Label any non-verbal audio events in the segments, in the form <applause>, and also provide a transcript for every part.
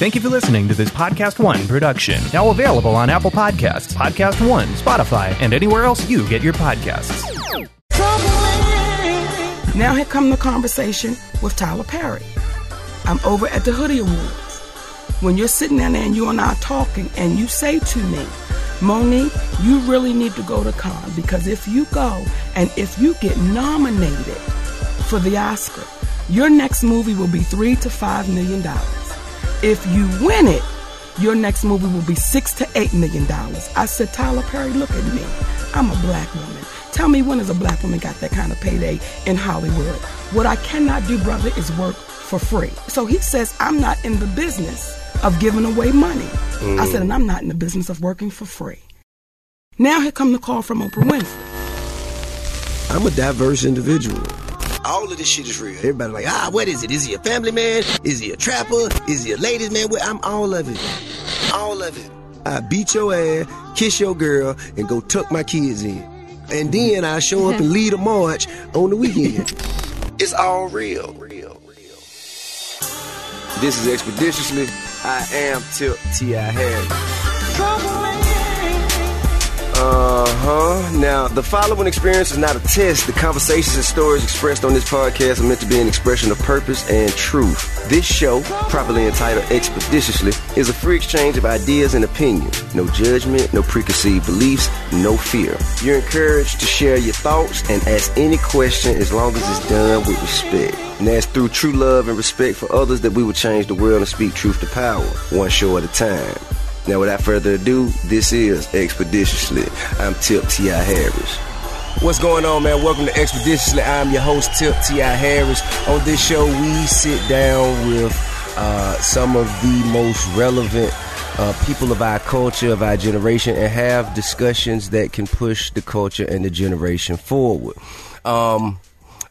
Thank you for listening to this Podcast One production. Now available on Apple Podcasts, Podcast One, Spotify, and anywhere else you get your podcasts. Now here come the conversation with Tyler Perry. I'm over at the Hoodie Awards. When you're sitting down there and you and I are talking, and you say to me, Mo'Nique, you really need to go to Cannes because if you go and if you get nominated for the Oscar, your next movie will be three to five million dollars. If you win it, your next movie will be six to eight million dollars. I said, Tyler Perry, look at me. I'm a black woman. Tell me when has a black woman got that kind of payday in Hollywood? What I cannot do, brother, is work for free. So he says, I'm not in the business of giving away money. I said, and I'm not in the business of working for free. Now here come the call from Oprah Winfrey. I'm a diverse individual. All of this shit is real. Everybody like, ah, what is it? Is he a family man? Is he a trapper? Is he a ladies man? Well, I'm all of it. All of it. I beat your ass, kiss your girl, and go tuck my kids in. And then I show up and <laughs> lead a march on the weekend. It's all real. Real, real. This is Expeditiously. I am Tip T.I. Harris. Uh huh. Now, the following experience is not a test. The conversations and stories expressed on this podcast are meant to be an expression of purpose and truth. This show, properly entitled Expeditiously, is a free exchange of ideas and opinions. No judgment, no preconceived beliefs, no fear. You're encouraged to share your thoughts and ask any question as long as it's done with respect. And that's through true love and respect for others that we will change the world and speak truth to power, one show at a time. Now, without further ado, this is Expeditiously. I'm Tip T.I. Harris. What's going on, man? Welcome to Expeditiously. I'm your host, Tip T.I. Harris. On this show, we sit down with uh, some of the most relevant uh, people of our culture, of our generation, and have discussions that can push the culture and the generation forward. Um,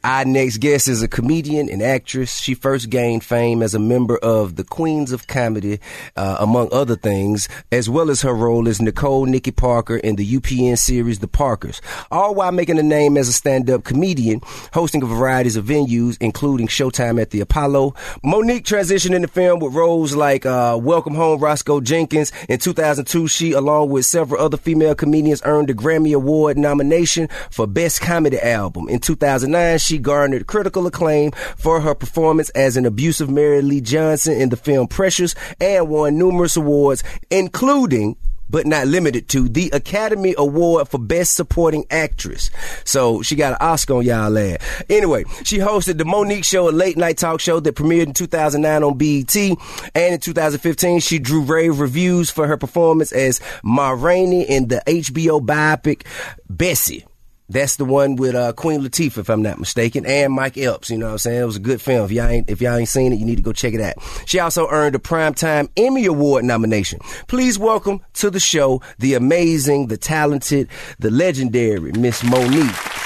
our next guest is a comedian and actress. She first gained fame as a member of the Queens of Comedy, uh, among other things, as well as her role as Nicole Nikki Parker in the UPN series The Parkers, all while making a name as a stand-up comedian, hosting a variety of venues, including Showtime at the Apollo. Mo'Nique transitioned into film with roles like uh, Welcome Home Roscoe Jenkins. In 2002, she, along with several other female comedians, earned a Grammy Award nomination for Best Comedy Album. In 2009, she garnered critical acclaim for her performance as an abusive Mary Lee Johnson in the film Precious and won numerous awards, including but not limited to the Academy Award for Best Supporting Actress. So she got an Oscar on y'all lad. Anyway, she hosted the Mo'Nique Show, a late night talk show that premiered in 2009 on BET. And in 2015, she drew rave reviews for her performance as Ma Rainey in the HBO biopic Bessie. That's the one with uh, Queen Latifah, if I'm not mistaken, and Mike Epps. You know what I'm saying? It was a good film. If y'all ain't, if y'all ain't seen it, you need to go check it out. She also earned a Primetime Emmy Award nomination. Please welcome to the show the amazing, the talented, the legendary Miss Mo'Nique.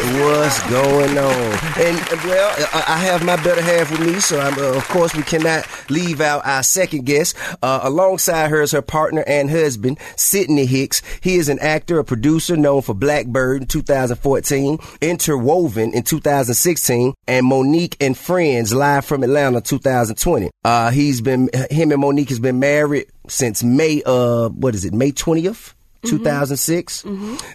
What's going on? And uh, well, I I have my better half with me, so I'm, uh, of course we cannot leave out our second guest. Uh, alongside her is her partner and husband, Sidney Hicks. He is an actor, a producer known for Blackbird in 2014, Interwoven in 2016, and Mo'Nique and Friends live from Atlanta 2020. Uh, he's been him and Mo'Nique has been married since May. Uh, what is it? May 20th. 2006.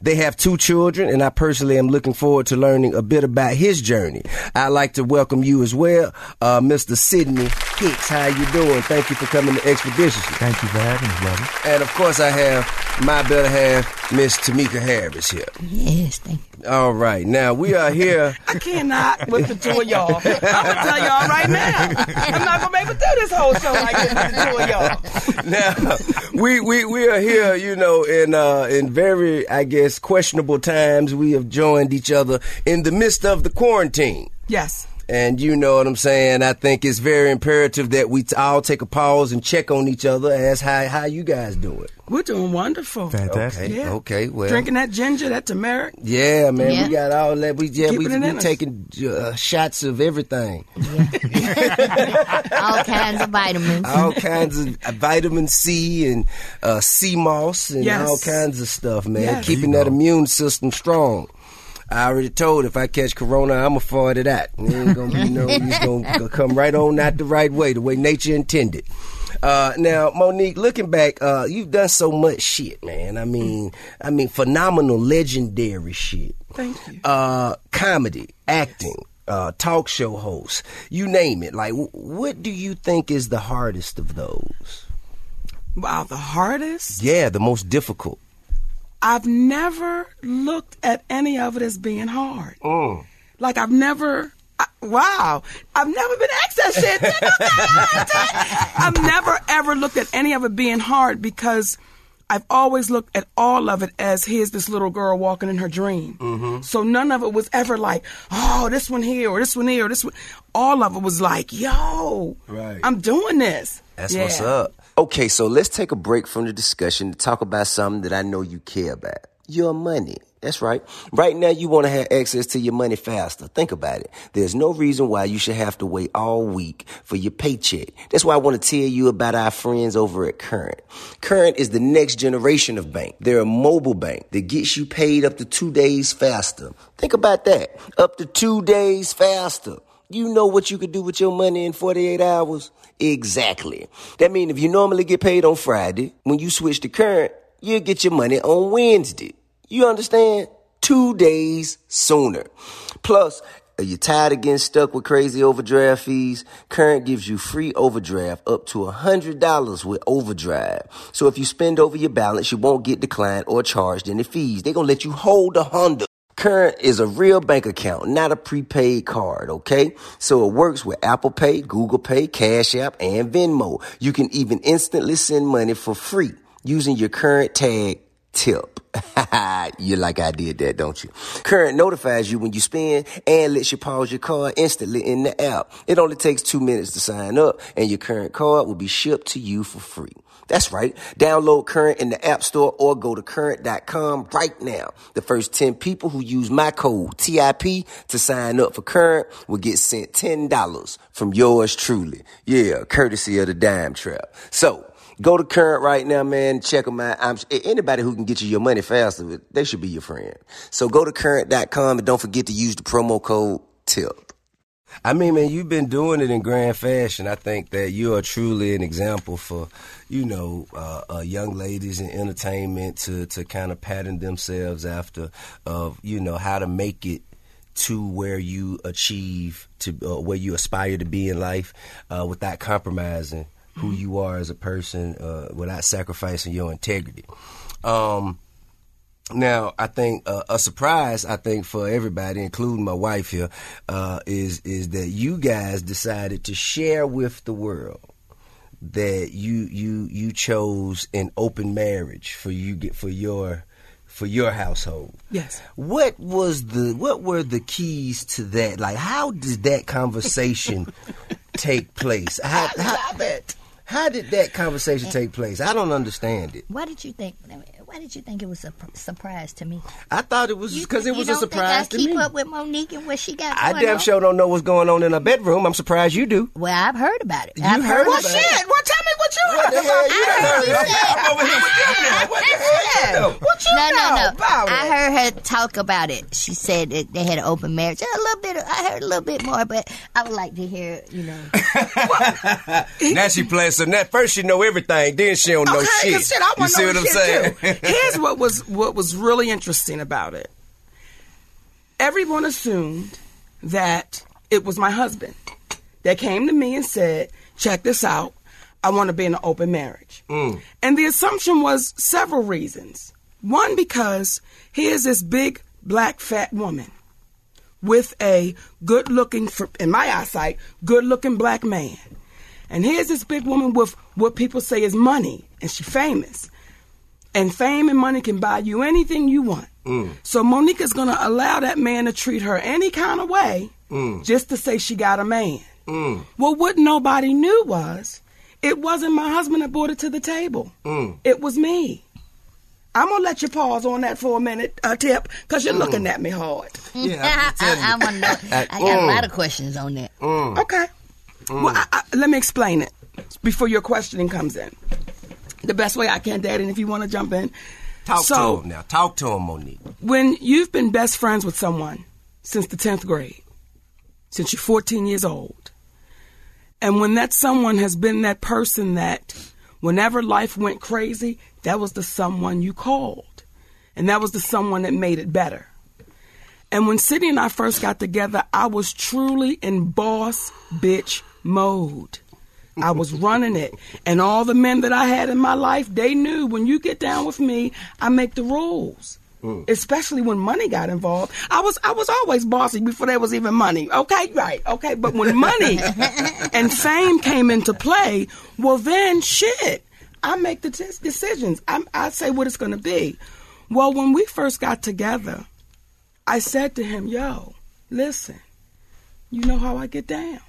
They have two children, and I personally am looking forward to learning a bit about his journey. I'd like to welcome you as well, uh, Mr. Sidney Hicks. How you doing? Thank you for coming to Expeditiously. Thank you for having me, brother. And of course, I have my better half, Miss Tamika Harris here. Yes, thank you. All right, now we are here. <laughs> I cannot with the two of y'all. <laughs> I'm gonna tell y'all right now. I'm not gonna be able to do this whole show like this with the two of y'all. now we, we we are here, you know, in uh in very I guess questionable times. We have joined each other in the midst of the quarantine. Yes. And you know what I'm saying? I think it's very imperative that we t- all take a pause and check on each other. Ask how how you guys doing. We're doing wonderful. Fantastic. Okay, Yeah. okay, well, Drinking that ginger, that turmeric. yeah, man, Yeah. we got all that. We yeah, we Keeping it we in taking uh, shots of everything, <laughs> All kinds of vitamins. all kinds of vitamin C and uh, sea moss and Yes. all kinds of stuff, man. Yes. Keeping that immune system strong. I already told if I catch corona, I'ma fart it. It ain't gonna be no, it's gonna <laughs> come right on out the right way, the way nature intended. Uh, now, Mo'Nique, looking back, uh, you've done so much shit, man. I mean, I mean, phenomenal, legendary shit. Thank you. Uh, comedy, acting, uh, talk show host, you name it. Like, w- what do you think is the hardest of those? Wow, the hardest? Yeah, the most difficult. I've never looked at any of it as being hard. Mm. Like I've never. I, wow, I've never been asked that shit. I've never ever looked at any of it being hard because I've always looked at all of it as here's this little girl walking in her dream. Mm-hmm. So none of it was ever like, oh, this one here or this one here or this one. All of it was like, yo, Right. I'm doing this. That's Yeah. what's up. Okay, so let's take a break from the discussion to talk about something that I know you care about. Your money. That's right. Right now, you want to have access to your money faster. Think about it. There's no reason why you should have to wait all week for your paycheck. That's why I want to tell you about our friends over at Current. Current is the next generation of bank. They're a mobile bank that gets you paid up to two days faster. Think about that. Up to two days faster. You know what you could do with your money in 48 hours? Exactly. That means if you normally get paid on Friday, when you switch to current, you'll get your money on Wednesday. You understand? Two days sooner. Plus, are you tired of getting stuck with crazy overdraft fees? Current gives you free overdraft up to $100 with overdrive. So if you spend over your balance, you won't get declined or charged any fees. They're going to let you hold a Honda. Current is a real bank account, not a prepaid card, okay? So it works with Apple Pay, Google Pay, Cash App, and Venmo. You can even instantly send money for free using your current tag tip. <laughs> you like I did that, don't you? Current notifies you when you spend and lets you pause your card instantly in the app. It only takes two minutes to sign up and your current card will be shipped to you for free. That's right. Download Current in the App Store or go to current.com right now. The first 10 people who use my code TIP to sign up for Current will get sent $10 from yours truly. Yeah, courtesy of the Dime Trap. So, Go to Current right now, man. Check them out. I'm, anybody who can get you your money faster, they should be your friend. So go to current.com and don't forget to use the promo code TIP. I mean, man, you've been doing it in grand fashion. I think that you are truly an example for, you know, uh, uh, young ladies in entertainment to, to kind of pattern themselves after of, you know, how to make it to where you achieve to uh, where you aspire to be in life uh, without compromising who you are as a person uh, without sacrificing your integrity. Um, now, I think uh, a surprise, I think for everybody, including my wife here, uh, is is that you guys decided to share with the world that you you you chose an open marriage for you get for your for your household. Yes. What was the what were the keys to that? Like, how did that conversation <laughs> take place? How, how, that how did that conversation take place? I don't understand it. Why did you think? Why did you think it was a surprise to me? I thought it was because it was a don't surprise think to I keep me. up with Monique and what she got I damn on? sure don't know what's going on in her bedroom. I'm surprised you do. Well, I've heard about it. You I've heard heard about about it? it. Well, tell me what you What the hell you I heard heard? you say- I'm over here with you now. What the hell you know? What you No, know no, no. about I heard her talk about it. She said that they had an open marriage. A little bit. I heard a little bit more, but I would like to hear. You know, <laughs> Now she plays. So now first she know everything, then she don't know okay, shit. 'cause shit, I you wanna see what I'm saying? too. <laughs> Here's what was what was really interesting about it. Everyone assumed that it was my husband that came to me and said, "Check this out. I want to be in an open marriage." Mm. And the assumption was several reasons. One, because here's this big black fat woman with a good looking, in my eyesight, good looking black man. And here's this big woman with what people say is money, and she's famous. And fame and money can buy you anything you want. Mm. So Monica's gonna allow that man to treat her any kind of way mm. just to say she got a man. Well, what nobody knew was it wasn't my husband that brought it to the table. Mm. It was me. I'm gonna let you pause on that for a minute, uh, Tip, because you're mm. looking at me hard. <laughs> Yeah, <laughs> I, I, I want to know. <laughs> I got a mm. lot of questions on that. Okay. Well, I, I, let me explain it before your questioning comes in. The best way I can, Daddy, and if you want to jump in. Talk So- to him now. Talk to him, Mo'Nique. when you've been best friends with someone since the 10th grade, since you're 14 years old, and when that someone has been that person that whenever life went crazy, that was the someone you called. And that was the someone that made it better. And when Sidney and I first got together, I was truly in boss bitch mode. I was <laughs> running it. And all the men that I had in my life, they knew when you get down with me, I make the rules. Mm. Especially when money got involved. I was I was always bossy before there was even money. Okay, right, okay. But when money <laughs> and fame came into play, well then shit. I make the t- decisions. I, I say what it's going to be. Well, when we first got together, I said to him, "Yo, listen, you know how I get down.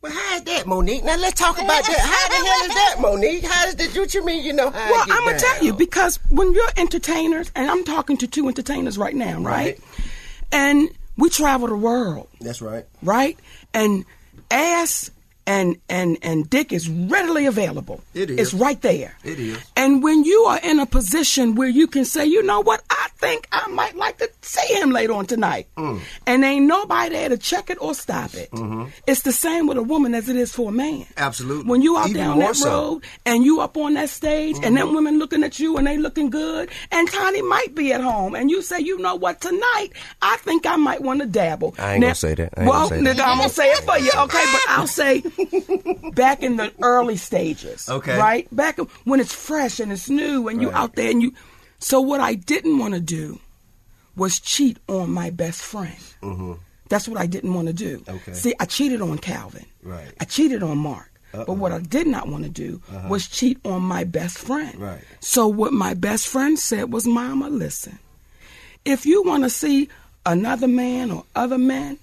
Well, how is that, Mo'Nique? Now let's talk about that. How the hell is that, Mo'Nique? How is that? What you mean? You know? Well, I'm gonna tell you because when you're entertainers, and I'm talking to two entertainers right now, right? Right. And we travel the world, That's right. right? And ass and and and dick is readily available. It is. It's right there. It is. And when you are in a position where you can say, you know what, I think I might like to see him later on tonight, Mm. and ain't nobody there to check it or stop it. It's the same with a woman as it is for a man. Mm-hmm. Absolutely. When you out Even down that so. road and you up on that stage and Mm-hmm. them women looking at you and they looking good and Tiny might be at home and you say, you know what, tonight I think I might want to dabble. I ain't gonna say that. I ain't well, gonna say that. I'm gonna say it for you, okay? But I'll say back in the early stages, Okay. right? Back when it's fresh and it's new and you Right. out there and you. So what I didn't want to do was cheat on my best friend. That's what I didn't want to do. Mm-hmm. Okay. See, I cheated on Calvin. Right. Uh-uh. I cheated on Mark. But what I did not want to do was cheat on my best friend. Right. So what my best friend said was, Mama, listen, if you want to see another man or other men,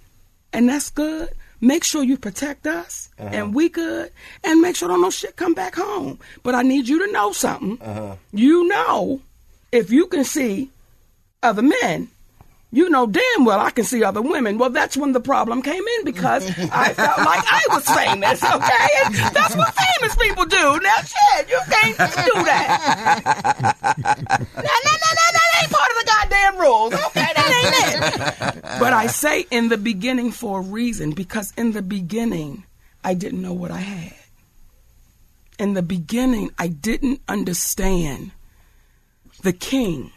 and that's good, make sure you protect us uh-huh. and we good, and make sure don't no shit come back home. But I need you to know something. Uh-huh. You know, if you can see other men, you know damn well I can see other women. Well, that's when the problem came in because <laughs> I felt like I was famous, okay? And that's what famous people do. Now, shit, you can't do that. no, no, no, no, that ain't part of the goddamn rules, okay? That ain't it. But I say in the beginning for a reason because in the beginning, I didn't know what I had. In the beginning, I didn't understand the king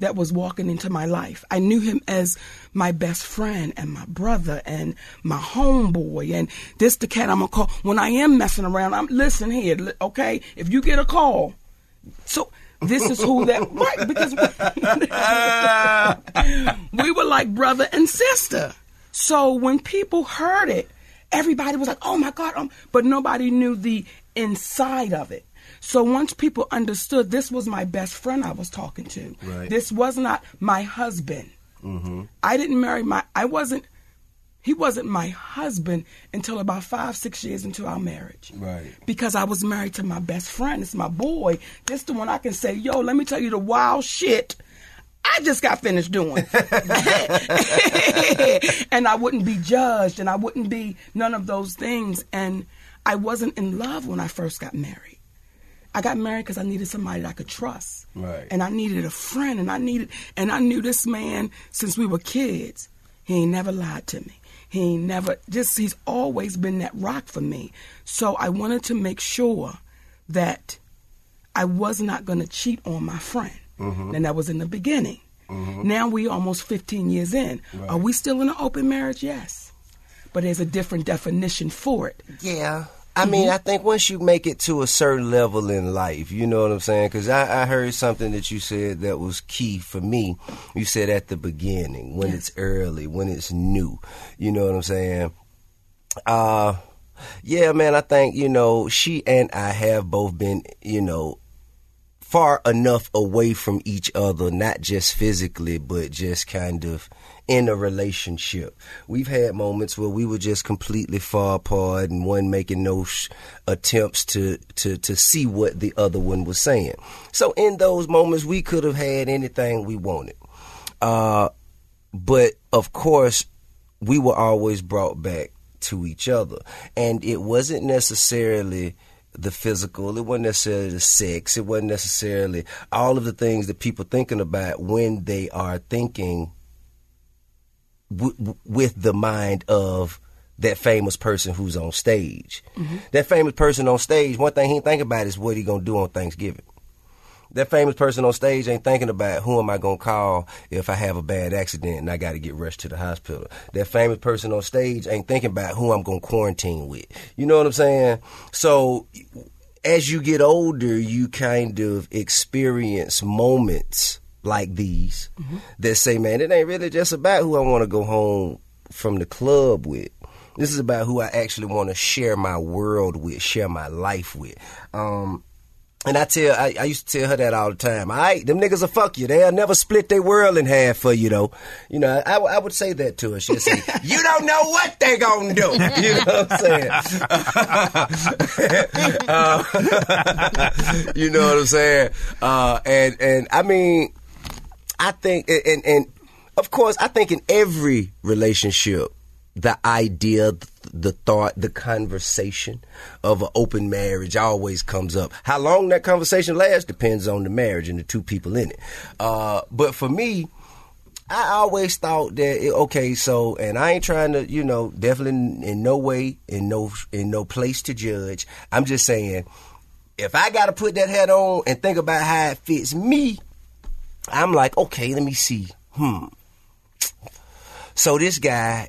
that was walking into my life. I knew him as my best friend and my brother and my homeboy and this the cat I'm gonna call when I am messing around. I'm listen here, okay? If you get a call, so this is who that <laughs> right because <laughs> we were like brother and sister. So when people heard it, everybody was like, "Oh my god!" Um, but nobody knew the inside of it. So once people understood this was my best friend I was talking to, Right. this was not my husband. Mm-hmm. I didn't marry my. I wasn't. He wasn't my husband until about five, six years into our marriage. Right. Because I was married to my best friend. It's my boy. This the one I can say, yo, let me tell you the wild shit I just got finished doing. <laughs> <laughs> and I wouldn't be judged and I wouldn't be none of those things. And I wasn't in love when I first got married. I got married because I needed somebody that I could trust. Right. And I needed a friend and I needed and I knew this man since we were kids. He ain't never lied to me. He ain't never just he's always been that rock for me. So I wanted to make sure that I was not going to cheat on my friend. Mm-hmm. And that was in the beginning. Mm-hmm. Now we almost 15 years in. Are we still in an open marriage? Yes. But there's a different definition for it. Yeah. I mean, Mm-hmm. I think once you make it to a certain level in life, you know what I'm saying? Because I, I heard something that you said that was key for me. You said at the beginning, when it's early, when it's new. You know what I'm saying? Uh, yeah, man, I think, you know, she and I have both been, you know, far enough away from each other, not just physically, but just kind of in a relationship. We've had moments where we were just completely far apart and one making no sh- attempts to, to, to see what the other one was saying. So in those moments, we could have had anything we wanted. Uh, but of course, we were always brought back to each other. And it wasn't necessarily the physical. It wasn't necessarily the sex. It wasn't necessarily all of the things that people thinking about when they are thinking w- w- with the mind of that famous person who's on stage. Mm-hmm. That famous person on stage, one thing he ain't thinking about is what he gonna do on Thanksgiving. That famous person on stage ain't thinking about who am I gonna call if I have a bad accident and I got to get rushed to the hospital. That famous person on stage ain't thinking about who I'm gonna quarantine with. You know what I'm saying? So as you get older, you kind of experience moments like these that say, man, it ain't really just about who I want to go home from the club with. This is about who I actually want to share my world with, share my life with. Um, and I tell, I, I used to tell her that all the time. All right, them niggas will fuck you. They'll never split their world in half for you, though. You know, I, I would say that to her. She'd say, <laughs> "You don't know what they gonna do." <laughs> You know what I'm saying? <laughs> Uh, you know what I'm saying? Uh, and and I mean, I think, and and of course, I think in every relationship, the idea, the thought, the conversation of an open marriage always comes up. How long that conversation lasts depends on the marriage and the two people in it. Uh, but for me, I always thought that it, okay, so and I ain't trying to, you know, definitely in, in no way, in no in no place to judge. I'm just saying, if I got to put that hat on and think about how it fits me, I'm like, okay, let me see. Hmm. So this guy,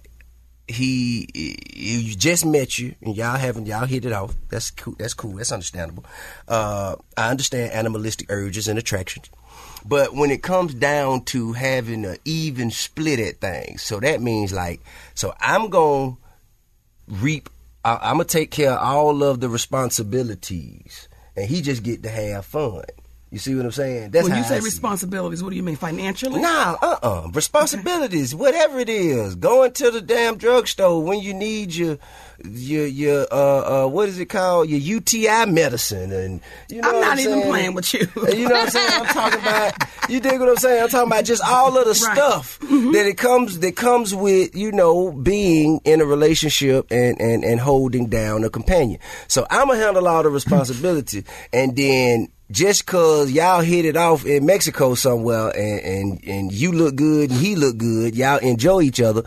he, he just met you, and y'all haven't y'all hit it off. That's cool. That's cool. That's understandable. Uh, I understand animalistic urges and attractions, but when it comes down to having an even split at things, so that means like, so I'm gonna reap. I, I'm gonna take care of all of the responsibilities, and he just get to have fun. You see what I'm saying? That's when you say I see responsibilities, what do you mean financially? Nah, uh uh Responsibilities, whatever it is. Going to the damn drugstore when you need your your your uh uh what is it called? Your UTI medicine and you know I'm not even saying? playing with you. You know what I'm saying? I'm talking about you dig what I'm saying? I'm talking about just all of the Right. stuff that it comes that comes with, you know, being in a relationship and, and, and holding down a companion. So I'ma handle all the responsibility and then just cause y'all hit it off in Mexico somewhere and, and, and you look good and he look good, y'all enjoy each other.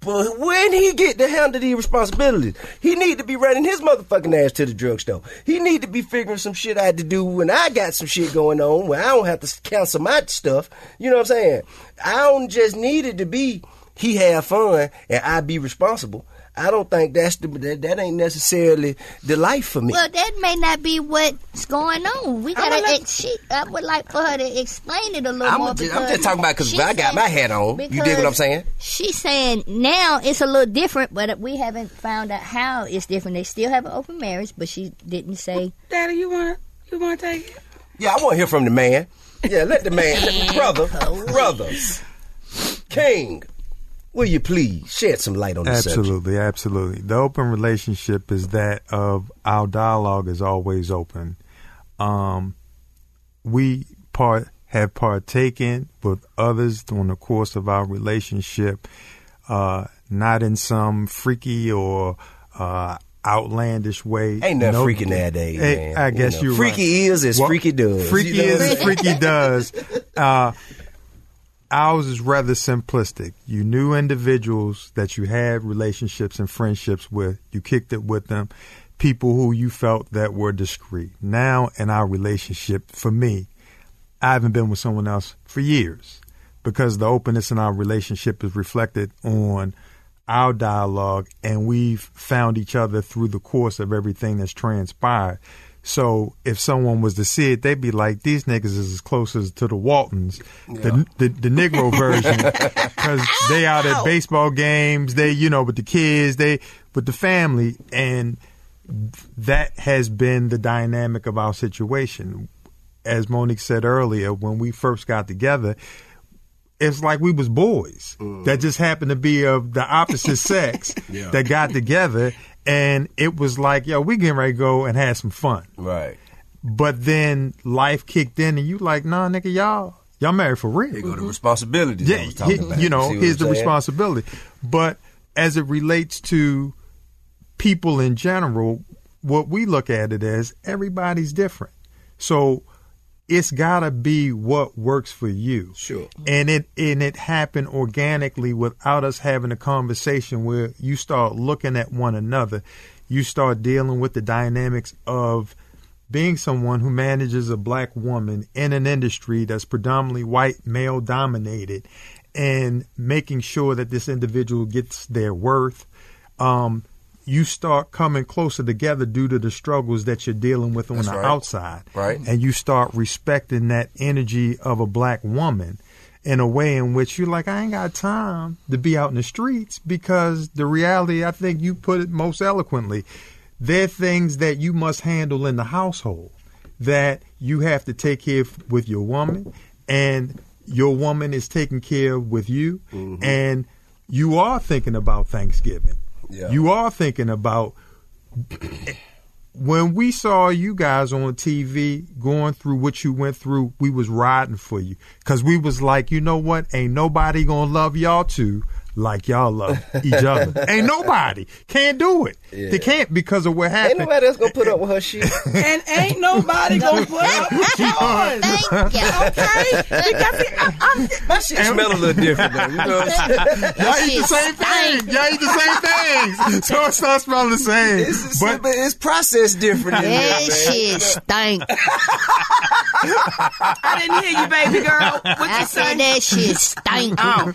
But when he get to handle these responsibilities, he need to be running his motherfucking ass to the drugstore. He need to be figuring some shit out to do when I got some shit going on where I don't have to cancel my stuff. You know what I'm saying? I don't just need it to be he have fun and I be responsible. I don't think that's the that, that ain't necessarily the life for me. Well, that may not be what's going on. We I'ma gotta. let- ex- she, I would like for her to explain it a little I'm more. Just, I'm just talking about because I got my hat on. You dig what I'm saying? She's saying now it's a little different, but we haven't found out how it's different. They still have an open marriage, but she didn't say. Daddy, you want you want to take it? Yeah, I want to hear from the man. Yeah, let the man, <laughs> let the brother, brother, King, will you please shed some light on this subject? Absolutely, absolutely. The open relationship is that of our dialogue is always open. Um, we part have partaken with others during the course of our relationship, uh, not in some freaky or uh, outlandish way. Ain't nothing No- freaky nowadays, Hey, man. I You guess know, you're freaky right. is as freaky does, Freaky you know is as freaky does. Uh, ours is rather simplistic. You knew individuals that you had relationships and friendships with. You kicked it with them, people who you felt that were discreet. Now in our relationship, for me, I haven't been with someone else for years because the openness in our relationship is reflected on our dialogue and we've found each other through the course of everything that's transpired. So if someone was to see it, they'd be like, "These niggas is as close as to the Waltons, the, the the Negro <laughs> version, because they out at baseball games, they you know with the kids, they with the family, and that has been the dynamic of our situation. As Mo'Nique said earlier, when we first got together, it's like we was boys. That mm. just happened to be of the opposite <laughs> sex that got together, and it was like, yo, we getting ready to go and have some fun. Right. But then life kicked in, and you like, nah, nigga, y'all, y'all married for real. Here go the responsibilities I Yeah, he- you know, here's the saying? responsibility. But as it relates to people in general, what we look at it as everybody's different. So it's gotta be what works for you. Sure. And it and it happened organically without us having a conversation where you start looking at one another. You start dealing with the dynamics of being someone who manages a black woman in an industry that's predominantly white male dominated and making sure that this individual gets their worth um, you start coming closer together due to the struggles that you're dealing with on That's the right. outside Right. and you start respecting that energy of a black woman in a way in which you're like i ain't got time to be out in the streets because the reality i think you put it most eloquently there are things that you must handle in the household that you have to take care of with your woman and your woman is taking care of with you mm-hmm. and you are thinking about thanksgiving Yeah. you are thinking about when we saw you guys on TV going through what you went through, we was riding for you because we was like, you know what? Ain't nobody gonna love y'all two like y'all love each other. <laughs> Ain't nobody can't do it. They can't because of what happened. Ain't happened. nobody else gonna put up with her shit. <laughs> and ain't nobody <laughs> gonna put up with yours. Thank you. Okay? Because see, I, I'm, My shit smell a little different though. You know what I'm saying? Y'all eat the same thing. Y'all eat the same things, so it starts smelling the same. It's, But but it's processed different in there, That man. shit stink. I didn't hear you, baby girl. What I you said say? that shit stink. Oh,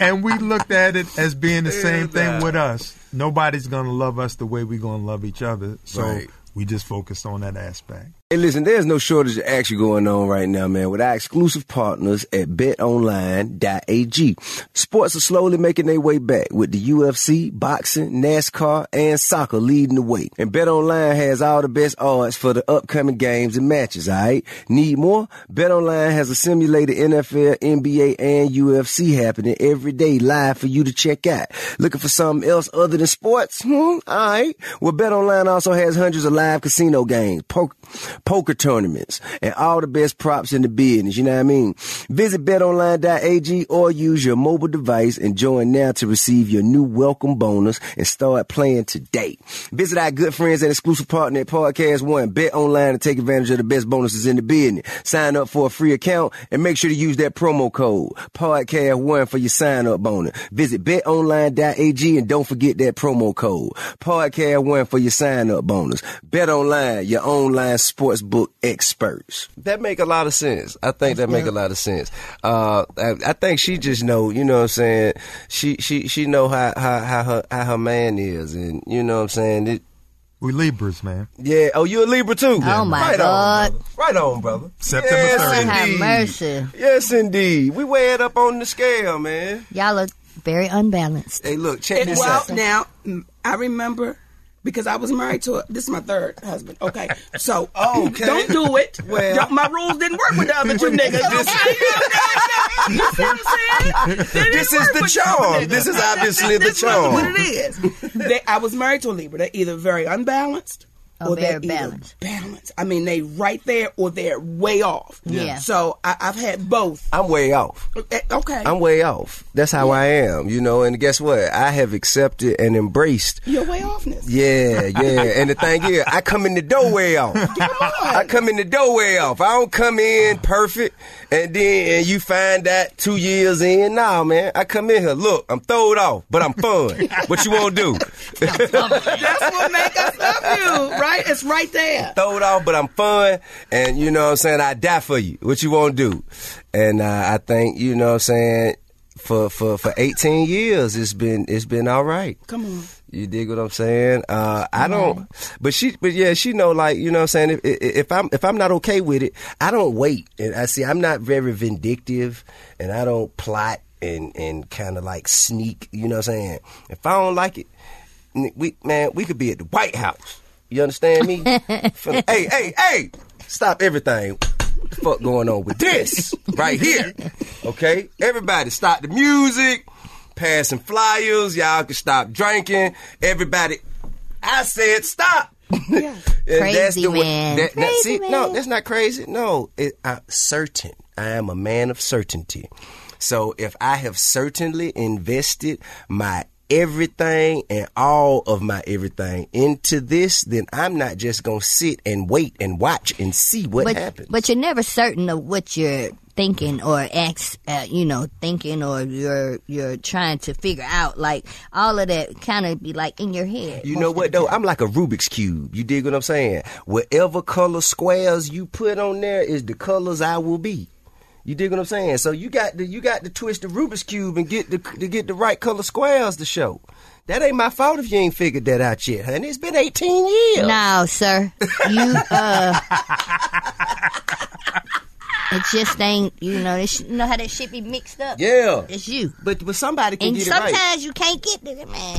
and we looked at it as being the same thing with us. Nobody's gonna love us the way we're gonna love each other. So Right. we just focused on that aspect. Hey, listen, there's no shortage of action going on right now, man, with our exclusive partners at betonline.ag. Sports are slowly making their way back with the UFC, boxing, NASCAR, and soccer leading the way. And BetOnline has all the best odds for the upcoming games and matches, alright? Need more? BetOnline has a simulated NFL, NBA, and UFC happening every day live for you to check out. Looking for something else other than sports? Hmm, alright. Well, BetOnline also has hundreds of live casino games, poker, poker tournaments, and all the best props in the business. You know what I mean? Visit betonline.ag or use your mobile device and join now to receive your new welcome bonus and start playing today. Visit our good friends and exclusive partner at Podcast One. Bet online to take advantage of the best bonuses in the business. Sign up for a free account and make sure to use that promo code Podcast One for your sign up bonus. Visit betonline.ag and don't forget that promo code Podcast One for your sign up bonus. Bet online, your online sports book experts. That make a lot of sense. I think that make a lot of sense. Uh, I, I think she just know, you know what I'm saying? She, she, she know how, how, how her, how her man is and you know what I'm saying? It, We Libras, man. yeah. Oh, you a Libra too? Oh, my right God. On, brother. right on, brother. September yes, 30th. Lord have mercy. Yes, indeed. We weigh it up on the scale, man. Y'all are very unbalanced. Hey, look, check And this well, out. now I remember because I was married to a. This is my third husband. Okay, so Okay. don't do it. Well- Don't- my rules didn't work with the other two <laughs> niggas. Okay, you see what I'm saying? This is the charm. This is obviously the This is charm. What it is. They, I was married to a Libra. They're either very unbalanced. Oh, or they're very either balanced. balanced. I mean, they right there or they're way off. Yeah. So I, I've had both. I'm way off. Eh, Okay. I'm way off. That's how I am, you know. And guess what? I have accepted and embraced. You're way offness. Yeah, yeah. <laughs> And the thing is, I come in the door way off. I come in the door way off. I don't come in perfect, and then and you find that two years in. Nah, man. I come in here. Look, I'm throwed off, but I'm fun. what you want to do? <laughs> That's what make us love you, right? It's right there. <laughs> throw it off, but I'm fun. And you know what I'm saying? I die for you. What you want to do? And uh, I think, you know what I'm saying, for, for, for 18 years, it's been, it's been all right. Come on. You dig what I'm saying? Uh, I don't, but she, but yeah, she know, like, you know what I'm saying? If, if if I'm, if I'm not okay with it, I don't wait. And I see, I'm not very vindictive and I don't plot and, and kind of like sneak, you know what I'm saying? If I don't like it, we, man, we could be at the White House. You understand me? <laughs> Finna- hey, hey, hey, stop everything. What the fuck going on with this right here? Okay, everybody, stop the music, passing flyers. Y'all can stop drinking. Everybody, I said stop. Yeah. <laughs> Crazy way- man. that- that- Crazy see, man. No, that's not crazy. No, it, I'm certain. I am a man of certainty. So if I have certainly invested my everything and all of my everything into this, then I'm not just gonna sit and wait and watch and see what but, happens. But you're never certain of what you're thinking or ex, uh, you know, thinking or you're you're trying to figure out. Like all of that kind of be like in your head. You know what though? I'm like a Rubik's cube. You dig what I'm saying? Whatever color squares you put on there is the colors I will be. You dig what I'm saying? So you got to you got to twist the Rubik's cube and get the to get the right color squares to show. That ain't my fault if you ain't figured that out yet, honey. It's been 18 years. No, sir. You uh It just ain't you know, it you know how that shit be mixed up? Yeah. It's you. But but somebody can And get sometimes it right. you can't get it, man.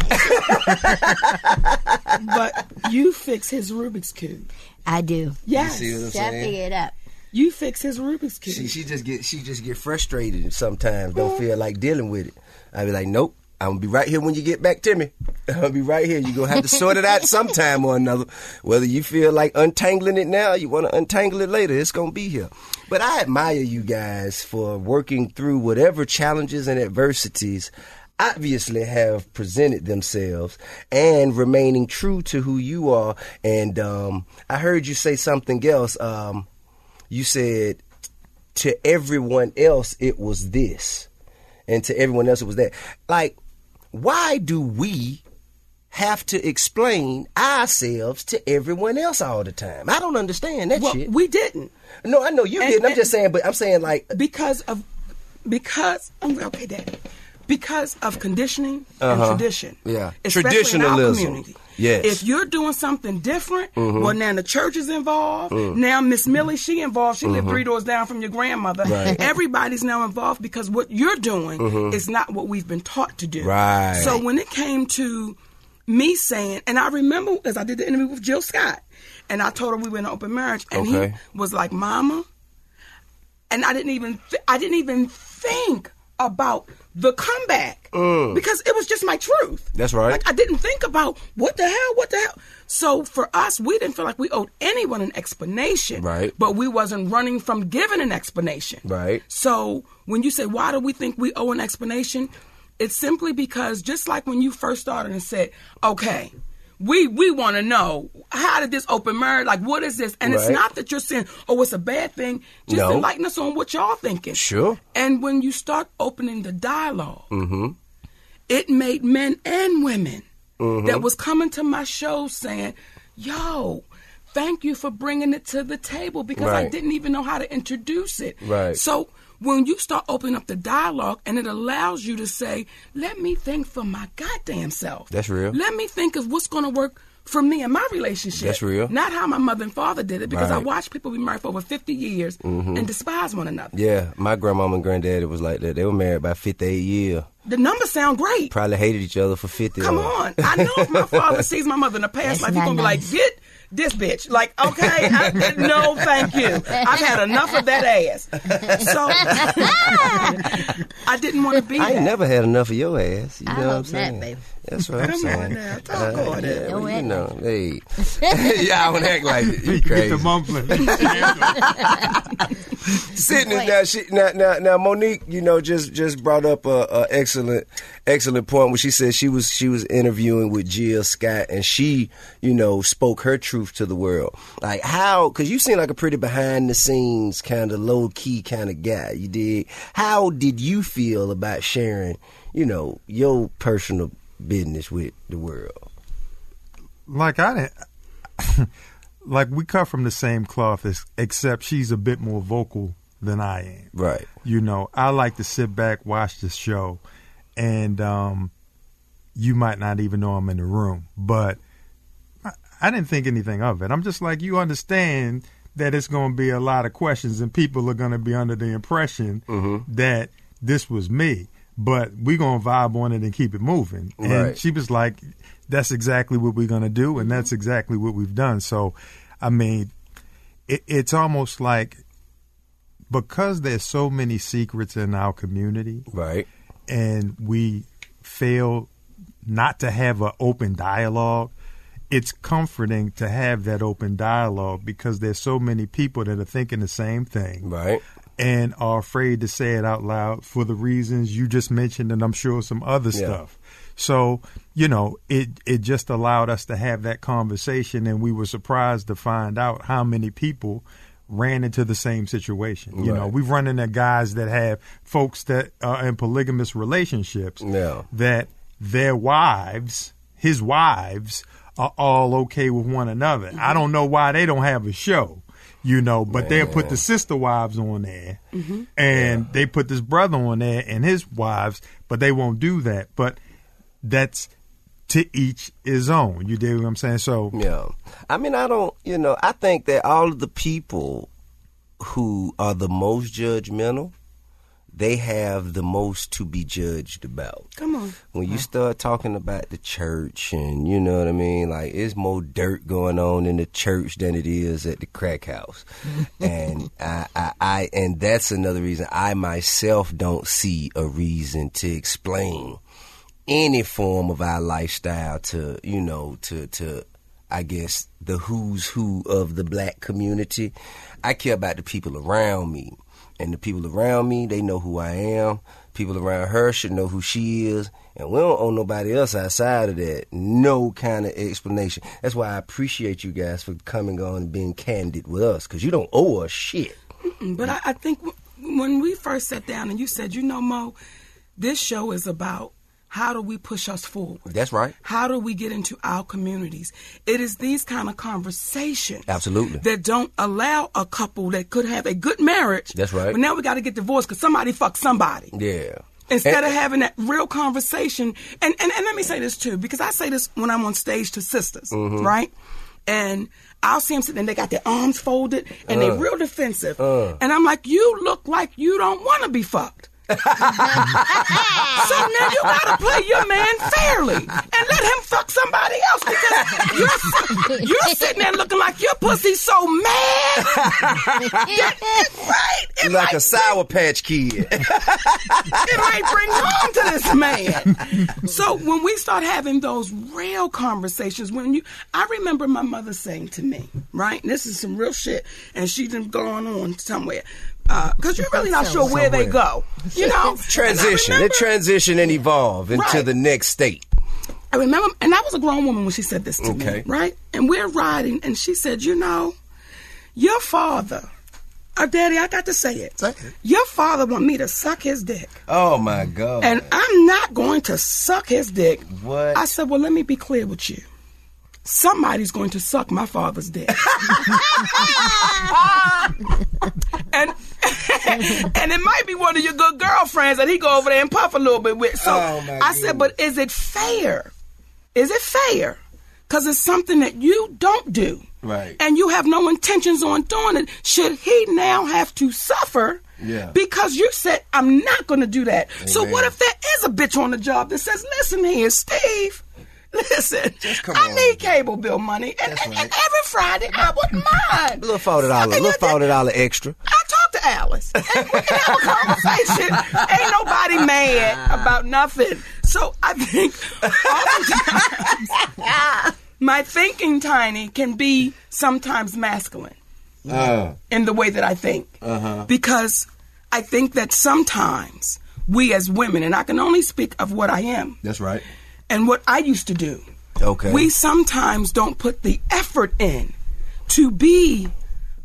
<laughs> But you fix his Rubik's cube. I do. Yes. see what I'm I figure it out. You fix his Rubik's cube. She she just get she just get frustrated sometimes. Don't feel like dealing with it. I be like, nope. I'm gonna be right here when you get back to me. <laughs> I'm gonna be right here. You're gonna have to sort it out <laughs> sometime or another. Whether you feel like untangling it now, you want to untangle it later. It's gonna be here. But I admire you guys for working through whatever challenges and adversities obviously have presented themselves and remaining true to who you are. And um, I heard you say something else. Um, you said to everyone else it was this, and to everyone else it was that. Like, why do we have to explain ourselves to everyone else all the time? I don't understand that well, shit. we didn't no, I know you and- didn't. I'm just saying, but I'm saying like, because of because okay, Daddy. Because of conditioning Uh-huh. and tradition. Yeah. Especially Traditionalism. In our community. Yes. Mm-hmm. If you're doing something different, well, now the church is involved. Now Miss Millie, she involved. She lived three doors down from your grandmother. Mm-hmm. Right. Mm-hmm. Everybody's now involved because what you're doing is not what we've been taught to do. Right. So when it came to me saying, and I remember as I did the interview with Jill Scott, and I told her we were in an open marriage, and Okay. he was like, "Mama," and I didn't even th- I didn't even think about the comeback because it was just my truth. Mm. That's right. Like I didn't think about what the hell, what the hell. So for us, we didn't feel like we owed anyone an explanation. Right. But we wasn't running from giving an explanation. Right. So when you say why do we think we owe an explanation, it's simply because just like when you first started and said, okay. We we want to know how did this open marriage like what is this and it's not that you're saying oh it's a bad thing just No. enlighten us on what y'all thinking Sure. and when you start opening the dialog Mm-hmm. it made men and women Mm-hmm. that was coming to my show saying, "Yo, thank you for bringing it to the table because I didn't even know how to introduce it." Right. So when you start opening up the dialogue and it allows you to say, "Let me think for my goddamn self." That's real. Let me think of what's going to work for me and my relationship. That's real. Not how my mother and father did it because I Right. Mm-hmm. watched people be married for over 50 years and despise one another. yeah, my grandmama and granddaddy was like that. They were married about 58 years. The numbers sound great. Probably hated each other for 50. Come on. I know if my <laughs> father sees my mother in the past That's life, he's going to be like, get this bitch. Like, okay, I, no, thank you. I've had enough of that ass. So <laughs> I didn't want to be I ain't that. never had enough of your ass. You I know what I'm hope not, saying? baby. That's what I'm Come saying. on now, talk Uh, on yeah, <laughs> it. well, Don't you know, hey, yeah, I don't act like it. You Get crazy. the mumbling. <laughs> <laughs> Sitting now, she, now, now, now, Mo'Nique, you know, just just brought up a, a excellent, excellent point when she said she was she was interviewing with Jill Scott and she, you know, spoke her truth to the world. Like how? Because you seem like a pretty behind the scenes kind of low key kind of guy. You did. How did you feel about sharing, you know, your personal business with the world? like I didn't. <laughs> like we cut from the same cloth, as, except she's a bit more vocal than I am. Right. You know, I like to sit back, watch the show, and um, you might not even know I'm in the room, but I, I didn't think anything of it. I'm just like, you understand that it's going to be a lot of questions, and people are going to be under the impression that this was me. But we're going to vibe on it and keep it moving. And she was like, that's exactly what we're going to do, and that's exactly what we've done. So, I mean, it, it's almost like because there's so many secrets in our community Right. and we fail not to have an open dialogue it's comforting to have that open dialogue because there's so many people that are thinking the same thing Right. And are afraid to say it out loud for the reasons you just mentioned and I'm sure some other Yeah. stuff. So, you know, it it just allowed us to have that conversation and we were surprised to find out how many people ran into the same situation. You know, we've run into guys that have folks that are in polygamous relationships Yeah. that their wives, his wives, are all okay with one another. I don't know why they don't have a show, you know, but they'll put the sister wives on there mm-hmm. and they put this brother on there and his wives, but they won't do that. But that's to each his own. You dig what I'm saying? So Yeah. I mean, I don't, you know, I think that all of the people who are the most judgmental, they have the most to be judged about. When you start talking about the church and you know what I mean, like it's more dirt going on in the church than it is at the crack house. <laughs> and I, I, I and that's another reason I myself don't see a reason to explain any form of our lifestyle to, you know, to to I guess the who's who of the black community. I care about the people around me. And the people around me, they know who I am. People around her should know who she is. And we don't owe nobody else outside of that no kind of explanation. That's why I appreciate you guys for coming on and being candid with us, because you don't owe us shit. But I, I think w- when we first sat down and you said, you know, Mo, this show is about how do we push us forward? That's right. How do we get into our communities? It is these kind of conversations Absolutely. that don't allow a couple that could have a good marriage. That's right. But now we got to get divorced because somebody fucked somebody. Yeah. Instead And- of having that real conversation, and, and, and let me say this too, because I say this when I'm on stage to sisters, Mm-hmm. right? And I'll see them sitting and they got their arms folded and Uh. they real defensive. And I'm like, you look like you don't want to be fucked. <laughs> so now you gotta play your man fairly and let him fuck somebody else because you're, <laughs> you're sitting there looking like your pussy's so mad. <laughs> right? It like a Sour Patch Kid. it might bring harm to this man. So when we start having those real conversations, when you, I remember my mother saying to me, right, and this is some real shit, and she done gone on somewhere, because you're really not sure where they go, you know. <laughs> transition. And I It transition and evolve into Right. the next state. I remember, and I was a grown woman when she said this to Okay. me, right? And we're riding, and she said, "You know, your father, uh, Daddy, I got to say it. Your father want me to suck his dick, Oh my God. and I'm not going to suck his dick." What? I said, "Well, let me be clear with you. Somebody's going to suck my father's dick." <laughs> and <laughs> and it might be one of your good girlfriends that he go over there and puff a little bit with. So Oh, my I said, but is it fair? Is it fair? Because it's something that you don't do. Right. And you have no intentions on doing it. Should he now have to suffer? Yeah. Because you said, I'm not going to do that. So what if there is a bitch on the job that says, listen here, Steve, listen, come I on. need cable bill money. And, and- right. and every Friday, I wouldn't mind. little forty dollar, little forty dollar extra. I talk to Alice. And we can have a conversation. <laughs> Ain't nobody mad about nothing. So I think oftentimes <laughs> my thinking tiny can be sometimes masculine uh. in the way that I think. Uh-huh. Because I think that sometimes we as women, and I can only speak of what I am That's right. And what I used to do. Okay. We sometimes don't put the effort in to be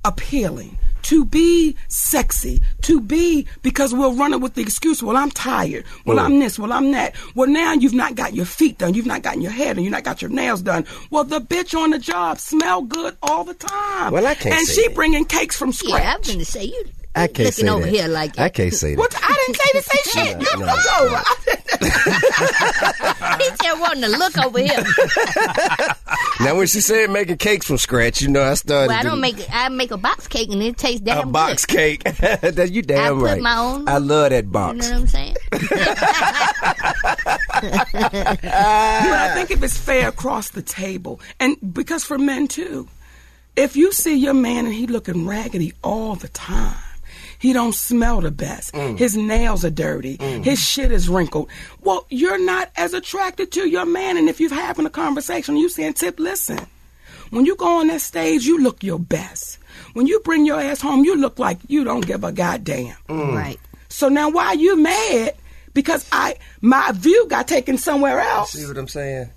appealing, to be sexy, to be because we'll run it with the excuse, well, I'm tired. Well, Mm. I'm this. Well, I'm that. Well, now you've not got your feet done. You've not gotten your hair done. You've not got your nails done. Well, the bitch on the job smell good all the time. Well, I can't And say she that. bringing cakes from scratch. Yeah, I'm going to say you. I can't looking say over that. here like I can't say that. What? I didn't say to say shit. No, You no. look over. <laughs> He just wanting to look over here. <laughs> Now, when she said making cakes from scratch, you know, I started. Well, I don't make. I make a box cake and it tastes damn good. a box good. cake. <laughs> that you damn put right. my own- I love that box. You know what I'm saying? but I think if it's fair across the table, and because for men too, if you see your man and he looking raggedy all the time, he don't smell the best. Mm. His nails are dirty. Mm. His shit is wrinkled. Well, you're not as attracted to your man. And if you're having a conversation, you saying, "Tip, listen." When you go on that stage, you look your best. When you bring your ass home, you look like you don't give a goddamn. Mm. Right. So now why you mad because I my view got taken somewhere else. See what I'm saying?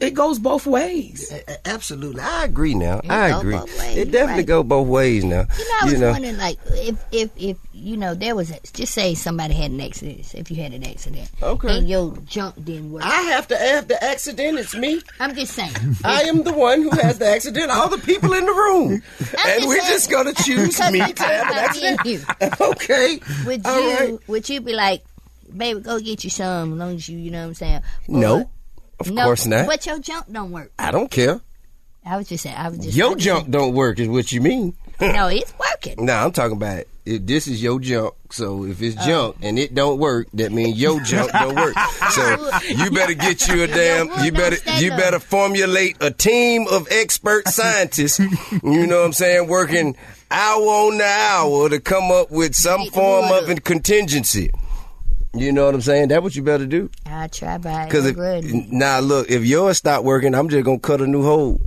It goes both ways. A- a- Absolutely, I agree. Now It I agree. It definitely right. go both ways. Now You know, I was wondering, like, if if if you know there was a, just say somebody had an accident, if you had an accident, Okay. and your junk didn't work. I have to have the accident. It's me. I'm just saying. <laughs> I am the one who has the accident. All the people in the room, I'm and just we're saying- just gonna choose me to have an about me and accident. you. <laughs> Okay. Would All you right. would you be like, baby, go get you some, as long as you, you know what I'm saying? No, Or- of no, course not. But your junk don't work. I don't care. I was just saying. I was just Your junk don't work, is what you mean. <laughs> No, it's working. No, I'm talking about if this is your junk. So if it's oh. junk and it don't work, that means your junk don't work. <laughs> So you better get you a <laughs> damn. You better you better formulate a team of expert scientists. you know what I'm saying? Working hour on the hour to come up with some form of a contingency. You know what I'm saying? That's what you better do. I try by Because if now look, if yours stop working, I'm just gonna cut a new hole.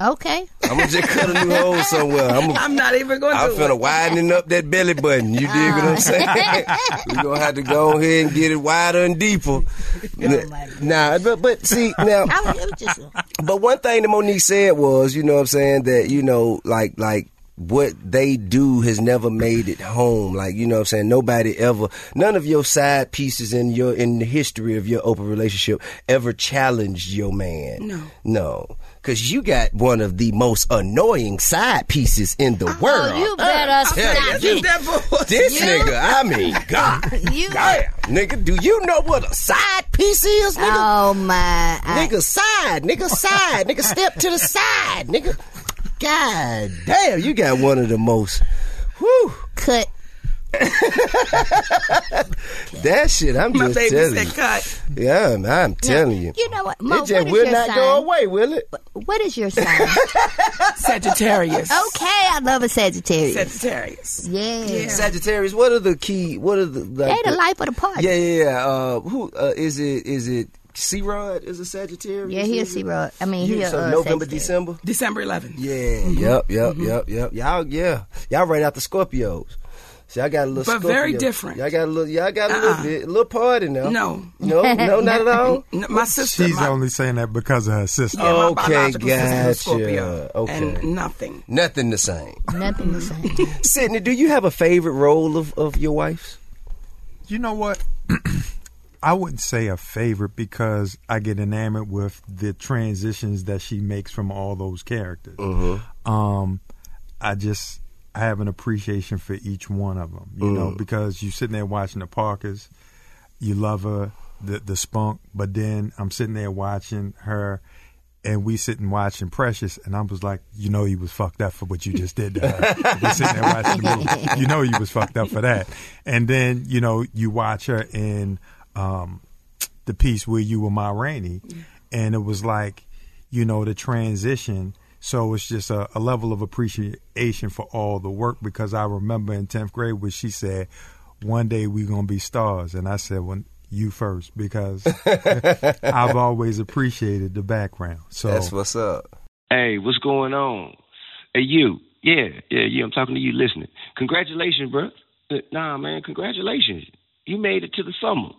okay, I'm gonna just cut a new <laughs> hole somewhere. I'm gonna I'm not even going to I'm do finna it. widening up that belly button. You dig what I'm oh. saying? <laughs> we gonna have to go ahead and get it wider and deeper. Oh, my Nah, but but see now, <laughs> I was, it was just but one thing that Mo'Nique said was, you know what I'm saying, that, you know, like like what they do has never made it home. Like, you know what I'm saying? Nobody ever none of your side pieces in your in the history of your open relationship ever challenged your man. No. No. Cause you got one of the most annoying side pieces in the oh, world. Oh, you uh, better tell stop you. it. That bull- <laughs> This You- nigga, I mean, <laughs> God, You- damn, nigga, do you know what a side piece is, nigga? Oh my! I, nigga, side, nigga, side, nigga, step to the side, nigga. God damn, you got one of the most. Whew, cut. <laughs> that shit. I'm My just baby telling said you. cut. Yeah, man, I'm telling you. You know what? Mo, It just is will your not sign? go away, will it? What is your sign? <laughs> Sagittarius. okay, I love a Sagittarius. Sagittarius. yeah. Sagittarius. What are the key? What are the? Like, They the life of the party. Yeah, yeah, yeah. Uh, who uh, is it? Is it C Rod? Is a Sagittarius? Yeah, he is it? C-Rod. I mean, You- he a, so uh, November, December. December 11th. Yeah, yep, yep, yep, yep. Y'all, yeah, y'all right out the Scorpios. See, I got a little, But very different. Y'all got a little, y'all got a little Uh-uh. bit, a little party now. No. no, no, not at all. <laughs> N- My sister. She's my, only saying that because of her sister. yeah, Okay, biological sister gotcha. Scorpio. Okay. And nothing. Nothing the same. Nothing the same. Sidney, do you have a favorite role of, of your wife's? You know what? <clears throat> I wouldn't say a favorite because I get enamored with the transitions that she makes from all those characters. Um, I just I have an appreciation for each one of them. You know, because you're sitting there watching the Parkers, you love her, the the spunk, but then I'm sitting there watching her. And we sitting watching Precious, and I was like, "You know, you was fucked up for what you just did to her." <laughs> we sitting there watching the movie. You know, you was fucked up for that. And then, you know, you watch her in um, the piece where you were Ma Rainey, and it was like, you know, the transition. So it's just a, a level of appreciation for all the work because I remember in tenth grade where she said, "One day we're gonna be stars," and I said, "When you first," because <laughs> I've always appreciated the background. So That's what's up. Hey, what's going on? Hey, you. Yeah, yeah, yeah. I'm talking to you listening. Congratulations, bro. Nah, man, congratulations. You made it to the summer.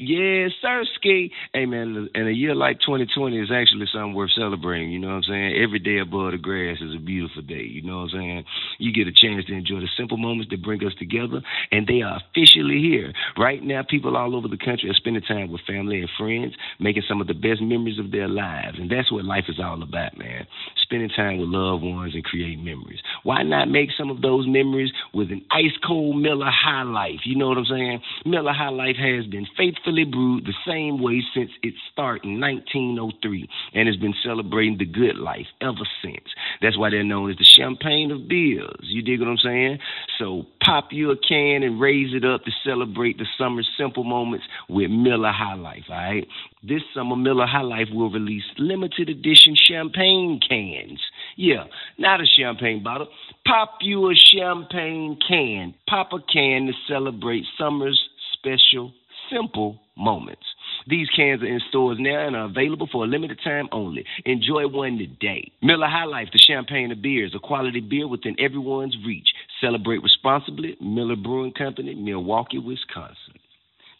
Yes, sir, Ski. Hey, man, and a year like 2020 is actually something worth celebrating. You know what I'm saying? Every day above the grass is a beautiful day. You know what I'm saying? You get a chance to enjoy the simple moments that bring us together, and they are officially here. Right now, people all over the country are spending time with family and friends, making some of the best memories of their lives. And that's what life is all about, man. Spending time with loved ones and creating memories. Why not make some of those memories with an ice cold Miller High Life? You know what I'm saying? Miller High Life has been faithfully brewed the same way since its start in 1903 and has been celebrating the good life ever since. That's why they're known as the champagne of beers. You dig what I'm saying? So pop you a can and raise it up to celebrate the summer's simple moments with Miller High Life, all right? This summer, Miller High Life will release limited edition champagne cans. Yeah, not a champagne bottle. Pop you a champagne can. Pop a can to celebrate summer's special, simple moments. These cans are in stores now and are available for a limited time only. Enjoy one today. Miller High Life, the champagne of beers, a quality beer within everyone's reach. Celebrate responsibly. Miller Brewing Company, Milwaukee, Wisconsin.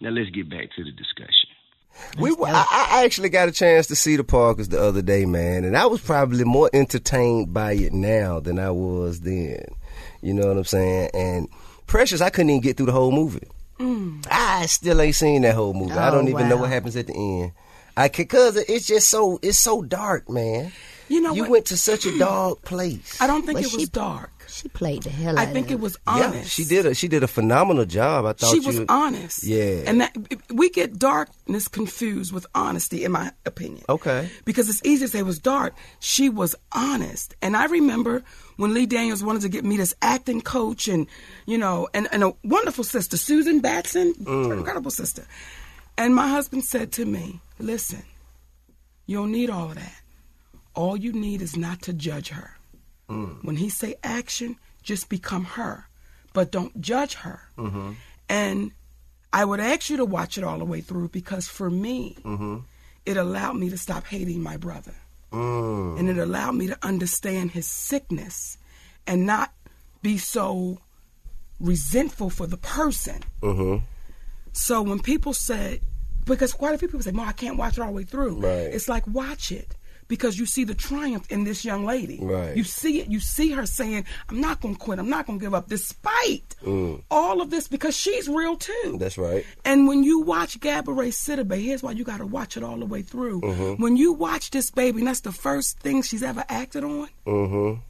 Now let's get back to the discussion. We, I, I actually got a chance to see the Parkers the other day, man, and I was probably more entertained by it now than I was then. You know what I'm saying? And Precious, I couldn't even get through the whole movie. I still ain't seen that whole movie. I Oh, don't even know what happens at the end. I can, cause it's just so it's so dark, man. You know you what? went to such a dark place. I don't think But it she- was dark. She played the hell out. I out think of it was Yeah, honest. she did a she did a phenomenal job. I thought She you, was honest. Yeah. And that we get darkness confused with honesty, in my opinion. Okay. Because it's easy to say it was dark. She was honest. And I remember when Lee Daniels wanted to get me this acting coach and, you know, and, and a wonderful sister, Susan Batson, mm. incredible sister. And my husband said to me, listen, you don't need all of that. All you need is not to judge her. Mm. When he say action, just become her, but don't judge her. Mm-hmm. And I would ask you to watch it all the way through because for me, mm-hmm. it allowed me to stop hating my brother, Mm. and it allowed me to understand his sickness, and not be so resentful for the person. Mm-hmm. So when people said, because quite a few people say, "Mom, I can't watch it all the way through," Right. it's like watch it because you see the triumph in this young lady. Right. You see it. You see her saying, "I'm not going to quit. I'm not going to give up," despite all of this, because she's real too. That's right. And when you watch Gabourey Sidibe, here's why you got to watch it all the way through. Mm-hmm. When you watch this baby, and that's the first thing she's ever acted on. Mm-hmm.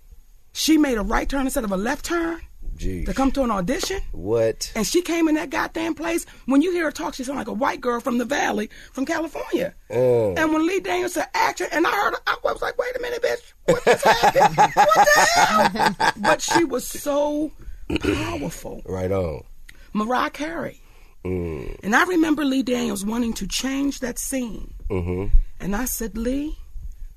She made a right turn instead of a left turn Gee. to come to an audition. What? And she came in that goddamn place. When you hear her talk, she sounds like a white girl from the valley from California. Mm. And when Lee Daniels said action, and I heard her, I was like, wait a minute, bitch. What just happened? <laughs> what the hell? <laughs> But she was so powerful. Right on. Mariah Carey. Mm. And I remember Lee Daniels wanting to change that scene. Mm-hmm. And I said, Lee,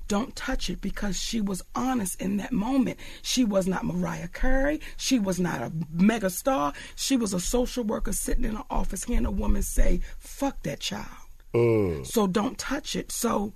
don't touch it because she was honest in that moment. She was not Mariah Carey. She was not a mega star. She was a social worker sitting in an office hearing a woman say, fuck that child. Mm. So don't touch it. So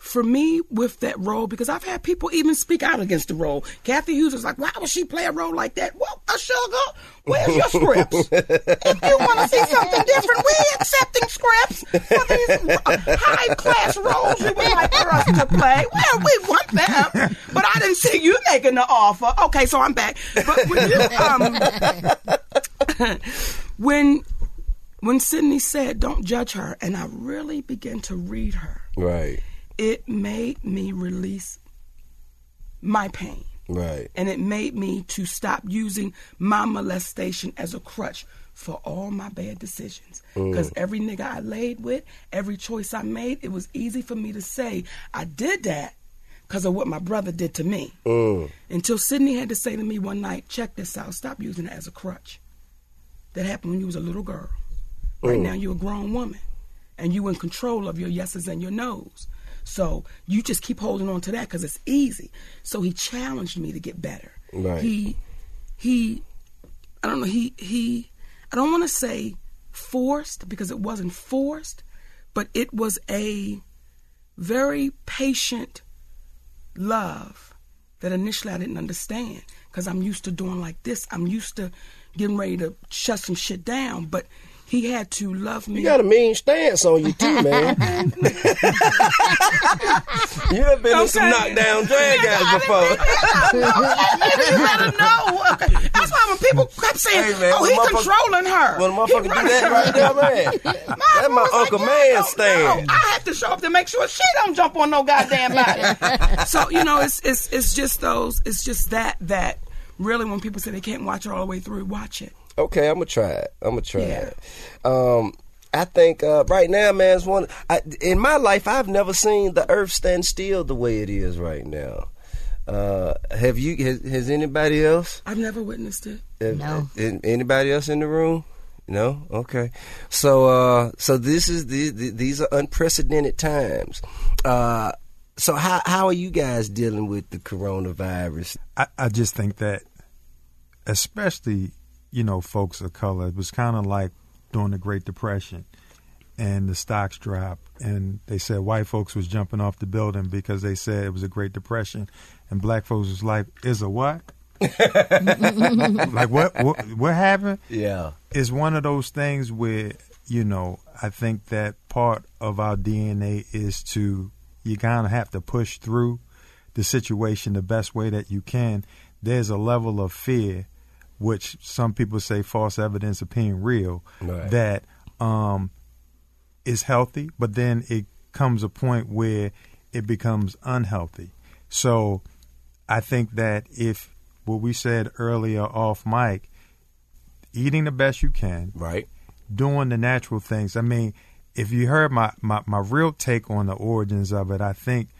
for me, with that role, because I've had people even speak out against the role. Cathy Hughes was like, why would she play a role like that? Well, a sugar, where's your scripts? if you want to see something different, we're accepting scripts for these high class roles you would like for us to play. Well, we want them, but I didn't see you making the offer. Okay, so I'm back. But when you, um, <laughs> when when Sidney said, "Don't judge her," and I really began to read her, Right. It made me release my pain, Right. and it made me to stop using my molestation as a crutch for all my bad decisions. Because every nigga I laid with, every choice I made, it was easy for me to say I did that because of what my brother did to me. Mm. Until Sidney had to say to me one night, check this out, stop using it as a crutch. That happened when you was a little girl. Right now you're a grown woman. And you in control of your yeses and your nos. So you just keep holding on to that because it's easy. So he challenged me to get better. Right. He he I don't know, he he I don't want to say forced because it wasn't forced, but it was a very patient love that initially I didn't understand because I'm used to doing like this. I'm used to getting ready to shut some shit down, but he had to love me. You got a mean stance on you too, man. <laughs> you have been in some knockdown drag guys before. you <laughs> gotta know. That's why when people kept saying, Hey, man, "Oh, when he controlling her," a motherfucker He do that right there, man, <laughs> that's my Uncle like, Man "No, no. I have to show up to make sure she don't jump on no goddamn body. so you know, it's it's it's just those. It's just that that really when people say they can't watch it all the way through, watch it. Okay, I'm gonna try it. I'm gonna try Yeah. it. Um, I think uh, right now, man, it's one. I, in my life, I've never seen the Earth stand still the way it is right now. Uh, have you? Has, has anybody else? I've never witnessed it. Have- No. an- Anybody else in the room? No. Okay. So, uh, so this is the, the, these are unprecedented times. Uh, so how how are you guys dealing with the coronavirus? I, I just think that, especially, you know, folks of color, it was kind of like during the Great Depression and the stocks dropped. And they said white folks was jumping off the building because they said it was a Great Depression. And black folks was like, is a what? <laughs> like, what, what, what happened? Yeah. It's one of those things where you know, I think that part of our DNA is to you kind of have to push through the situation the best way that you can. There's a level of fear, which some people say false evidence appearing real, Right. that um, is healthy, but then it comes a point where it becomes unhealthy. So I think that if what we said earlier off mic, eating the best you can, Right. doing the natural things. I mean, if you heard my, my, my real take on the origins of it, I think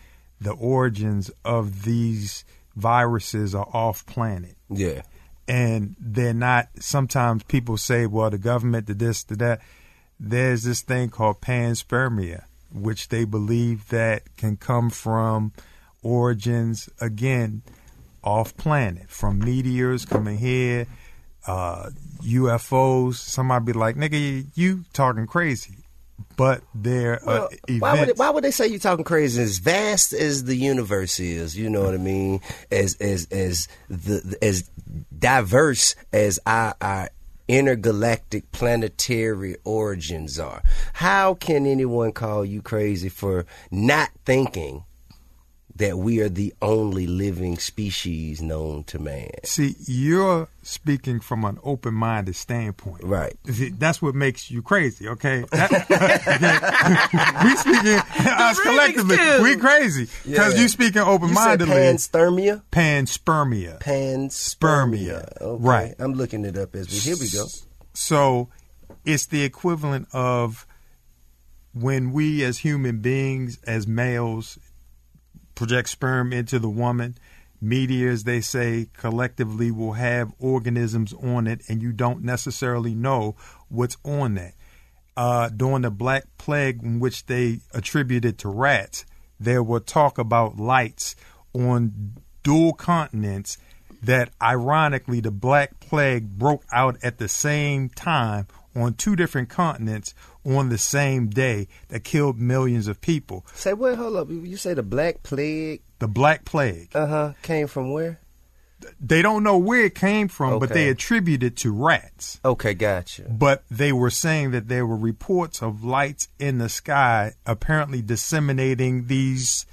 the origins of these viruses are off planet. Yeah. And they're not, sometimes people say, well, the government did this, did that. There's this thing called panspermia, which they believe that can come from origins, again, off planet, from meteors coming here, uh, UFOs. Somebody be like, nigga, you talking crazy. But they're Well, uh, why would events. why would they say you're talking crazy? As vast as the universe is, you know what I mean. As as as the as diverse as our our intergalactic planetary origins are. How can anyone call you crazy for not thinking that we are the only living species known to man? See, you're speaking from an open-minded standpoint. Right. See, That's what makes you crazy, okay? That- <laughs> we speaking us collectively. We crazy because Yeah. you speaking You said open-mindedly. panspermia. panspermia. Panspermia. Okay. Right. I'm looking it up as we. Here we go. So it's the equivalent of when we as human beings, as males, project sperm into the woman, meteors, they say, collectively will have organisms on it, and you don't necessarily know what's on that. Uh, during the Black Plague, in which they attributed to rats, there were talk about lights on dual continents that ironically the Black Plague broke out at the same time on two different continents on the same day that killed millions of people. Say what? Hold up. You say the Black Plague? The Black Plague. Uh huh. Came from where? They don't know where it came from, but they attribute it to rats. Okay, gotcha. But they were saying that there were reports of lights in the sky apparently disseminating these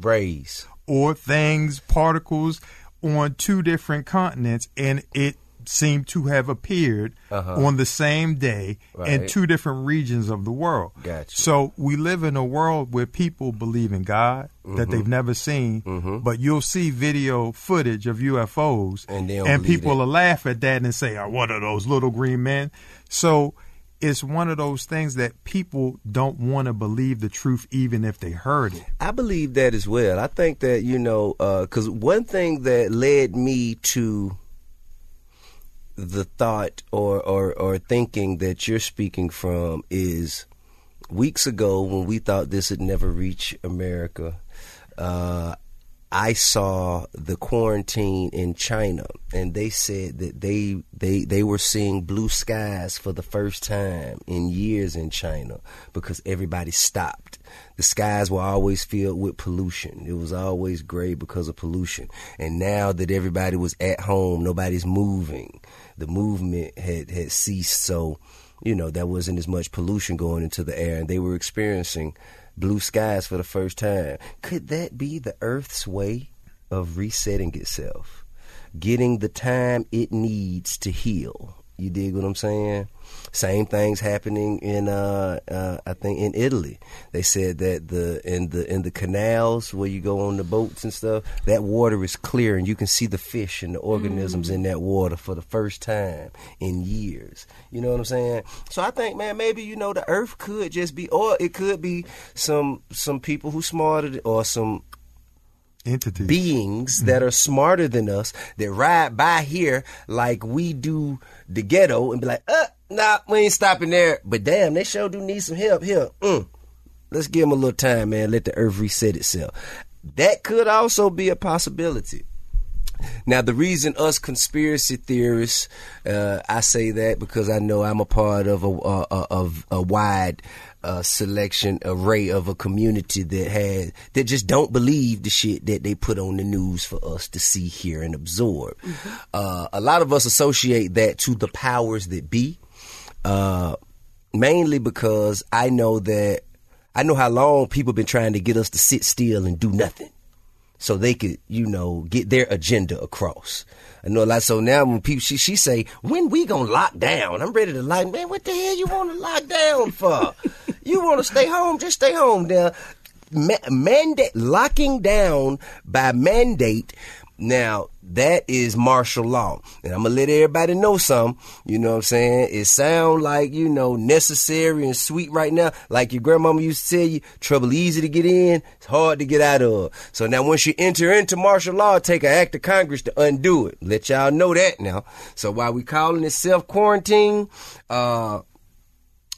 Rays. or things, particles on two different continents, and it seemed to have appeared Uh-huh. on the same day in two different regions of the world. Gotcha. So we live in a world where people believe in God that Mm-hmm. they've never seen, but you'll see video footage of UFOs, And they people it. will laugh at that and say, "Oh, what are those little green men?" So it's one of those things that people don't want to believe the truth, even if they heard it. I believe that as well. I think that you know, because one thing that led me to the thought or, or or thinking that you're speaking from is weeks ago when we thought this would never reach America. Uh, I saw the quarantine in China, and they said that they they they were seeing blue skies for the first time in years in China because everybody stopped. The skies were always filled with pollution. It was always gray because of pollution. And now that everybody was at home, nobody's moving. The movement had had ceased, so you know there wasn't as much pollution going into the air, and they were experiencing blue skies for the first time. Could that be the Earth's way of resetting itself, getting the time it needs to heal? You dig what I'm saying? Same things happening in uh, uh I think in Italy. They said that the in the in the canals where you go on the boats and stuff, that water is clear and you can see the fish and the organisms in that water for the first time in years. You know what I'm saying? So I think man, maybe you know the earth could just be or it could be some some people who smarter or some Entities. beings that are smarter than us that ride by here like we do the ghetto and be like, uh, nah, we ain't stopping there. But damn, they sure do need some help here. Mm. Let's give them a little time, man. Let the earth reset itself. That could also be a possibility. Now, the reason us conspiracy theorists, uh, I say that because I know I'm a part of a, a, a, of a wide uh, selection array of a community that had that just don't believe the shit that they put on the news for us to see, hear, and absorb. Uh, a lot of us associate that to the powers that be. Uh, mainly because I know that I know how long people been trying to get us to sit still and do nothing, so they could, you know, get their agenda across. I know a lot. So now when people she she say, when we gonna lock down? I'm ready to like, man, what the hell you want to lock down for? <laughs> you want to stay home? Just stay home. Now, ma- mandate locking down by mandate. Now that is martial law, and I'm gonna let everybody know some. You know what I'm saying? It sound like you know necessary and sweet right now, like your grandmama used to tell you. Trouble easy to get in, it's hard to get out of. So now once you enter into martial law, take an act of Congress to undo it. Let y'all know that now. So while we calling it self quarantine, uh,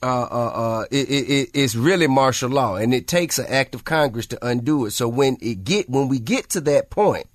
uh, uh, uh, it, it, it's really martial law, and it takes an act of Congress to undo it. So when it get when we get to that point,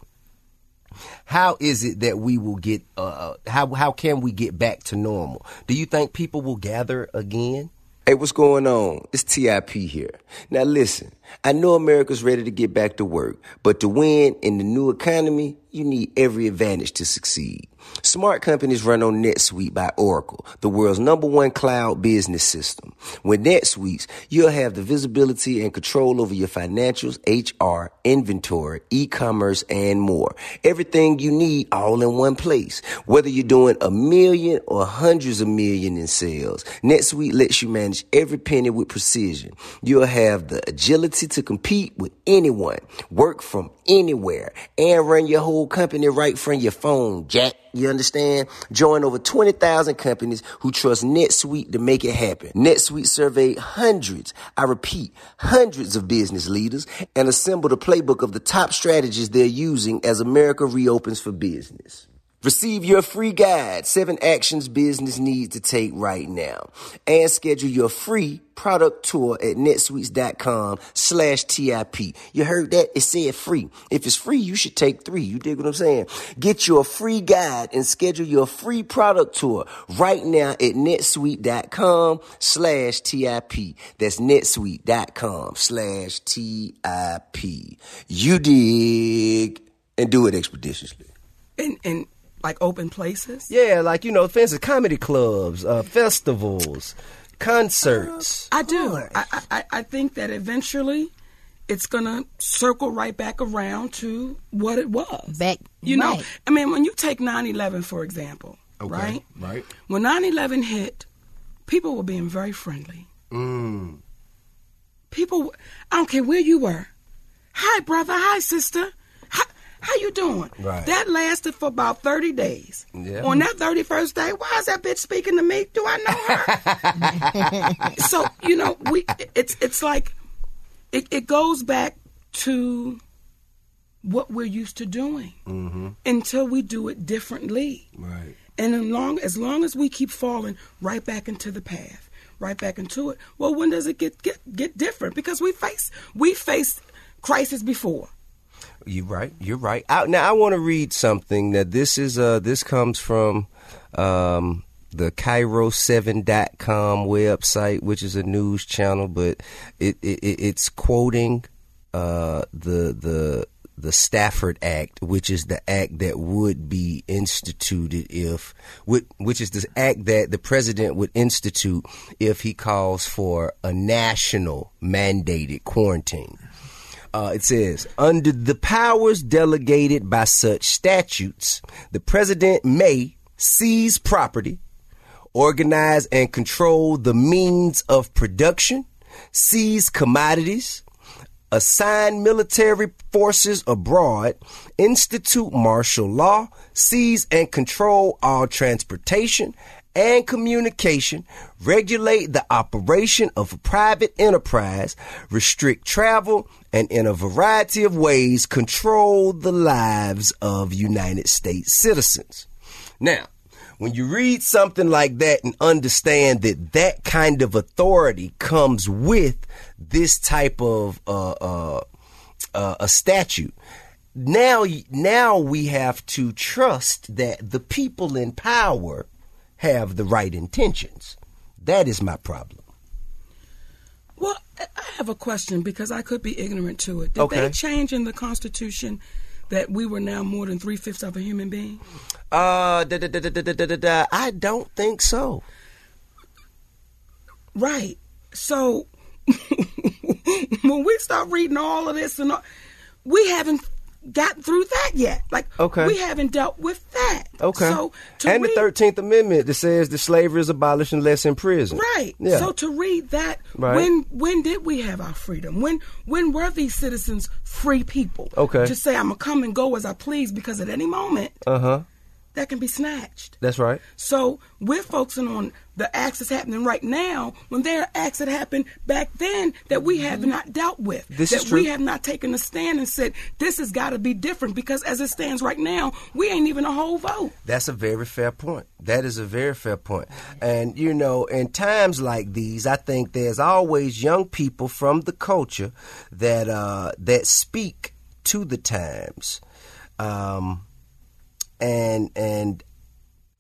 how is it that we will get? Uh, how how can we get back to normal? Do you think people will gather again? Hey, what's going on? It's TIP here. Now listen, I know America's ready to get back to work, but to win in the new economy, you need every advantage to succeed. Smart companies run on NetSuite by Oracle, the world's number one cloud business system. With NetSuite, you'll have the visibility and control over your financials, HR, inventory, e-commerce, and more. Everything you need all in one place. Whether you're doing a million or hundreds of million in sales, NetSuite lets you manage every penny with precision. You'll have the agility to compete with anyone, work from anywhere, and run your whole company right from your phone, Jack. You understand? Join over 20,000 companies who trust NetSuite to make it happen. NetSuite surveyed hundreds, I repeat, hundreds of business leaders and assembled a playbook of the top strategies they're using as America reopens for business. Receive your free guide, seven actions business needs to take right now. And schedule your free product tour at netsuites.com slash TIP. You heard that? It said free. If it's free, you should take three. You dig what I'm saying? Get your free guide and schedule your free product tour right now at netsuite.com slash TIP. That's netsuite.com slash TIP. You dig and do it expeditiously. And and like open places. Yeah, like you know, for instance, comedy clubs, uh, festivals, concerts. I do. I, I I think that eventually it's gonna circle right back around to what it was. Back, You know, right. I mean, when you take 9/11 for example, right? right. When 9/11 hit, people were being very friendly. Mm. People, I don't care where you were. Hi, brother. Hi, sister. How, you doing? Right. That lasted for about 30 days. Yeah. On that 31st day, why is that bitch speaking to me? Do I know her? <laughs> so, you know, we it's it's like it, it goes back to what we're used to doing mm-hmm. until we do it differently. Right. And as long as long as we keep falling right back into the path, right back into it, well, when does it get get get different? Because we face we faced crisis before. You're right. You're right. I, now I want to read something that this is. Uh, this comes from um, the KIRO7.com website, which is a news channel, but it, it it- it's quoting uh, the the the Stafford Act, which is the act that would be instituted if, which is the act that the president would institute if he calls for a national mandated quarantine. Uh, it says, under the powers delegated by such statutes, the president may seize property, organize and control the means of production, seize commodities, assign military forces abroad, institute martial law, seize and control all transportation and communication, regulate the operation of a private enterprise, restrict travel, and in a variety of ways control the lives of United States citizens. Now, when you read something like that and understand that that kind of authority comes with this type of uh, uh, uh, a statute, now now we have to trust that the people in power have the right intentions. That is my problem. Well, I have a question because I could be ignorant to it. Did okay. they change in the Constitution that we were now more than three fifths of a human being? Uh, da, da, da, I don't think so. Right. So <laughs> when we start reading all of this and all, we haven't gotten through that yet. Like Okay. we haven't dealt with that. Okay. So to and read, the Thirteenth Amendment that says that slavery is abolished unless in prison. Right. Yeah. So to read that, Right. when when did we have our freedom? When when were these citizens free people? Okay. To say I'm gonna come and go as I please because at any moment uh huh. That can be snatched. That's right. So we're focusing on the acts that's happening right now when there are acts that happened back then that we have not dealt with. This that is true. we have not taken a stand and said this has got to be different because as it stands right now, we ain't even a whole vote. That's a very fair point. That is a very fair point. And you know, in times like these, I think there's always young people from the culture that uh, that speak to the times. Um, and and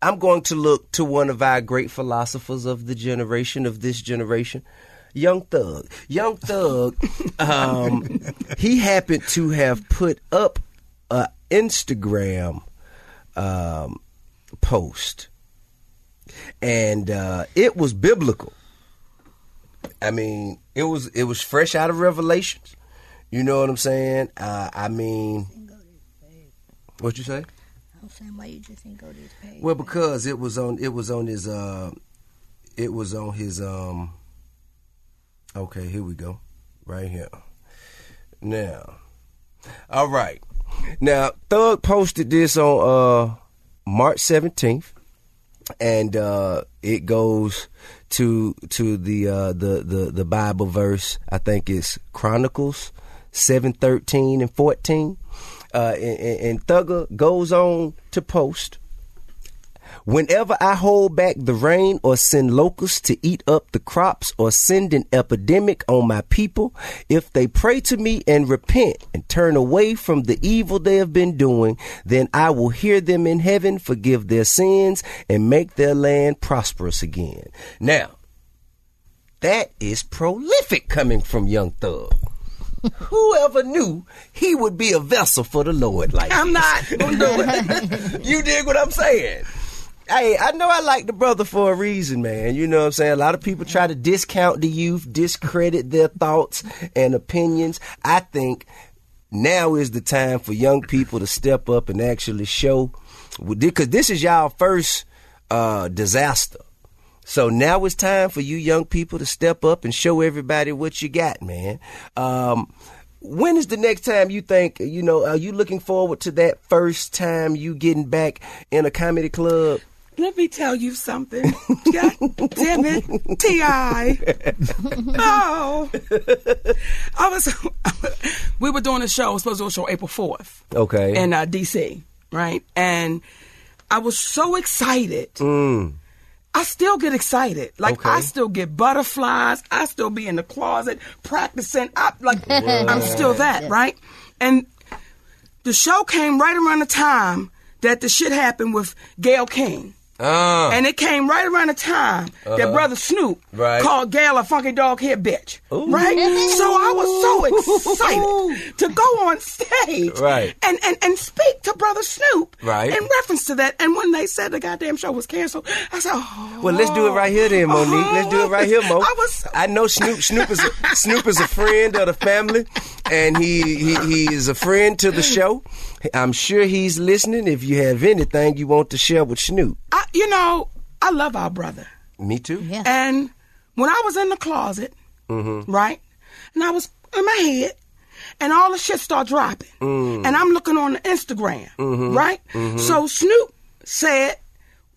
I'm going to look to one of our great philosophers of the generation of this generation, Young Thug. Young Thug, <laughs> um, he happened to have put up a Instagram um, post, and uh, it was biblical. I mean, it was it was fresh out of Revelations. You know what I'm saying? Uh, I mean, what you say? Saying why you just didn't go to his page. Well, because it was on it was on his uh it was on his um Okay, here we go. Right here. Now. All right. Now, Thug posted this on uh March 17th and uh it goes to to the uh the the the Bible verse. I think it's Chronicles 7:13 and 14. Uh, and, and, Thugger goes on to post. Whenever I hold back the rain or send locusts to eat up the crops or send an epidemic on my people, if they pray to me and repent and turn away from the evil they have been doing, then I will hear them in heaven, forgive their sins, and make their land prosperous again. Now, that is prolific coming from Young Thug. Whoever knew he would be a vessel for the Lord like I'm this? not gonna do it. <laughs> you dig what I'm saying? Hey, I know I like the brother for a reason, man. You know what I'm saying? A lot of people try to discount the youth, discredit their thoughts and opinions. I think now is the time for young people to step up and actually show, because this is y'all first uh, disaster. So now it's time for you young people to step up and show everybody what you got, man. Um, when is the next time you think, you know, are you looking forward to that first time you getting back in a comedy club? Let me tell you something. God damn it. T.I. <laughs> Oh. I was, <laughs> we were doing a show, supposed to do a show April 4th Okay. in uh, D.C., right? And I was so excited. I still get excited. Like Okay. I still get butterflies. I still be in the closet practicing. I, like <laughs> I'm still that, right? And the show came right around the time that the shit happened with Gayle King. Ah. And it came right around the time that brother Snoop Right. called Gayle a funky dog head bitch. Right? So I was so <laughs> excited to go on stage Right. and, and, and speak to brother Snoop Right. in reference to that. And when they said the goddamn show was canceled, I said, oh. Well, let's do it right here, then, Mo'Nique. Let's do it right here, Mo. I was I know Snoop. Snoop is a, Snoop is a friend of the family, and he, he he is a friend to the show. I'm sure he's listening. If you have anything you want to share with Snoop, I, you know, I love our brother. me too. Yeah. And when I was in the closet, mm-hmm. right, and I was in my head, and all the shit start dropping, mm. and I'm looking on the Instagram, mm-hmm. right? Mm-hmm. So Snoop said.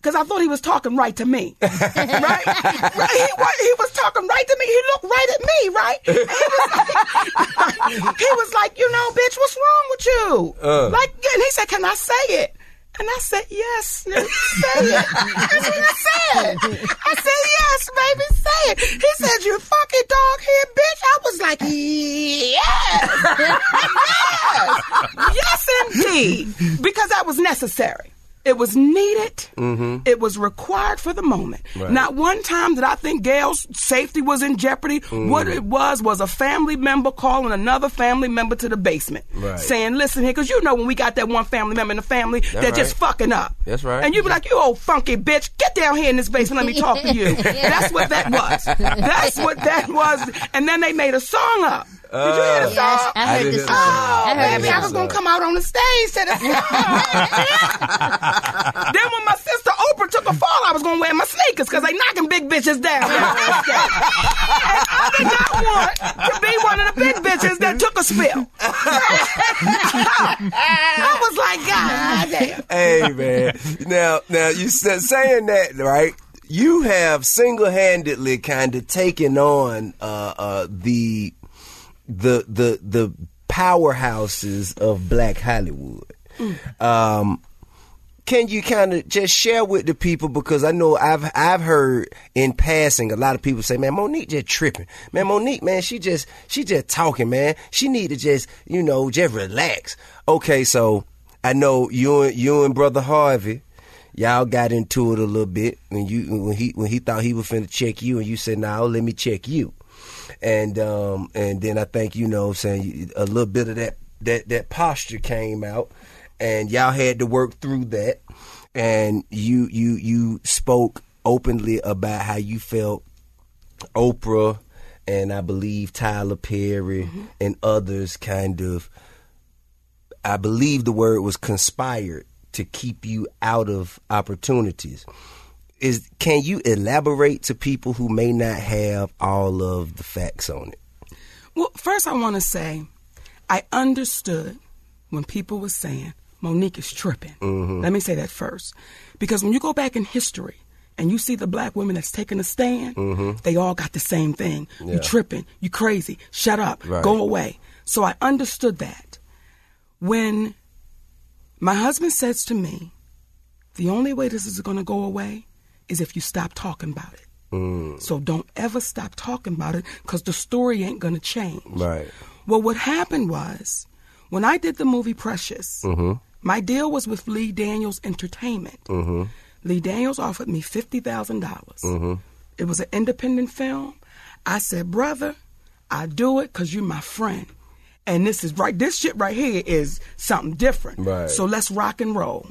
Because I thought he was talking right to me, <laughs> right? right? He, he was talking right to me. He looked right at me, right? He, was like, <laughs> he was like, you know, bitch, what's wrong with you? Uh. Like, and he said, can I say it? And I said, yes, say it. That's what I said. I said, yes, baby, say it. He said, you fucking dog head bitch. I was like, yes. yes. <laughs> Yes, indeed. Because that was necessary. It was needed. Mm-hmm. It was required for the moment. Right. Not one time did I think Gayle's safety was in jeopardy. Mm. What it was was a family member calling another family member to the basement, Right. saying, "Listen here, because you know when we got that one family member in the family they're right. just fucking up. That's right. And you'd be like, "You old funky bitch, get down here in this basement. Let me talk to you." <laughs> That's what that was. That's what that was. And then they made a song up. Did you hear the song? I I heard did the song. song. Oh, I baby, I was gonna come out on the stage to the song. <laughs> Then when my sister Oprah took a fall, I was gonna wear my sneakers because they knocking big bitches down. <laughs> and I did not want to be one of the big bitches that took a spill. <laughs> I was like, God damn. hey man. Now, now you said saying that right. You have single-handedly kind of taken on uh, uh, the the the the powerhouses of Black Hollywood. Um, can you kind of just share with the people because I know I've I've heard in passing a lot of people say, "Man, Mo'Nique just tripping." Man, Mo'Nique, man, she just she just talking, man. She need to just you know just relax. Okay, so I know you and you and brother Harvey, y'all got into it a little bit when you when he when he thought he was finna check you and you said, "Now let me check you," and um and then I think you know saying a little bit of that that that posture came out and y'all had to work through that and you you you spoke openly about how you felt Oprah and I believe Tyler Perry and others kind of I believe the word was conspired to keep you out of opportunities. Is can you elaborate to people who may not have all of the facts on it? Well, first I want to say, I understood when people were saying Mo'Nique is tripping. Mm-hmm. Let me say that first, because when you go back in history and you see the black women that's taking a stand, mm-hmm. they all got the same thing. You Yeah. tripping, you crazy, shut up, Right. go away. So I understood that. When my husband says to me, the only way this is going to go away is if you stop talking about it. Mm. So don't ever stop talking about it because the story ain't going to change. Right. Well, what happened was when I did the movie Precious, mm-hmm. my deal was with Lee Daniels Entertainment. Mm-hmm. Lee Daniels offered me $50,000. dollars mm-hmm. It was an independent film. I said, brother, I do it because you're my friend. And this is right, this shit right here is something different. Right. So let's rock and roll.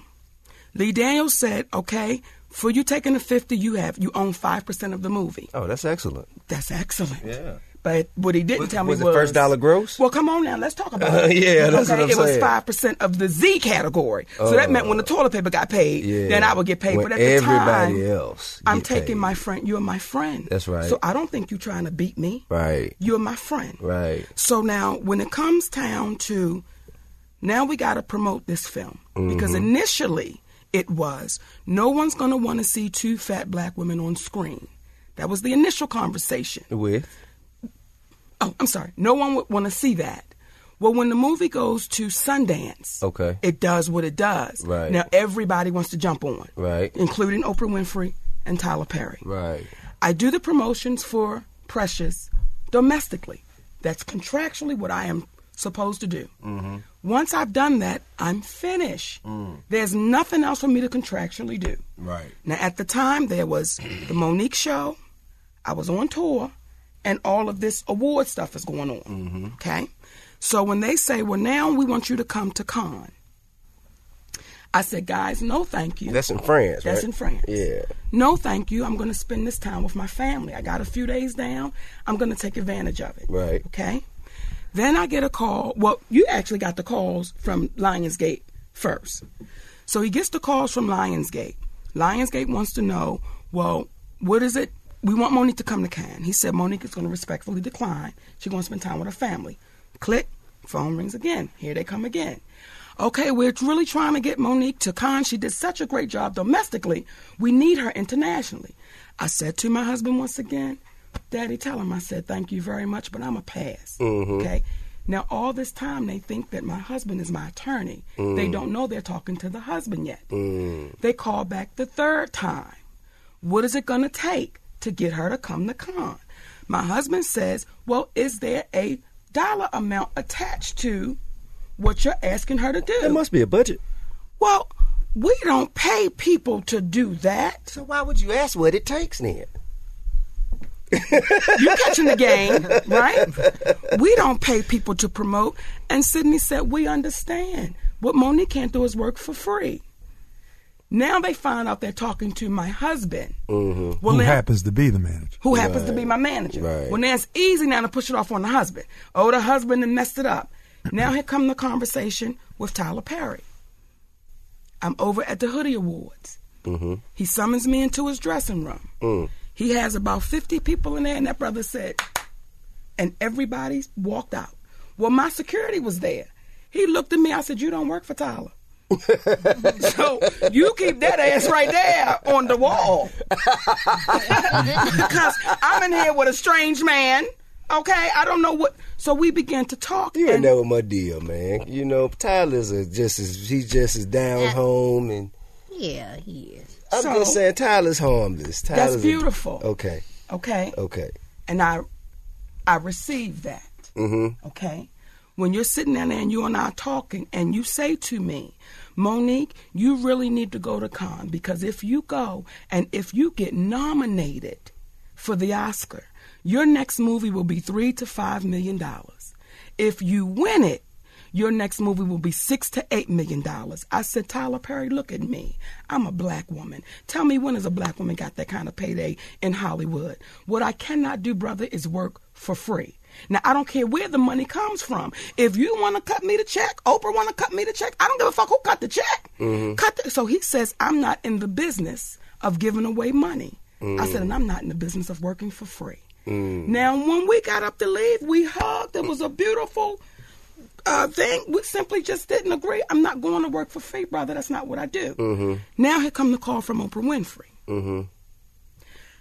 Lee Daniels said, okay, for you taking the 50, you have, you own 5% of the movie. Oh, that's excellent. That's excellent. Yeah. But what he didn't tell me was was first dollar gross? Well, come on now, let's talk about it. <laughs> Yeah, that's okay, what I'm it was five percent of the Z category, so that meant when the toilet paper got paid, Yeah. then I would get paid. When but at the time, else I'm taking paid. my friend. You're my friend. That's right. So I don't think you're trying to beat me. Right. You're my friend. Right. So now, when it comes down to, now we got to promote this film because Mm-hmm. initially it was no one's going to want to see two fat black women on screen. That was the initial conversation. With Oh, I'm sorry. No one would want to see that. Well, when the movie goes to Sundance, Okay. it does what it does. Right. Now everybody wants to jump on, Right. including Oprah Winfrey and Tyler Perry. right. I do the promotions for Precious domestically. That's contractually what I am supposed to do. Mm-hmm. Once I've done that, I'm finished. There's nothing else for me to contractually do. Mm. Right. Now, at the time, there was the Mo'Nique show. I was on tour, and all of this award stuff is going on. Mm-hmm. Okay? So when they say, well, now we want you to come to Cannes, I said, guys, no, thank you. That's in France, That's right? in France. Yeah. No, thank you. I'm going to spend this time with my family. I got a few days down. I'm going to take advantage of it. Right. Okay. Then I get a call. Well, you actually got the calls from Lionsgate first. So he gets the calls from Lionsgate. Lionsgate wants to know, well, what is it? We want Mo'Nique to come to Cannes. He said Mo'Nique is going to respectfully decline. She's going to spend time with her family. Click. Phone rings again. Here they come again. Okay, we're really trying to get Mo'Nique to Cannes. She did such a great job domestically. We need her internationally. I said to my husband once again, Daddy, tell him I said thank you very much, but I'm a pass. Mm-hmm. Okay. Now all this time they think that my husband is my attorney. They mm. don't know they're talking to the husband yet. Mm. They call back the third time. What is it going to take to get her to come to Cannes? My husband says, Well, is there a dollar amount attached to what you're asking her to do? There must be a budget. Well, we don't pay people to do that. So why would you ask what it takes then? You catching the game, right? We don't pay people to promote. And Sidney said, We understand. What Mo'Nique can't do is work for free. Now they find out they're talking to my husband. Mm-hmm. Well, Who now- happens to be the manager? who happens to be my manager. right. Well, now it's easy now to push it off on the husband. Oh, the husband done messed it up. Now here come the conversation with Tyler Perry. I'm over at the Hoodie Awards. Mm-hmm. He summons me into his dressing room. Mm. He has about 50 people in there, and that brother said, and everybody walked out. Well, my security was there. He looked at me. I said, You don't work for Tyler. <laughs> so you keep that ass right there on the wall. <laughs> because I'm in here with a strange man. Okay, I don't know what. So we began to talk. You ain't and- know my deal, man. You know, Tyler's a just as he's just as down home, and Yeah, he is. I'm So- just saying Tyler's harmless. Tyler's That's a- beautiful. okay, okay, okay. and I, I received that. Mm-hmm. okay? When you're sitting down there and you and I are talking, and you say to me, Mo'Nique, you really need to go to Cannes because if you go and if you get nominated for the Oscar, your next movie will be three to five million dollars. If you win it, your next movie will be six to eight million dollars. I said, Tyler Perry, look at me. I'm a black woman. Tell me when has a black woman got that kind of payday in Hollywood? What I cannot do, brother, is work for free. Now I don't care where the money comes from. If you want to cut me the check, Oprah want to cut me the check. I don't give a fuck who cut the check. Mm-hmm. Cut. The, so he says I'm not in the business of giving away money. I said, mm. and I'm not in the business of working for free. Mm. Now, when we got up to leave, we hugged. It was a beautiful uh, thing. We simply just didn't agree. I'm not going to work for free, brother. That's not what I do. Now here come the call from Oprah Winfrey. Mm-hmm.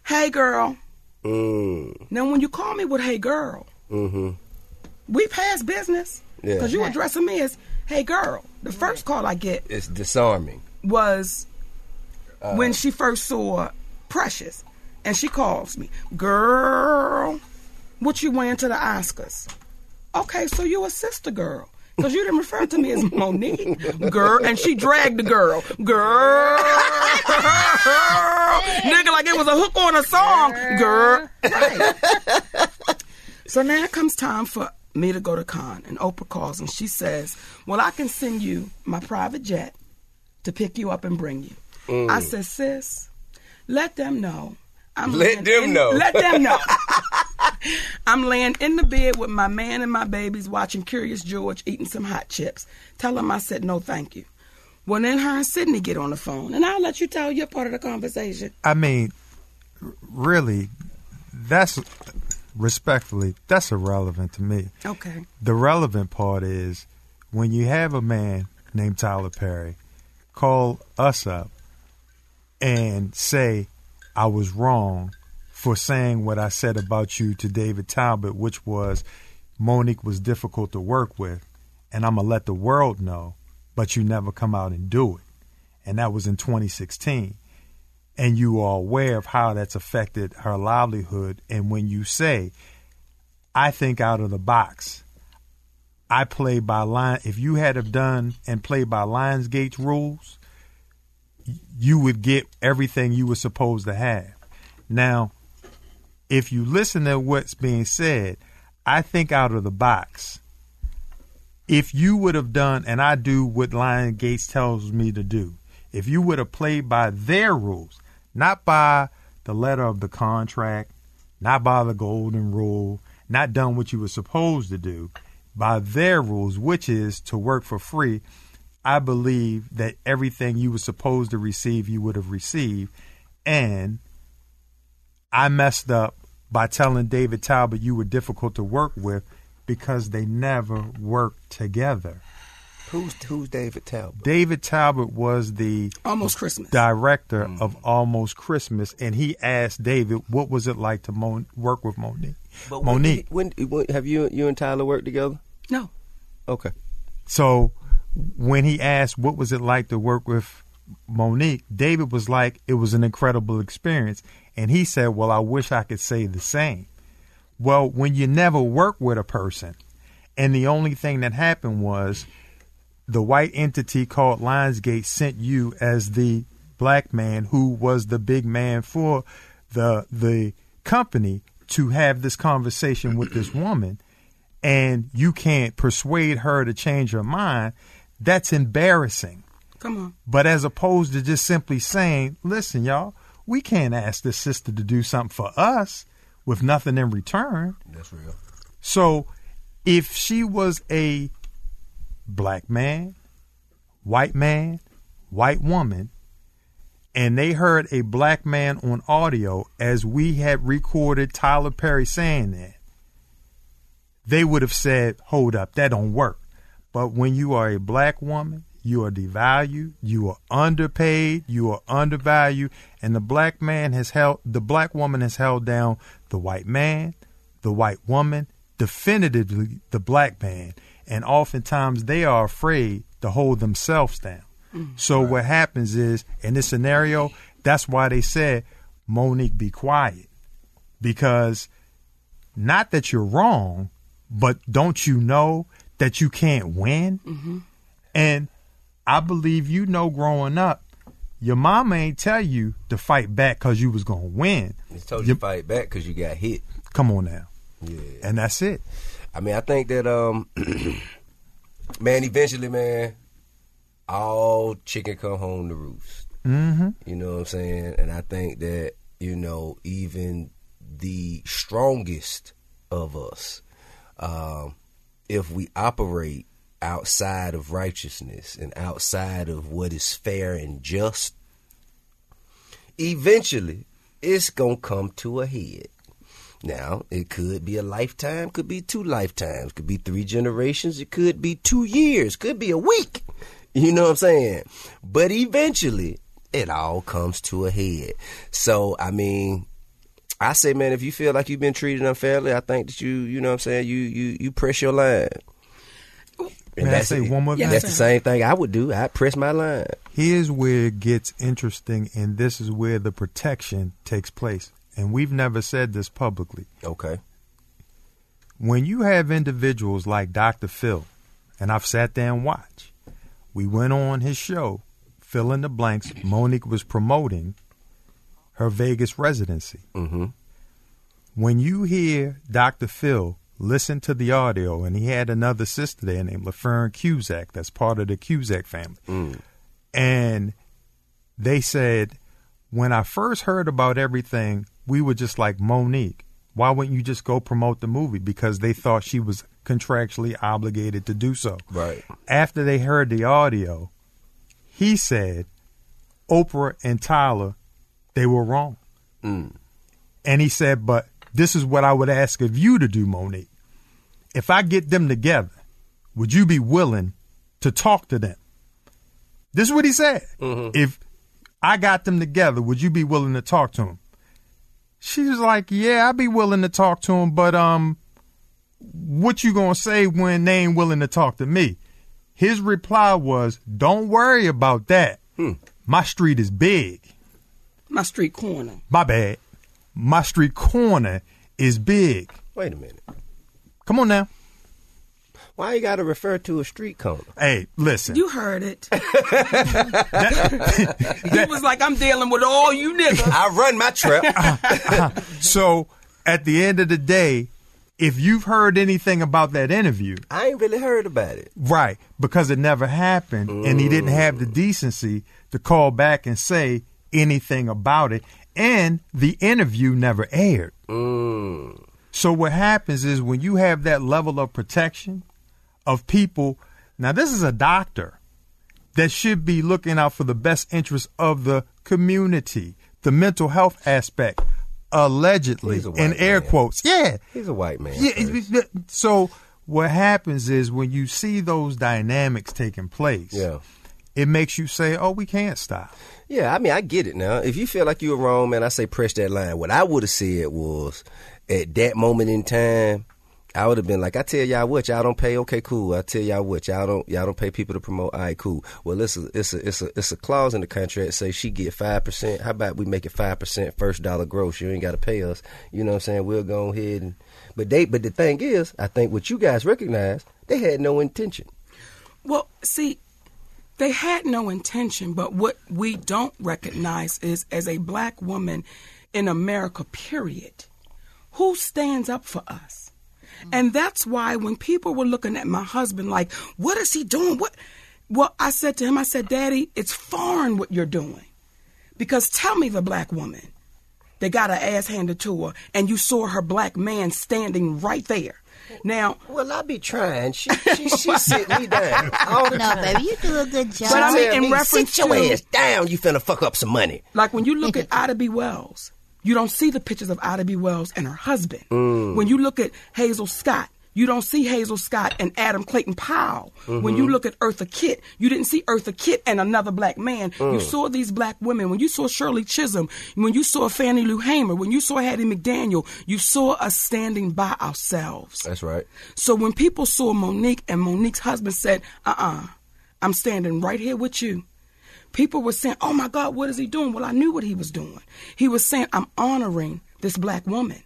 Hey, girl. Mm. Now, when you call me with "Hey, girl," Mm-hmm. we pass business Yeah. because you addressing me as "Hey, girl." The first call I get It's disarming. was when she first saw Precious, and she calls me, "Girl, what you wearing to the Oscars?" Okay, so you a sister girl. Because you didn't refer to me as Mo'Nique. Girl. And she dragged the girl. Girl. <laughs> Nigga, like it was a hook on a song. Girl. Right. so now it comes time for me to go to Cannes. And Oprah calls and she says, Well, I can send you my private jet to pick you up and bring you. I mm. said, Sis, let them know. I'm Let them in- know. Let them know. <laughs> <laughs> I'm laying in the bed with my man and my babies watching Curious George eating some hot chips. Tell them I said no thank you. Well, then her and Sidney get on the phone, and I'll let you tell your part of the conversation. I mean, really, that's respectfully, that's irrelevant to me. Okay. The relevant part is when you have a man named Tyler Perry call us up and say, I was wrong for saying what I said about you to David Talbert, which was Mo'Nique was difficult to work with, and I'm going to let the world know, but you never come out and do it. And that was in 2016 and you are aware of how that's affected her livelihood. And when you say, I think out of the box, I play by line. If you had have done and played by Lionsgate's rules, you would get everything you were supposed to have. Now, if you listen to what's being said, I think out of the box. If you would have done, and I do what Lionsgate tells me to do, if you would have played by their rules, not by the letter of the contract, not by the golden rule, not done what you were supposed to do, by their rules, which is to work for free, I believe that everything you were supposed to receive, you would have received. And I messed up by telling David Talbert you were difficult to work with because they never worked together. Who's who's David Talbert? David Talbert was the Almost Christmas. director Mm. of Almost Christmas, and he asked David, "What was it like to Mon- work with Mo'Nique?" But Mo'Nique. When, when, when have you you and Tyler worked together? No. Okay. So when he asked, "What was it like to work with Mo'Nique?" David was like, "It was an incredible experience," and he said, "Well, I wish I could say the same." Well, when you never work with a person, and the only thing that happened was the white entity called Lionsgate sent you as the black man who was the big man for the the company to have this conversation with this woman and you can't persuade her to change her mind, that's embarrassing. Come on. But as opposed to just simply saying, listen, y'all, we can't ask this sister to do something for us with nothing in return. That's real. So if she was a black man, white man, white woman, and they heard a black man on audio as we had recorded Tyler Perry saying that, they would have said, hold up, that don't work. But when you are a black woman, you are devalued, you are underpaid, you are undervalued, and the black man has held the black woman has held down the white man, the white woman, definitively the black man, and oftentimes they are afraid to hold themselves down. Mm. so what happens is in this scenario, that's why they said, Mo'Nique, be quiet. Because not that you're wrong, but don't you know that you can't win? Mm-hmm. And I believe you know growing up, your mama ain't tell you to fight back because you was going to win. He told you to fight back because you got hit. Come on now. Yeah. And that's it. I mean, I think that um, <clears throat> man, eventually, man, all chicken come home to roost. Mm-hmm. You know what I'm saying? And I think that you know even the strongest of us, um, if we operate outside of righteousness and outside of what is fair and just, eventually it's gonna come to a head. Now, it could be a lifetime, could be two lifetimes, could be three generations, it could be two years, could be a week. You know what I'm saying? But eventually, it all comes to a head. So, I mean, I say, man, if you feel like you've been treated unfairly, I think that you, you know what I'm saying, you you you press your line. And May I that's say it. one more Yes, That's the same thing I would do. I'd press my line. Here's where it gets interesting, and this is where the protection takes place. And we've never said this publicly. Okay. When you have individuals like Dr. Phil, and I've sat there and watched, we went on his show, Fill in the Blanks. Mo'Nique was promoting her Vegas residency. Mm-hmm. When you hear Dr. Phil listen to the audio, and he had another sister there named LaFern Cusack, that's part of the Cusack family. And they said, when I first heard about everything, we were just like, Mo'Nique, why wouldn't you just go promote the movie? Because they thought she was contractually obligated to do so. Right. After they heard the audio, he said, Oprah and Tyler, they were wrong. Mm. And he said, but this is what I would ask of you to do, Mo'Nique. If I get them together, would you be willing to talk to them? This is what he said. If I got them together, would you be willing to talk to them? She was like, "Yeah, I'd be willing to talk to them, but um, what you gonna say when they ain't willing to talk to me?" His reply was, "Don't worry about that. My street is big. My street corner. My bad. My street corner is big. Wait a minute. Come on now. Why you got to refer to a street corner? Hey, listen. You heard it. <laughs> he was like, I'm dealing with all you niggas. I run my trap. <laughs> so at the end of the day, if you've heard anything about that interview, I ain't really heard about it. right, because it never happened and he didn't have the decency to call back and say anything about it, and the interview never aired. Mm. So what happens is when you have that level of protection of people, now this is a doctor that should be looking out for the best interest of the community, the mental health aspect, allegedly in air man. quotes. Yeah. He's a white man. Yeah. first. it- it- So what happens is when you see those dynamics taking place, Yeah. it makes you say, "Oh, we can't stop." Yeah, I mean, I get it now. If you feel like you were wrong, man, I say press that line. What I would have said was, at that moment in time, I would have been like, I tell y'all what, y'all don't pay. Okay, cool. I tell y'all what, y'all don't y'all don't pay people to promote. All right, cool. Well, it's a it's a it's a it's a clause in the contract say she get five percent. How about we make it five percent first dollar gross? You ain't got to pay us. You know what I'm saying? We'll go ahead and. But they but the thing is, I think what you guys recognize, they had no intention. Well, see, they had no intention, but what we don't recognize is as a black woman in America, period, who stands up for us? And that's why when people were looking at my husband like, what is he doing? What? Well, I said to him, I said, Daddy, it's foreign what you're doing. Because tell me the black woman that got her ass handed to her and you saw her black man standing right there. Now, Well, I be trying. She, <laughs> she, she sit me down all the No, time. baby, you do a good job. But I mean, Tell in me, reference sit your to- ass down. You finna fuck up some money. Like when you look <laughs> at Ida B. Wells, you don't see the pictures of Ida B. Wells and her husband. When you look at Hazel Scott, you don't see Hazel Scott and Adam Clayton Powell. When you look at Eartha Kitt, you didn't see Eartha Kitt and another black man. You saw these black women. When you saw Shirley Chisholm, when you saw Fannie Lou Hamer, when you saw Hattie McDaniel, you saw us standing by ourselves. That's right. So when people saw Mo'Nique and Mo'Nique's husband said, uh uh-uh, uh, i am standing right here with you. People were saying, oh my God, what is he doing? Well, I knew what he was doing. He was saying, I'm honoring this black woman.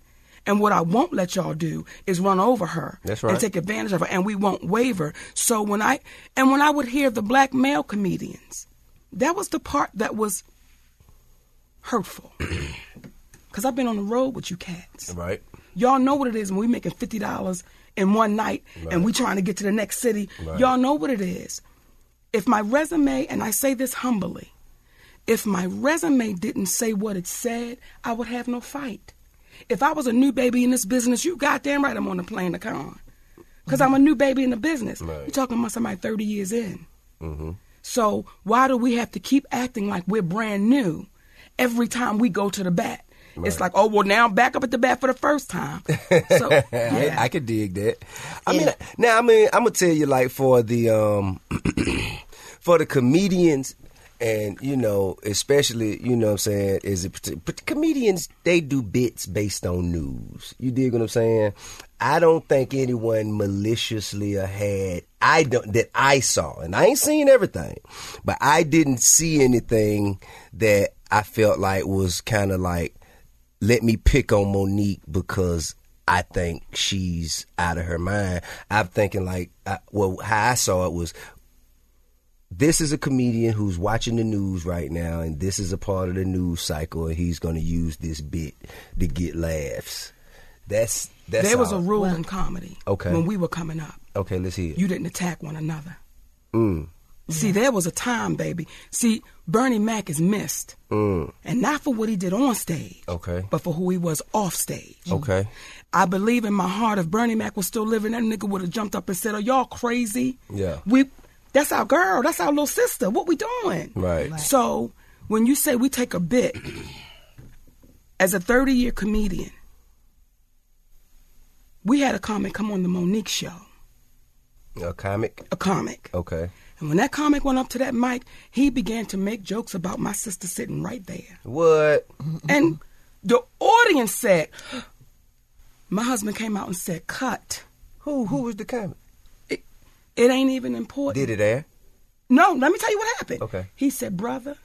And what I won't let y'all do is run over her That's right. and take advantage of her, and we won't waver. So when I and when I would hear the black male comedians, that was the part that was hurtful. <clears throat> Cause I've been on the road with you cats. Right. Y'all know what it is when we making fifty dollars in one night and we trying to get to the next city. Right. Y'all know what it is. If my resume, and I say this humbly, if my resume didn't say what it said, I would have no fight. If I was a new baby in this business, you goddamn right I'm on the plane to come. Because I'm a new baby in the business. You're talking about somebody 30 years in. So why do we have to keep acting like we're brand new every time we go to the bat? It's like, oh well, now I'm back up at the bat for the first time. <laughs> So yeah. I, I could dig that. I mean, now I mean, I'm gonna tell you, like for the um, <clears throat> for the comedians, and you know, especially, you know, what I'm saying, is it but comedians they do bits based on news. You dig what I'm saying? I don't think anyone maliciously or had I don't that I saw, and I ain't seen everything, but I didn't see anything that I felt like was kind of like let me pick on Mo'Nique because I think she's out of her mind. I'm thinking like, I, well, how I saw it was, this is a comedian who's watching the news right now, and this is a part of the news cycle, and he's going to use this bit to get laughs. That's that's there was a all. rule in comedy Okay. when we were coming up. Okay, let's hear. it. You didn't attack one another. Mm, See, there was a time, baby. See, Bernie Mac is missed, mm, and not for what he did on stage, okay, but for who he was off stage. okay. I believe in my heart, if Bernie Mac was still living, that nigga would have jumped up and said, "Are y'all crazy? Yeah. we, that's our girl, that's our little sister. What we doing?" Right. So when you say we take a bit, as a 30 year comedian, we had a comic come on the Mo'Nique show, A comic. a comic. Okay. And when that comic went up to that mic, he began to make jokes about my sister sitting right there. What? And the audience said, <gasps> my husband came out and said, cut. Who? Who was the comic? It, ain't even important. Did it air? No, let me tell you what happened. Okay. He said, brother,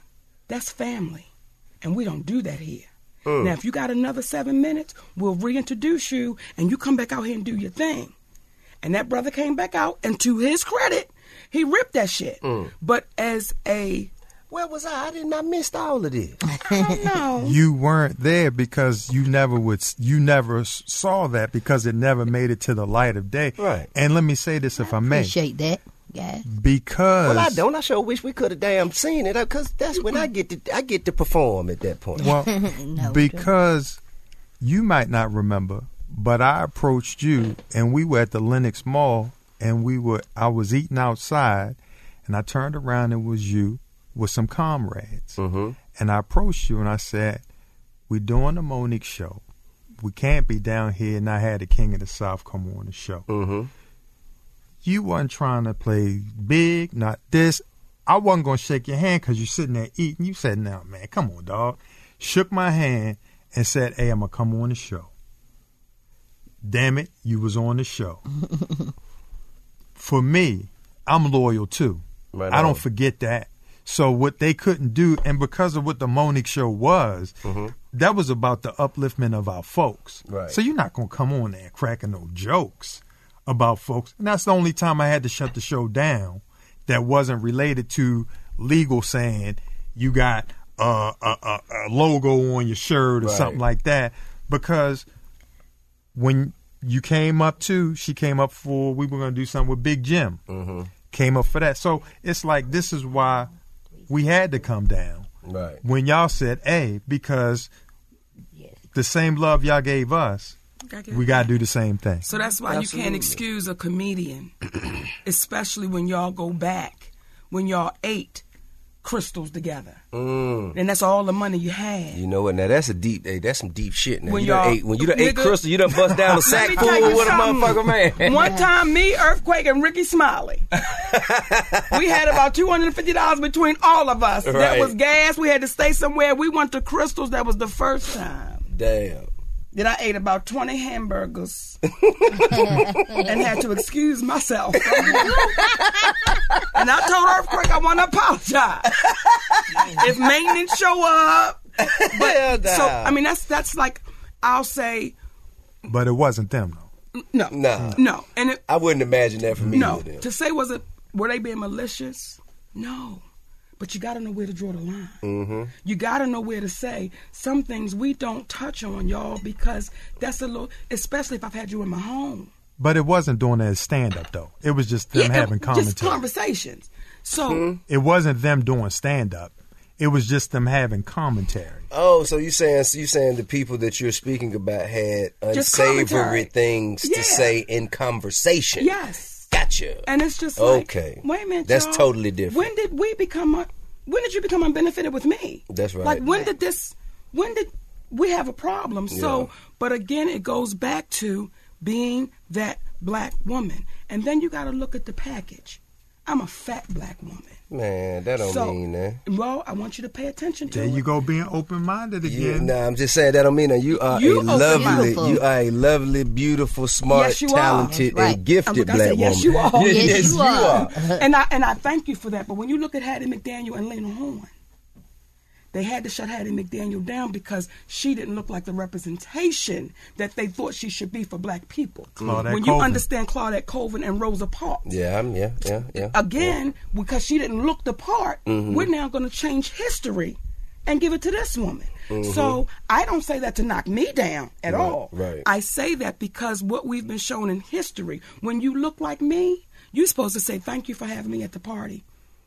that's family. And we don't do that here. Mm. Now, if you got another seven minutes, we'll reintroduce you and you come back out here and do your thing. And that brother came back out, and to his credit, he ripped that shit. Mm. But as a, Where was I? I didn't. I missed all of this. <laughs> I don't know. You weren't there because you never would. You never saw that because it never made it to the light of day. Right. And let me say this, if I may, Appreciate that, guys. because Well, I don't. I sure wish we could have damn seen it uh, because that's when I get to I get to perform at that point. Well, <laughs> No, because you might not remember, but I approached you and we were at the Lenox Mall and we were I was eating outside and I turned around and it was you with some comrades. Mhm. And I approached you and I said, We're doing the Mo'Nique show. We can't be down here and not have the King of the South come on the show. Mm-hmm. You wasn't trying to play big, not this. I wasn't going to shake your hand because you're sitting there eating. You said, no, man, come on, dog. Shook my hand and said, hey, I'm going to come on the show. Damn it, you was on the show. <laughs> For me, I'm loyal too. Right I don't forget that. So what they couldn't do, and because of what the Mo'Nique show was, that was about the upliftment of our folks. Mm-hmm. Right. So you're not gonna come on there cracking no jokes about folks. And that's the only time I had to shut the show down that wasn't related to legal saying you got a, a, a, a logo on your shirt or Right. something like that because when you came up to she came up for we were going to do something with big jim Mm-hmm. came up for that so it's like this is why we had to come down. Right. when y'all said a because the same love y'all gave us we got to do the same thing. So that's why you can't excuse a comedian, <clears throat> especially when y'all go back, when y'all ate Krystals together, Mm. and that's all the money you had. You know what? Now that's a deep. Hey, that's some deep shit. Now When you done ate when you done ate Krystal, you done bust down a <laughs> sack full with a motherfucker, man. One <laughs> time, me, Earthquake, and Rickey Smiley, <laughs> we had about two hundred and fifty dollars between all of us. That was gas. We had to stay somewhere. We went to Krystals. That was the first time Damn. That I ate about twenty hamburgers <laughs> and had to excuse myself. and I told Earthquake I want to apologize if maintenance show up. Hell But so I mean, that's that's like I'll say but it wasn't them though no, Nah. no, and it, I wouldn't imagine that for me. no. either. To say was it were they being malicious? No. But you got to know where to draw the line. Mm-hmm. You got to know where to say some things we don't touch on, y'all, because that's a little. Especially if I've had you in my home. but it wasn't doing it as stand up though it was just them Yeah, having just commentary conversations. So it wasn't them doing stand up it was just them having commentary Oh, so you saying so you saying the people that you're speaking about had unsavory things Yeah. to say in conversation? yes, Gotcha. and it's just like, Okay. Wait a minute, That's y'all. totally different. When did we become? Un- when did you become unbenefited with me? That's right. Like when did this? When did we have a problem? So, Yeah. but again, it goes back to being that black woman, and then you got to look at the package. I'm a fat black woman. Man, that don't so, mean that. well, I want you to pay attention to there it. you go being open-minded You, again nah, I'm just saying that don't mean that you are You a open- lovely, Beautiful. you are a lovely, beautiful, smart, Yes, talented, Right. and gifted black say, woman. yes, you are. Yes, <laughs> Yes, yes, you you are. are. and I and I thank you for that. But when you look at Hattie McDaniel and Lena Horne, they had to shut Hattie McDaniel down because she didn't look like the representation that they thought she should be for black people. Claudette when you Colvin. understand Claudette Colvin and Rosa Parks. Yeah, I'm, yeah, yeah, yeah. Again, because she didn't look the part, Mm-hmm. we're now going to change history and give it to this woman. So I don't say that to knock me down at all. Mm-hmm. I say that because what we've been shown in history, when you look like me, you're supposed to say thank you for having me at the party.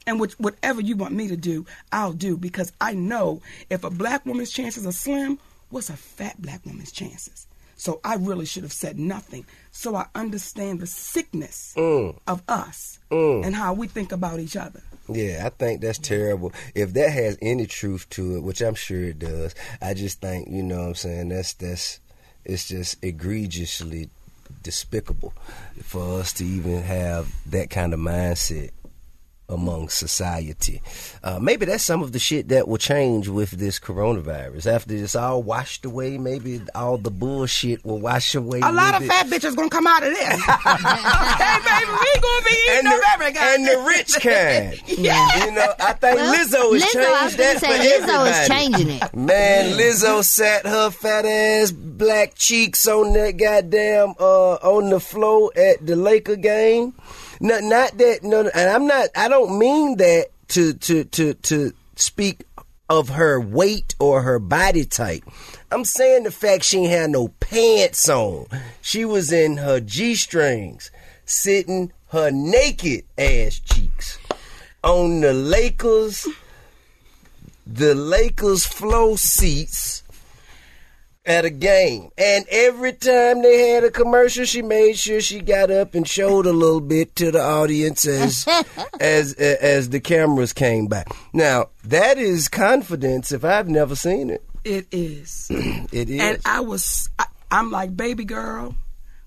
And which, whatever you want me to do, I'll do because I know if a black woman's chances are slim, what's a fat black woman's chances? So I really should have said nothing. So I understand the sickness Mm. of us and how we think about each other. Yeah, I think that's terrible. If that has any truth to it, which I'm sure it does, I just think, you know what I'm saying, that's that's it's just egregiously despicable for us to even have that kind of mindset among society. Uh, maybe that's some of the shit that will change with this coronavirus. After it's all washed away, maybe all the bullshit will wash away. A lot of it. fat bitches gonna come out of this. okay, baby, we gonna be eating and up the, every goddamn and the rich <laughs> kind. Yeah. You know, I think Well, Lizzo has Lizzo, I was changed that say for Lizzo is changing it. <laughs> Man, Lizzo sat her fat ass black cheeks on that goddamn uh on the floor at the Laker game. No, not that. No, and I'm not. I don't mean that to to to to speak of her weight or her body type. I'm saying the fact she had no pants on. She was in her g strings, sitting her naked ass cheeks on the Lakers the Lakers flow seats at a game. And every time they had a commercial, she made sure she got up and showed a little bit to the audience as <laughs> as as the cameras came by. Now, that is confidence if I've never seen it. It is. <clears throat> It is. And I was, I, I'm like, baby girl,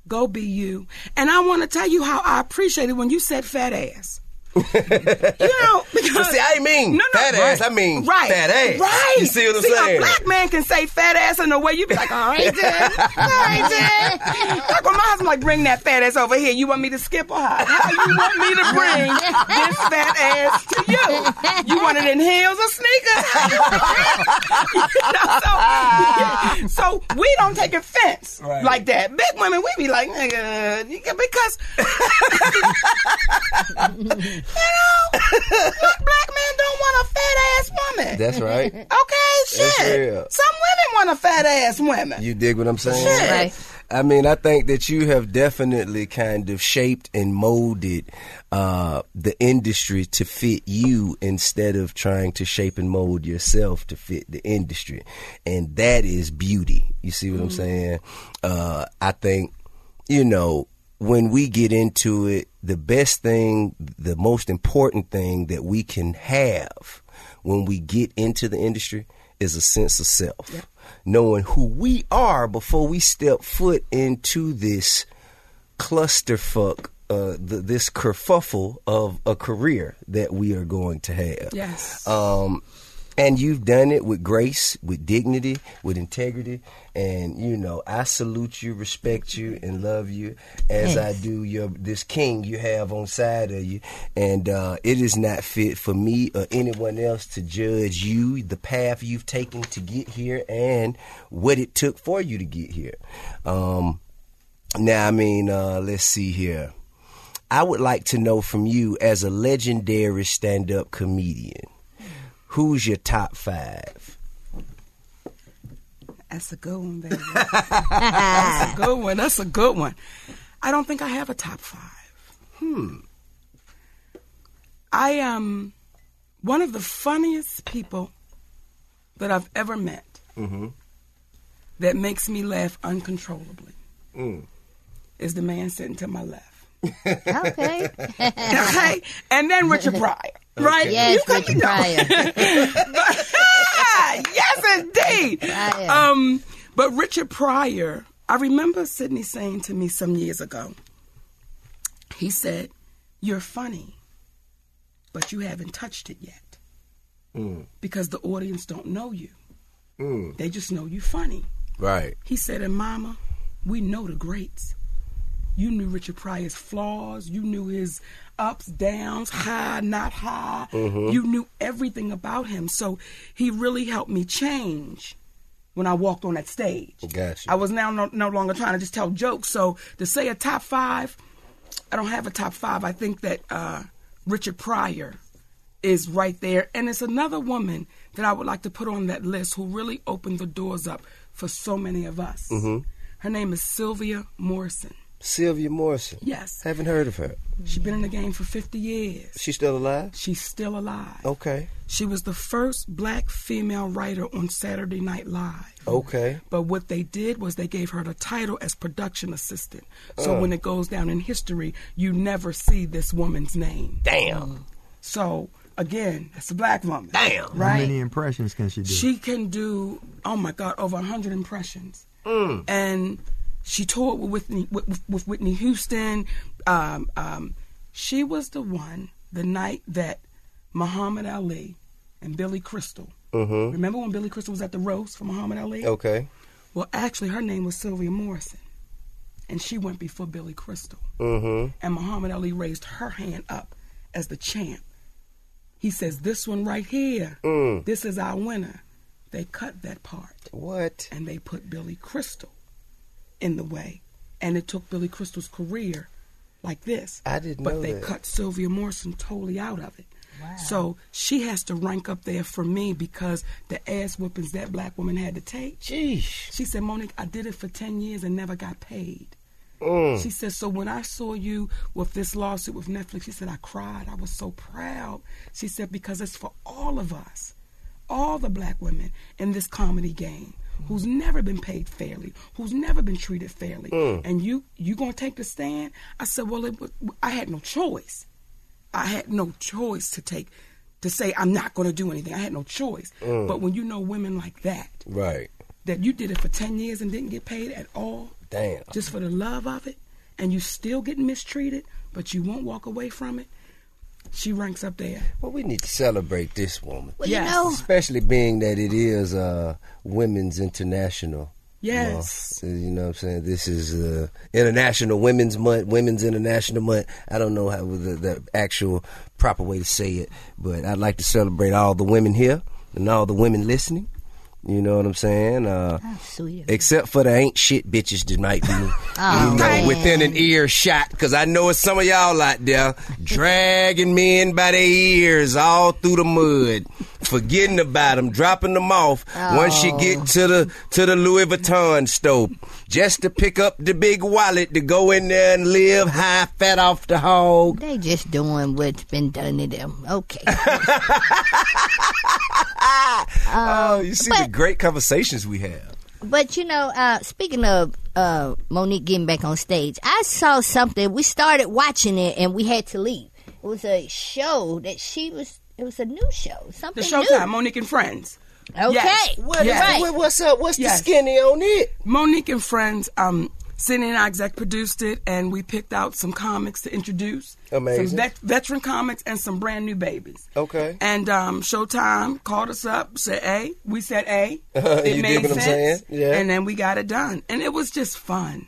go be you. And I want to tell you how I appreciate it when you said fat ass. You know, <laughs> because see, I ain't mean fat ass, I mean right, fat ass. Right. You see what I'm see, saying? A black man can say fat ass in a way you be like, all right, then, all right, then. Like when my husband like, bring that fat ass over here. You want me to skip or how? How you want me to bring this fat ass to you? You want it in heels or sneakers? <laughs> you know, so, so we don't take offense Right. like that. Big women, we be like, nigga, because you know, what black men don't want a fat ass woman. That's right. okay, shit. real. Some women want a fat ass woman. You dig what I'm saying? Shit. Right. I mean, I think that you have definitely kind of shaped and molded uh, the industry to fit you instead of trying to shape and mold yourself to fit the industry. And that is beauty. You see what I'm saying? Uh, I think, you know, when we get into it, the best thing, the most important thing that we can have when we get into the industry is a sense of self. Knowing who we are before we step foot into this clusterfuck, uh, th- this kerfuffle of a career that we are going to have. Yes. Um, and you've done it with grace, with dignity, with integrity, and you know I salute you, respect you, and love you as I do your this king you have on side of you. And uh, it is not fit for me or anyone else to judge you, the path you've taken to get here, and what it took for you to get here. Um, now, I mean, uh, let's see here. I would like to know from you, as a legendary stand-up comedian, who's your top five? That's a good one, baby. <laughs> That's a good one. That's a good one. I don't think I have a top five. Hmm. I am one of the funniest people that I've ever met mm-hmm. that makes me laugh uncontrollably mm. is the man sitting to my left. <laughs> Okay. <laughs> okay? And then Richard Pryor. Right? Yes, You can- Richard you know. Pryor. <laughs> yes, indeed. Pryor. Um, but Richard Pryor, I remember Sidney saying to me some years ago, he said, You're funny, but you haven't touched it yet. Because the audience don't know you. They just know you funny. Right. He said, and mama, we know the greats. You knew Richard Pryor's flaws. You knew his ups, downs, high, not high. You knew everything about him. So he really helped me change when I walked on that stage. Gotcha. I was now no, no longer trying to just tell jokes. So to say a top five, I don't have a top five. I think that uh, Richard Pryor is right there. And it's another woman that I would like to put on that list who really opened the doors up for so many of us. Her name is Sylvia Morrison. Sylvia Morrison. Yes. Haven't heard of her. She's been in the game for 50 years. She's still alive? She's still alive. Okay. She was the first black female writer on Saturday Night Live. Okay. But what they did was they gave her the title as production assistant. So uh. when it goes down in history, you never see this woman's name. Damn. Mm. So again, that's a black woman. Damn. Right? How many impressions can she do? She can do, oh my God, over 100 impressions. Mm. And she toured with Whitney, with, with Whitney Houston. Um, um, she was the one the night that Muhammad Ali and Billy Crystal. Remember when Billy Crystal was at the roast for Muhammad Ali? Okay. Well, actually, her name was Sylvia Morrison, and she went before Billy Crystal. Mm-hmm. And Muhammad Ali raised her hand up as the champ. He says, "This one right here, Mm. this is our winner." They cut that part What? and they put Billy Crystal in the way, and it took Billy Crystal's career like this. I didn't but know they that. cut Sylvia Morrison totally out of it. So she has to rank up there for me because the ass whippings that black woman had to take. Jeez. She said, Mo'Nique, I did it for 10 years and never got paid. Mm. She said, so when I saw you with this lawsuit with Netflix, she said, I cried. I was so proud. She said, because it's for all of us, all the black women in this comedy game who's never been paid fairly, who's never been treated fairly. Mm. And you, you going to take the stand? I said, well, it, I had no choice. I had no choice to take, to say, I'm not going to do anything. I had no choice. Mm. But when you know women like that, Right. that you did it for 10 years and didn't get paid at all, Damn. just for the love of it, and you still getting mistreated, but you won't walk away from it, she ranks up there. Well, we need to celebrate this woman. Well, Yes. you know, Especially being that it is uh, Women's International. Yes. Month. You know what I'm saying? This is uh, International Women's Month, Women's International Month. I don't know how the, the actual proper way to say it, but I'd like to celebrate all the women here and all the women listening You know what I'm saying? Uh, of except for the ain't shit bitches that might be, <laughs> Oh, you know, within an ear shot. Because I know it's some of y'all out there dragging men by their ears all through the mud, forgetting about them, dropping them off once you get to the to the Louis Vuitton store, just to pick up the big wallet to go in there and live high fat off the hog. They just doing what's been done to them. Okay. <laughs> oh, you see the great conversations we have. But you know, uh, speaking of uh, Mo'Nique getting back on stage, I saw something. We started watching it and we had to leave. It was a show that she was. It was a new show. Something. The Something Showtime, Mo'Nique and Friends. New. Okay. Yes. What, Yes. Right. what- what's up? What's Yes. the skinny on it? Mo'Nique and Friends, um, Sidney and I exec produced it, and we picked out some comics to introduce. Amazing. Some vet- veteran comics and some brand new babies. Okay. And um, Showtime called us up, said A. We said A. <laughs> You it dig made what I'm sense. saying? Yeah. And then we got it done. And it was just fun.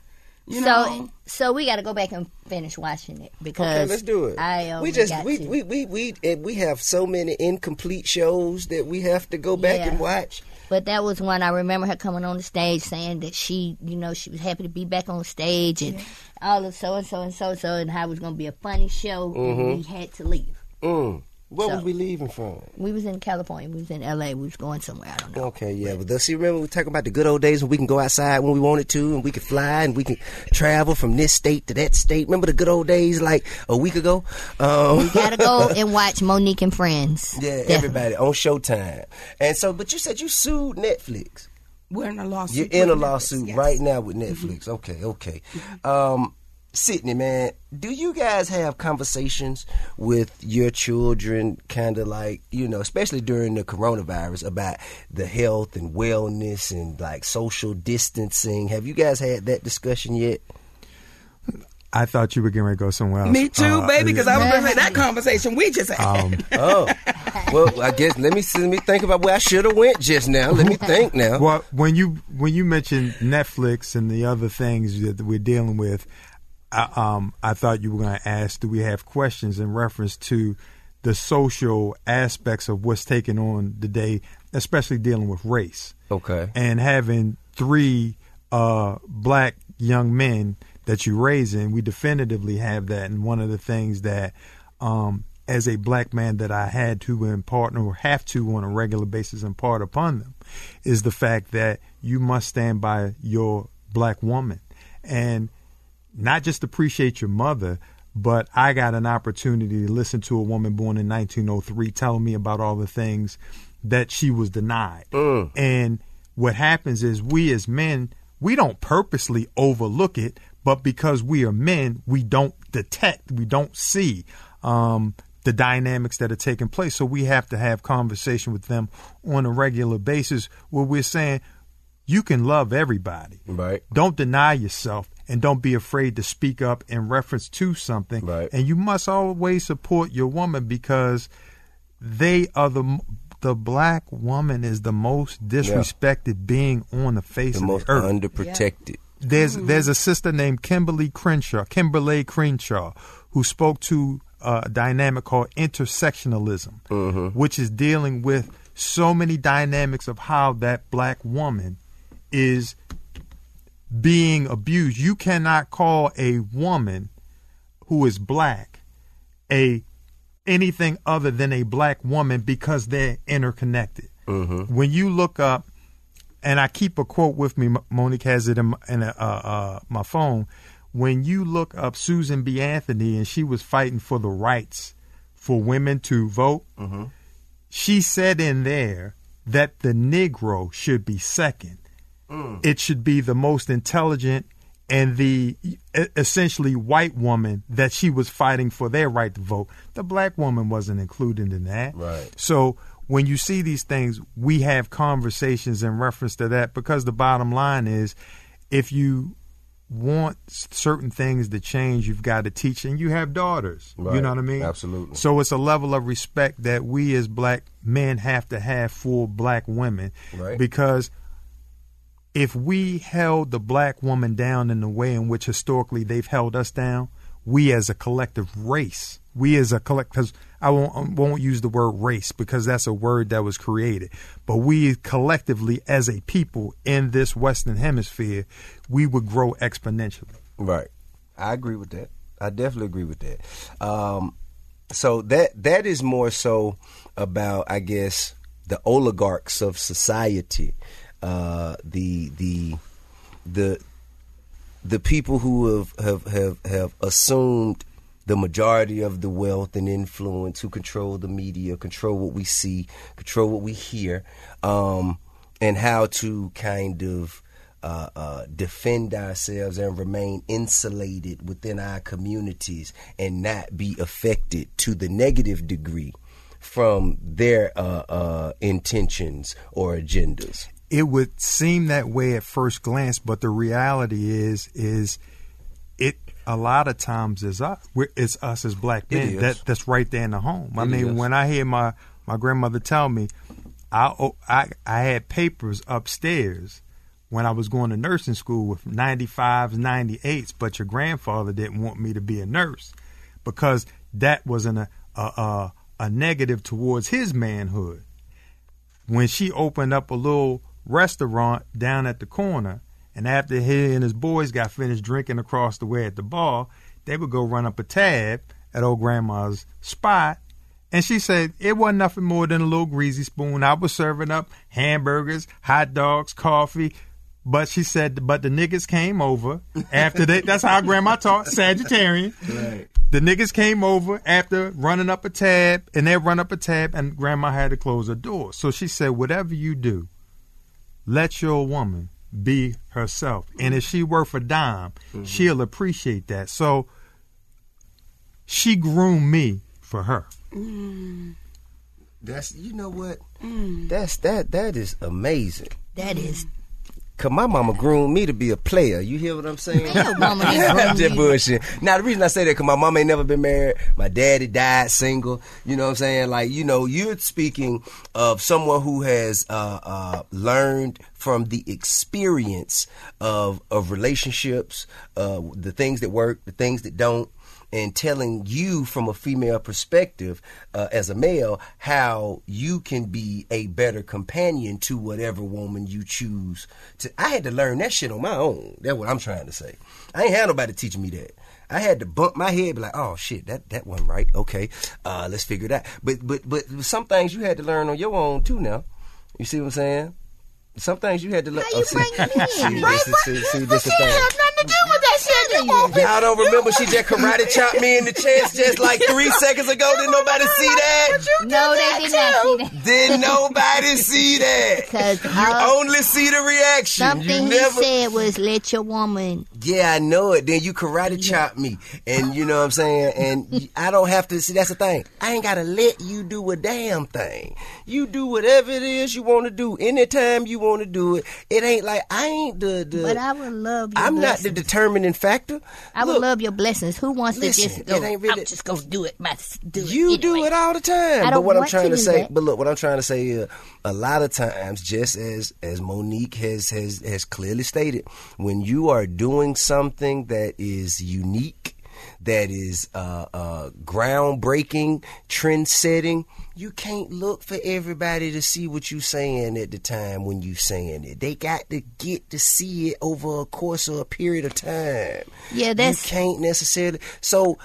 You so, know? so we got to go back and finish watching it because Okay, let's do it. I we just we, to. we we we we have so many incomplete shows that we have to go back Yeah. and watch. But that was one I remember her coming on the stage saying that she, you know, she was happy to be back on stage and all of so and so and so and so and how it was going to be a funny show. And we had to leave. Mm. Where So- was we leaving from? We was in California. We was in L.A. We was going somewhere. I don't know. Okay, yeah, but let's see. Remember, we were talking about the good old days when we can go outside when we wanted to, and we could fly, and we can travel from this state to that state. Remember the good old days, like a week ago? Um, Gotta go <laughs> and watch Mo'Nique and Friends. yeah, Definitely. everybody on Showtime. And so, but you said you sued Netflix. We're in a lawsuit. You're in a with Netflix, lawsuit yes. right now with Netflix. Okay, okay. Um, Sidney, man, do you guys have conversations with your children, kind of like you know, especially during the coronavirus, about the health and wellness and like social distancing? Have you guys had that discussion yet? I thought you were getting ready to go somewhere else. Me too, Uh, baby, because I was going to say that conversation we just had. Um, <laughs> Oh, well, I guess let me let me think about where I should have went just now. Let me think now. Well, when you when you mentioned Netflix and the other things that we're dealing with, I, um, I thought you were going to ask, do we have questions in reference to the social aspects of what's taking on today, especially dealing with race Okay. and having three uh, black young men that you raise in, we definitively have that. And one of the things that, um, as a black man, that I had to impart or have to on a regular basis impart upon them is the fact that you must stand by your black woman and not just appreciate your mother, but I got an opportunity to listen to a woman born in 1903 telling me about all the things that she was denied. And what happens is we as men, we don't purposely overlook it, but because we are men, we don't detect, we don't see um, the dynamics that are taking place. So we have to have conversation with them on a regular basis where we're saying, you can love everybody. Right. Don't deny yourself and don't be afraid to speak up in reference to something. Right. And you must always support your woman because they are the the black woman is the most disrespected being on the face The of most the earth. underprotected. There's there's a sister named Kimberlé Crenshaw, Kimberlé Crenshaw, who spoke to uh, a dynamic called intersectionalism, which is dealing with so many dynamics of how that black woman is being abused. You cannot call a woman who is black a anything other than a black woman because they're interconnected. When you look up and I keep a quote with me. Mo- Mo'Nique has it in, in a, uh, uh, my phone. When you look up Susan B. Anthony, and she was fighting for the rights for women to vote, she said in there that the Negro should be second. It should be the most intelligent and the essentially white woman that she was fighting for their right to vote. The black woman wasn't included in that. Right. So when you see these things, we have conversations in reference to that because the bottom line is if you want certain things to change, you've got to teach, and you have daughters. You know what I mean? Absolutely. So it's a level of respect that we as black men have to have for black women. Right. Because if we held the black woman down in the way in which historically they've held us down, we as a collective race, we as a collect, because I won't, I won't use the word race because that's a word that was created, but we collectively as a people in this Western hemisphere, we would grow exponentially. Right. I agree with that. I definitely agree with that. Um, so that that is more so about, I guess, the oligarchs of society, uh, the the the the people who have, have have have assumed the majority of the wealth and influence, who control the media, control what we see, control what we hear, um, and how to kind of uh, uh, defend ourselves and remain insulated within our communities and not be affected to the negative degree from their uh, uh intentions or agendas. It would seem that way at first glance, but the reality is is it a lot of times is us. It's us as black men that that's right there in the home. I mean, is. when I hear my my grandmother tell me, I oh, I I had papers upstairs when I was going to nursing school with 95s, 98s, but your grandfather didn't want me to be a nurse because that wasn't a, a, a, a negative towards his manhood. When she opened up a little restaurant down at the corner, and after he and his boys got finished drinking across the way at the bar, they would go run up a tab at old grandma's spot. And she said it wasn't nothing more than a little greasy spoon. I was serving up hamburgers, hot dogs, coffee, but she said, but the niggas came over after they. That's how grandma taught Sagittarian. Right. The niggas came over after running up a tab, and they run up a tab, and grandma had to close the door. So she said, whatever you do, let your woman be herself, and if she worth a dime, Mm-hmm. she'll appreciate that. So she groomed me for her. That's you know what? That's that that is amazing. That is. Cause my mama groomed me to be a player. You hear what I'm saying? <laughs> Mama <laughs> I'm just bullshit. Now the reason I say that, cause my mom ain't never been married. My daddy died single. You know what I'm saying? Like you know, you're speaking of someone who has uh, uh, learned from the experience of of relationships, uh, the things that work, the things that don't and telling you from a female perspective uh, as a male how you can be a better companion to whatever woman you choose to i had to learn that shit on my own that's what i'm trying to say i ain't had nobody teaching me that I had to bump my head, be like, "Oh shit, that that wasn't right." Okay, uh, let's figure that. But but but some things you had to learn on your own too. Now, you see what I'm saying? Some things you had to learn. How you see, bring <laughs> it in? see, Right, this is- see, see, this thing. have nothing to do with that shit. Y'all don't remember she just karate chopped me in the chest just like three seconds ago? Did nobody see that? No, they did not see that. Did nobody see that? 'Cause you only see the reaction. Something you he never. said was, "Let your woman." Yeah, I know it. Then you karate chop me, and you know what I'm saying. And <laughs> I don't have to see. That's the thing. I ain't gotta let you do a damn thing. You do whatever it is you want to do anytime you want to do it. It ain't like I ain't the. the But I would love. Your I'm not the blessings. Factor. I would Look, love your blessings. Who wants Listen, to just go? really- I'm just gonna do it. My, do it You do it all the time. I but don't what I'm trying to to say, that. but look, what I'm trying to say is, a lot of times, just as as Mo'Nique has has has clearly stated, when you are doing something that is unique, that is uh, uh, groundbreaking, trend setting, you can't look for everybody to see what you're saying at the time when you're saying it. They got to get to see it over a course of a period of time. Yeah, that's- you can't necessarily. So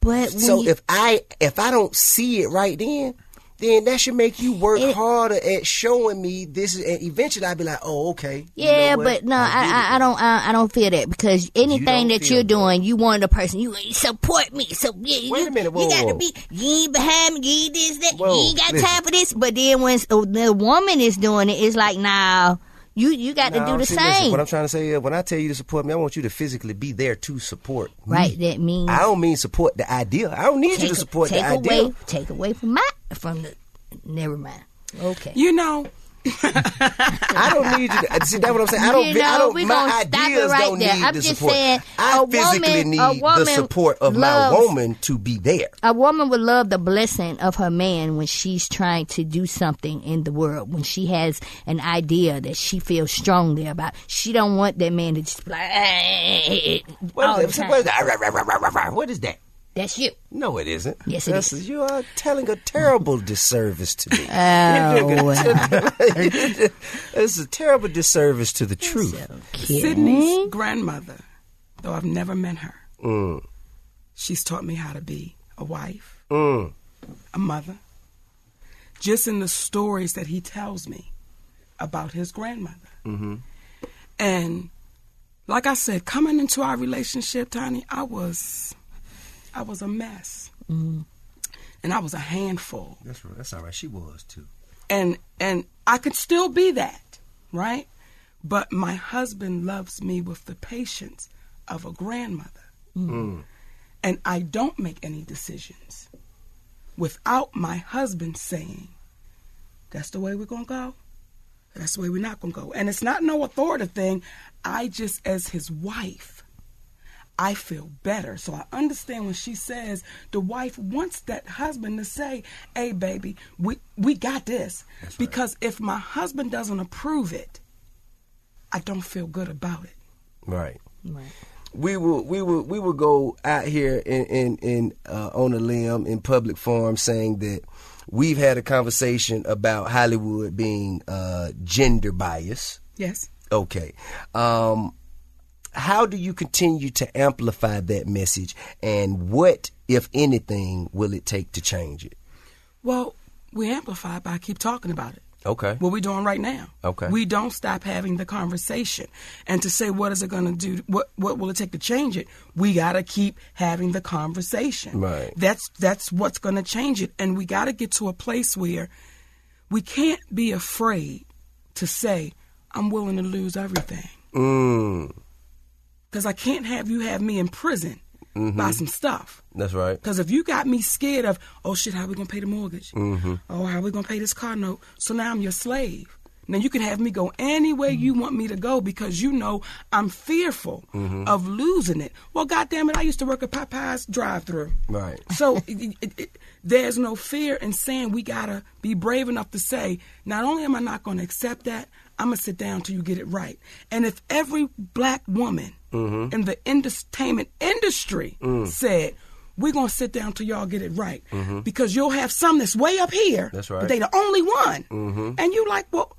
But so you, if I if I don't see it right then, then that should make you work It- harder at showing me this. Is, and eventually, I'd be like, oh, okay. you Yeah, know but no, I, I, I, don't, I, I don't feel that because anything don't that you're doing, you want the person you you support me. So yeah, Wait you, a minute, whoa, you got to be you ain't behind me, you ain't this that, Whoa, you ain't got listen. time for this. But then when the woman is doing it, it's like now you you got to do the see, listen, same, what I'm trying to say is, when I tell you to support me, I want you to physically be there to support. me. right? That means I don't mean support the idea. I don't need you to support take the idea. away take away from my from the. Never mind. Okay. You know, I don't need you. To, see, that's what I'm saying. I don't. You know, I don't. my gonna stop it ideas right don't there. need I'm the just support. saying, I physically woman- need the support of loves- my woman to be there. A woman would love the blessing of her man when she's trying to do something in the world, when she has an idea that she feels strongly about. She don't want that man to just be like, "Eh," What is, that? what is that? What is that? That's you. No, it isn't. Yes, it That's- is. You are telling a terrible disservice to me. <laughs> Oh, it's <laughs> a terrible disservice to the truth. Sidney's grandmother, though I've never met her, Mm, she's taught me how to be a wife, mm, a mother. Just in the stories that he tells me about his grandmother. mm-hmm. And like I said, coming into our relationship, Tiny, I was I was a mess. And I was a handful. That's right. That's all right. She was too. And and I could still be that, right? But my husband loves me with the patience of a grandmother. Mm. And I don't make any decisions without my husband saying, that's the way we're going to go. That's the way we're not going to go. And it's not no authority thing. I just, as his wife, I feel better. So I understand when she says the wife wants that husband to say, hey, baby, we, we got this. Because if my husband doesn't approve it, I don't feel good about it. Right. Right. We will we will we will go out here in in, in uh, on a limb in public forum saying that we've had a conversation about Hollywood being uh, gender bias. Yes. Okay. Um, how do you continue to amplify that message, and what, if anything, will it take to change it? Well, we amplify by keep talking about it. Okay. What we're doing right now. Okay. We don't stop having the conversation. And to say what is it going to do? What what will it take to change it? We got to keep having the conversation. Right. That's that's what's going to change it. And we got to get to a place where we can't be afraid to say I'm willing to lose everything Mm, because I can't have you have me in prison Mm-hmm. by some stuff. that's right. Because if you got me scared of, oh shit, how we gonna pay the mortgage? Mm-hmm. Oh, how we gonna pay this car note? So now I'm your slave. Now you can have me go any way you want me to go because you know I'm fearful Mm-hmm. of losing it. Well, goddamn it, I used to work at Popeye's drive-through. Right. So <laughs> it, it, it, there's no fear in saying we gotta be brave enough to say, not only am I not gonna accept that, I'm gonna sit down till you get it right. And if every black woman Mm-hmm. in the entertainment industry Mm. said, we're gonna sit down till y'all get it right, because you'll have some that's way up here, Mm-hmm. That's but right. they the only one, and you like, well,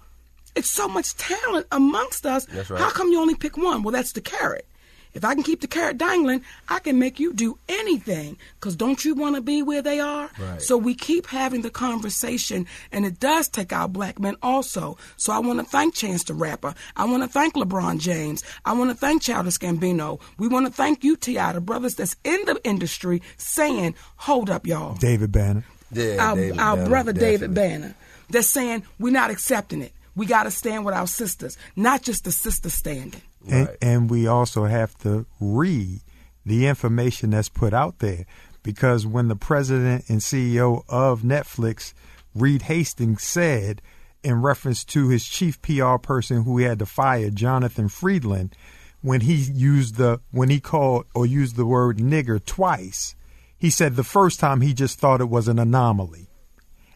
it's so much talent amongst us. That's right. How come you only pick one? Well, that's the carrot. If I can keep the carrot dangling, I can make you do anything. Because don't you want to be where they are? Right. So we keep having the conversation, and it does take our black men also. So I want to thank Chance the Rapper. I want to thank LeBron James. I want to thank Childish Gambino. We want to thank you, T.I., the brothers that's in the industry saying, hold up, y'all David Banner. Yeah, our, David our Banner, brother David definitely. Banner. They're saying we're not accepting it. We got to stand with our sisters, not just the sisters standing. And, and we also have to read the information that's put out there because when the president and CEO of Netflix, Reed Hastings, said in reference to his chief PR person who he had to fire, Jonathan Friedland, when he used the when he called or used the word nigger twice, he said the first time he just thought it was an anomaly.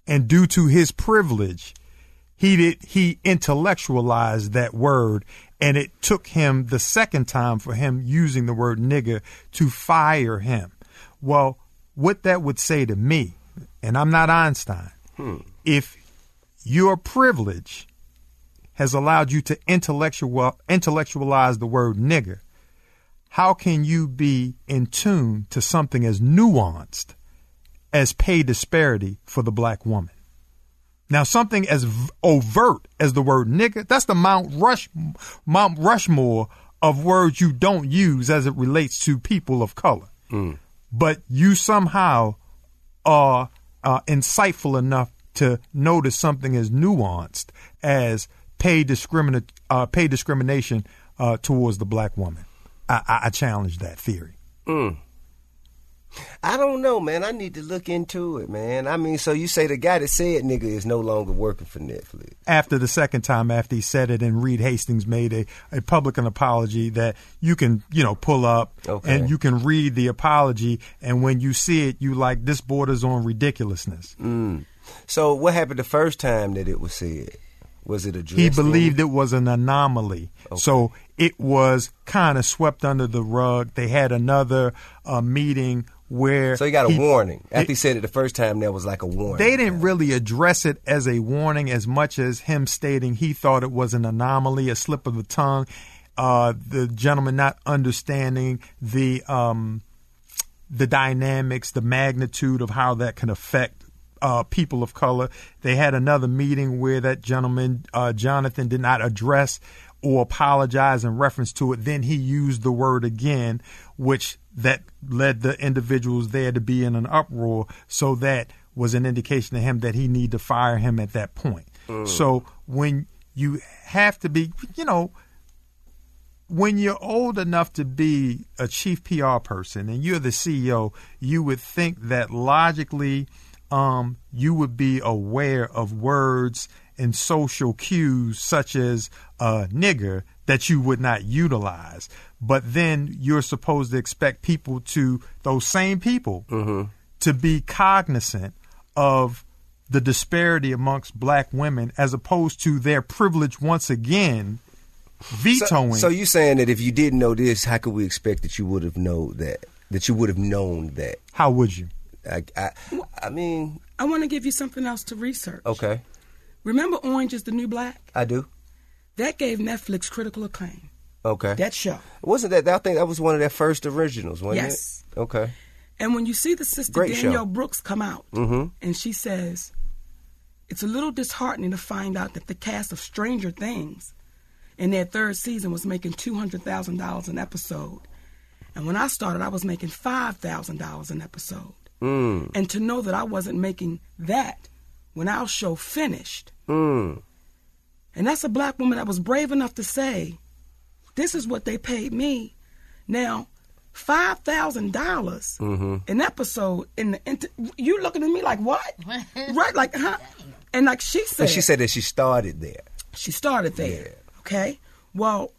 And due to his privilege, he did he intellectualized that word and it took him the second time for him using the word nigger to fire him. Well what that would say to me and i'm not einstein hmm. if your privilege has allowed you to intellectual intellectualize the word nigger how can you be in tune to something as nuanced as pay disparity for the black woman now, something as overt as the word nigger, that's the Mount Rush, Mount Rushmore of words you don't use as it relates to people of color. But you somehow are uh, insightful enough to notice something as nuanced as pay discriminate, uh, pay discrimination uh, towards the black woman. I, I, I challenge that theory. I don't know, man. I need to look into it, man. I mean, so you say the guy that said nigga is no longer working for Netflix. After the second time after he said it and Reed Hastings made a, a public apology that you can, you know, pull up Okay. and you can read the apology and when you see it you like this borders on ridiculousness. So what happened the first time that it was said? Was it addressed? He in- believed it was an anomaly. Okay. So it was kind of swept under the rug. They had another uh, meeting where So he got a warning. After he said it the first time, there was like a warning. They didn't really address it as a warning as much as him stating he thought it was an anomaly, a slip of the tongue. Uh, the gentleman not understanding the um, the dynamics, the magnitude of how that can affect uh, people of color. They had another meeting where that gentleman, uh, Jonathan, did not address or apologize in reference to it. Then he used the word again, which that led the individuals there to be in an uproar. So that was an indication to him that he need to fire him at that point. So when you have to be, you know, when you're old enough to be a chief PR person and you're the CEO, you would think that logically um, you would be aware of words and social cues such as uh, nigger that you would not utilize. But then you're supposed to expect people to, those same people, mm-hmm. to be cognizant of the disparity amongst black women as opposed to their privilege once again vetoing. So, so you saying that if you didn't know this, how could we expect that you would have known that? That you would have known that? How would you? I, I, I mean, I want to give you something else to research. okay, Remember Orange is the New Black? I do. That gave Netflix critical acclaim. Okay, That show. wasn't that? I think that was one of their first originals, wasn't Yes. it? Yes. Okay. And when you see the sister Great show. Danielle Brooks come out Mhm. and she says, it's a little disheartening to find out that the cast of Stranger Things in their third season was making $200,000 an episode. And when I started, I was making $5,000 an episode. Mm. And to know that I wasn't making that when our show finished. Mm. And that's a black woman that was brave enough to say, this is what they paid me. Now, five thousand dollars Mm-hmm. an episode in the inter- you looking at me like what? <laughs> right, like huh? And like she said, And she said that she started there. she started there. Yeah. Okay, well,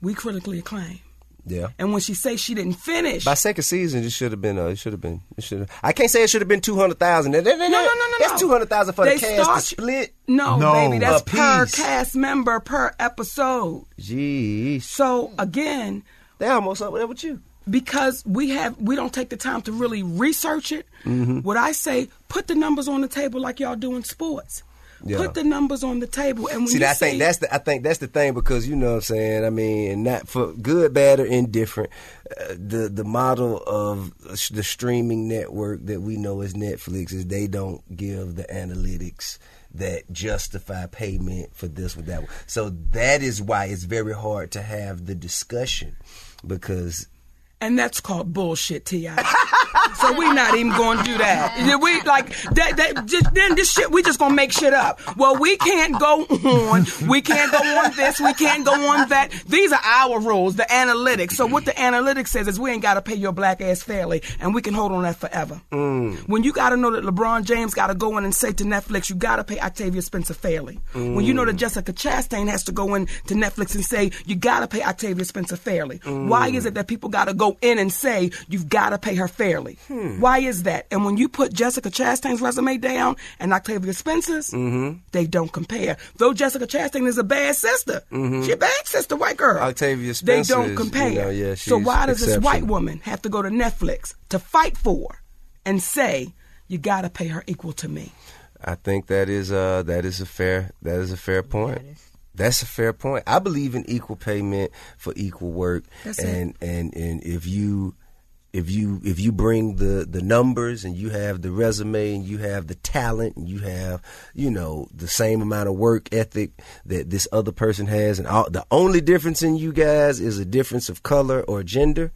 we critically acclaim. Yeah. And when she say she didn't finish, By second season, it should have been. Uh, it should have been. It should. I can't say it should have been two hundred thousand. No, no, no, no, no, no. That's two hundred thousand for They the cast start- to split. No, No. baby, that's per cast member per episode. Jeez, So again, they almost up there with you. because we have we don't take the time to really research it. Mm-hmm. What I say, put the numbers on the table like y'all do in sports. Yeah. Put the numbers on the table, and when See, you I say, think that's the I think that's the thing because you know what I'm saying. I mean, not for good, bad, or indifferent. Uh, the the model of the streaming network that we know as Netflix is they don't give the analytics that justify payment for this or that. One. So that is why it's very hard to have the discussion because and that's called bullshit, Ti. <laughs> so we not even going to do that. We like that. that just, then this shit. We just gonna make shit up. Well, we can't go on. We can't go on this. We can't go on that. These are our rules, the analytics. So what the analytics says is we ain't got to pay your black ass fairly, and we can hold on that forever. Mm. When you got to know that LeBron James got to go in and say to Netflix, you got to pay Octavia Spencer fairly. When you know that mm. Jessica Chastain has to go in to Netflix and say you got to pay Octavia Spencer fairly. Why mm. is it that people got to go in and say you've got to pay her fairly? Hmm. Why is that? And when you put Jessica Chastain's resume down and Octavia Spencer's, mm-hmm. they don't compare. Though Jessica Chastain is a bad sister, mm-hmm. she a bad sister, white girl. Octavia Spencer, they don't compare. you know, yeah, so why does this white woman have to go to Netflix to fight for and say you got to pay her equal to me? I think that is uh that is a fair that is a fair point. That's a fair point. I believe in equal payment for equal work, That's it. and and and if you if you if you bring the the numbers and you have the resume and you have the talent and you have you know the same amount of work ethic that this other person has, and all, the only difference in you guys is a difference of color or gender.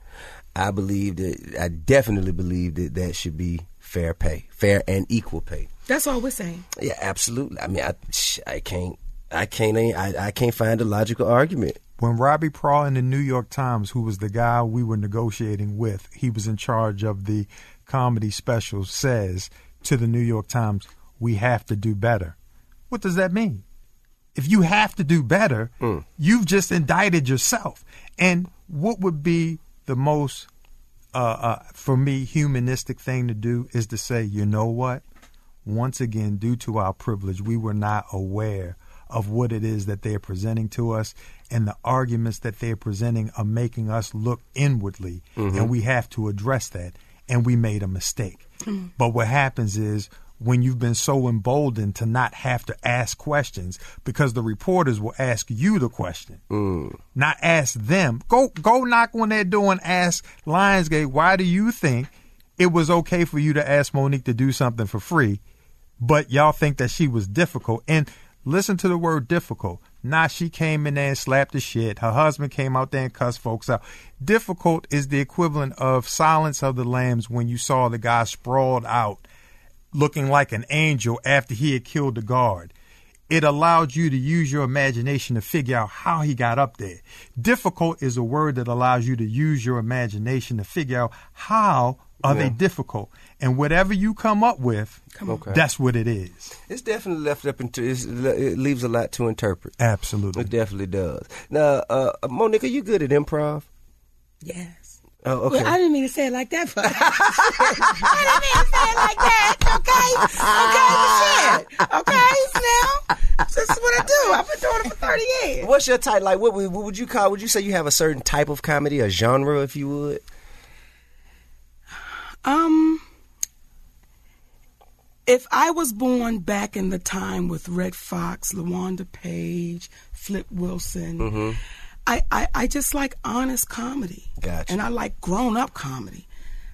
I believe that I definitely believe that that should be fair pay, fair and equal pay. That's all we're saying. Yeah, absolutely. I mean, I, I can't, I can't, I, I can't find a logical argument When Robbie Praw in the New York Times, who was the guy we were negotiating with, he was in charge of the comedy specials, says to the New York Times, we have to do better. What does that mean? If you have to do better, you've just indicted yourself. And what would be the most, uh, uh, for me, humanistic thing to do is to say, you know what? Once again, due to our privilege, we were not aware of what it is that they are presenting to us, and the arguments that they are presenting are making us look inwardly, mm-hmm. and we have to address that. And we made a mistake. Mm-hmm. But what happens is when you've been so emboldened to not have to ask questions because the reporters will ask you the question, mm. not ask them. Go go knock on their door and ask Lionsgate, why do you think it was okay for you to ask Mo'Nique to do something for free, but y'all think that she was difficult? And listen to the word difficult. Nah, she came in there and slapped the shit. Her husband came out there and cussed folks out. Difficult is the equivalent of Silence of the Lambs when you saw the guy sprawled out looking like an angel after he had killed the guard. It allowed you to use your imagination to figure out how he got up there. Difficult is a word that allows you to use your imagination to figure out how are they difficult. And whatever you come up with, Okay. that's what it is. It's definitely left up into. It's, it leaves a lot to interpret. Absolutely. It definitely does. Now, uh, Mo'Nique, are you good at improv? Yes. Oh, okay. Well, I didn't mean to say it like that. But <laughs> I didn't mean to say it like that. Okay, okay, shit. Okay, now this is what I do. I've been doing it for thirty years. What's your type? Like, what, would- what would you call? Would you say you have a certain type of comedy, a genre, if you would? Um, if I was born back in the time with Redd Foxx, LaWanda Page, Flip Wilson, mm-hmm. I, I, I just like honest comedy. Gotcha. And I like grown up comedy.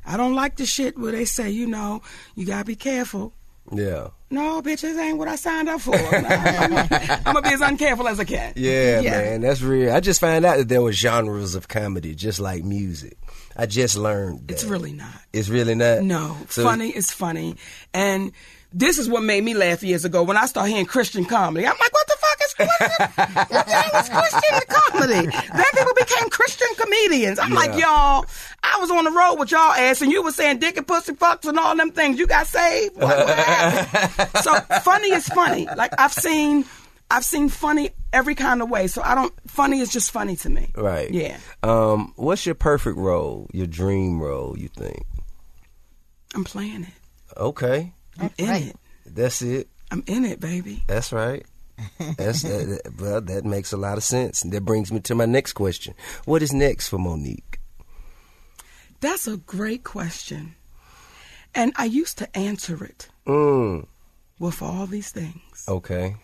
I don't like the shit where they say, you know, you gotta be careful. Yeah. No, bitch, this ain't what I signed up for. <laughs> I'm, gonna be as uncareful as I can. Yeah, man, that's real. I just found out that there were genres of comedy, just like music. I just learned. That. It's really not. It's really not. No, So- funny is funny, and this is what made me laugh years ago when I started hearing Christian comedy. I'm like, what the fuck is Christian? what the hell is Christian comedy? Then people became Christian comedians. I'm like, y'all, I was on the road with y'all ass, and you were saying dick and pussy fucks and all them things. You got saved. What, what <laughs> so funny is funny. Like I've seen. I've seen funny every kind of way, so I don't. Funny is just funny to me. Right. Yeah. Um, what's your perfect role? Your dream role? You think? I'm playing it. Okay, I'm in right. it. that's it. I'm in it, baby. That's right. That's <laughs> that, that- well, that makes a lot of sense, and that brings me to my next question. What is next for Mo'Nique? That's a great question. And I used to answer it Mm. with all these things. Okay.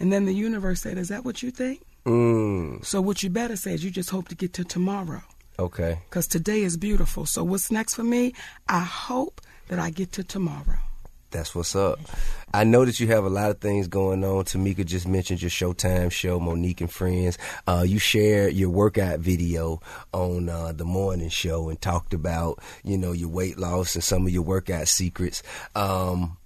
And then the universe said, Is that what you think? Mm. So what you better say is you just hope to get to tomorrow. Okay. Because today is beautiful. So what's next for me? I hope that I get to tomorrow. That's what's up. I know that you have a lot of things going on. Tamika just mentioned your Showtime show, Mo'Nique and Friends. Uh, you shared your workout video on uh, the morning show and talked about, you know, your weight loss and some of your workout secrets. Um,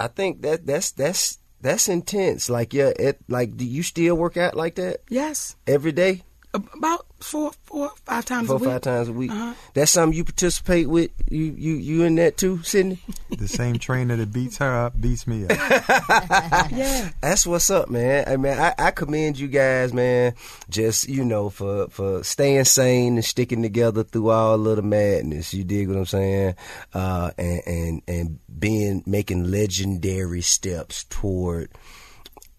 I think that that's that's that's intense. Like, yeah, it like, do you still work out like that Yes. every day? About four, four, five times Four a week. five times a week. Uh-huh. That's something you participate with. You you you in that too, Sidney? <laughs> The same trainer that beats her up beats me up. <laughs> Yeah. That's what's up, man. I mean, I, I commend you guys, man. Just you know, for for staying sane and sticking together through all of the madness. You dig what I'm saying? Uh, and and and being making legendary steps toward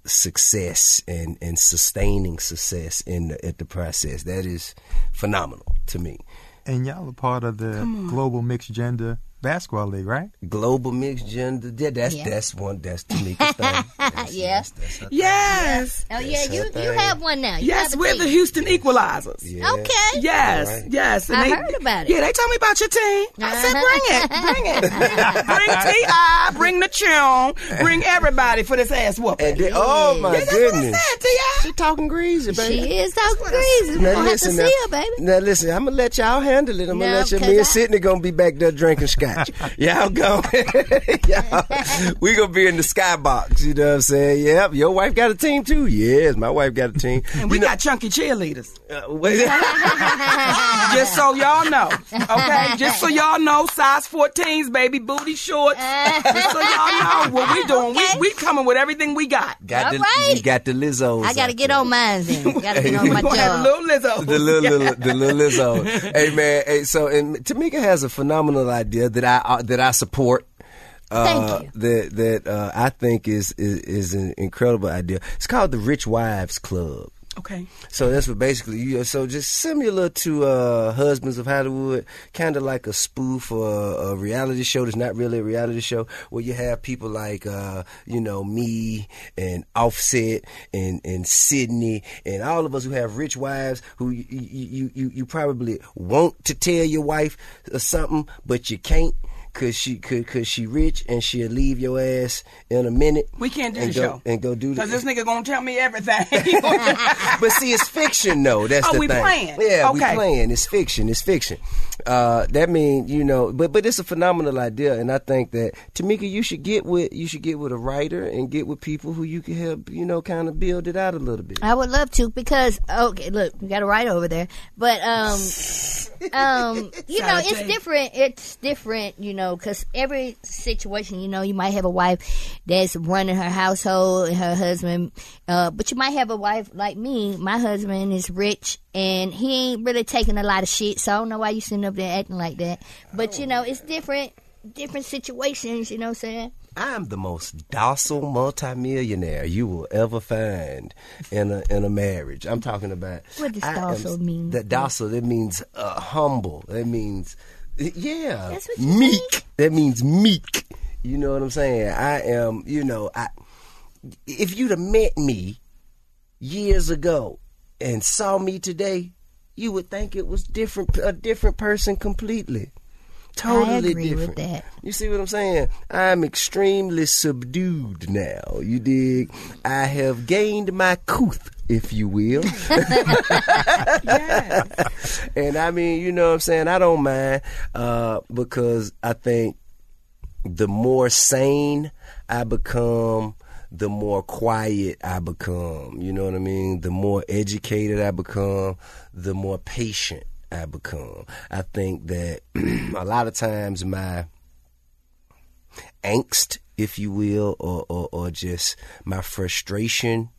success and and sustaining success in the, at the process. That is phenomenal to me. And y'all are part of the global mixed gender basketball league, right? Global mixed gender. Yeah, that's Yeah. that's one. That's Tamika's <laughs> thing. That's, Yeah. That's, that's her Yes. Oh yeah, you her you have one now. You Yes, have we're team. the Houston Equalizers. Yeah. Okay. Yes, Right. yes. I heard about it. Yeah, they told me about your team. I said, Uh-huh. bring it, bring it. <laughs> bring T.I., bring the Chum, bring everybody for this ass whooping. And then, oh my That's what I goodness. said, T.I. She talking greasy, baby. She is talking crazy. We Now gonna have to listen, see now, her, baby. now listen, I'm gonna let y'all handle it. I'm No, gonna let you. 'cause Me I- and Sidney gonna be back there drinking scotch. Got you. Y'all go. <laughs> Y'all, we gonna be in the skybox. You know what I'm saying? Yep. Your wife got a team too. Yes, my wife got a team. And we You know- got chunky cheerleaders. <laughs> uh, wait. <laughs> Just so y'all know. Okay? Just so y'all know, size 14s, baby, booty shorts. Just so y'all know what we doing. Okay. We, we coming with everything we got. got All the right. you got the Lizzos. I got to get there. on mine then. Got to get on my we gonna a little Lizzo. the little, little the little Lizzo. hey man, hey, so and Tamika has a phenomenal idea that I uh, that I support. Uh, Thank you. That that uh, I think is, is is an incredible idea. It's called the Rich Wives Club. Okay. So that's what basically you. So just similar to uh, Husbands of Hollywood, kind of like a spoof or a, reality show that's not really a reality show, where you have people like uh, you know me and Offset and and Sidney and all of us who have rich wives who you you you, you probably want to tell your wife or something, but you can't. Cause she, cause, cause she rich and she'll leave your ass in a minute. We can't do and the go, show. and go do the Because this nigga gonna tell me everything. <laughs> but see, it's fiction, though. That's Oh, the we thing. playing. Yeah, we Okay. playing. It's fiction. It's fiction. Uh, that means you know, but but it's a phenomenal idea, and I think that Tamika, you should get with you should get with a writer and get with people who you can help, you know, kind of build it out a little bit. I would love to because okay, look, we got a right over there, but um, <laughs> um, you know, it's different. It's different, you know, because every situation, you know, you might have a wife that's running her household and her husband, uh, but you might have a wife like me. My husband is rich and he ain't really taking a lot of shit, so I don't know why you sitting up there acting like that. But you know, it's different, different situations. You know what I'm saying? I'm the most docile multimillionaire you will ever find in a in a marriage. I'm talking about. What does I am- docile mean? That docile that means uh, humble. That means yeah, That's what you meek. That means meek. You know what I'm saying? I am. You know, I if you'd have met me years ago and saw me today, you would think it was different, a different person completely. Totally agree with different. that. You see what I'm saying? I'm extremely subdued now. You dig? I have gained my couth, if you will. <laughs> <laughs> and I mean, you know what I'm saying? I don't mind uh, because I think the more sane I become, the more quiet I become. You know what I mean? The more educated I become, the more patient I become. I think that <clears throat> a lot of times my angst, if you will, or, or, or just my frustration,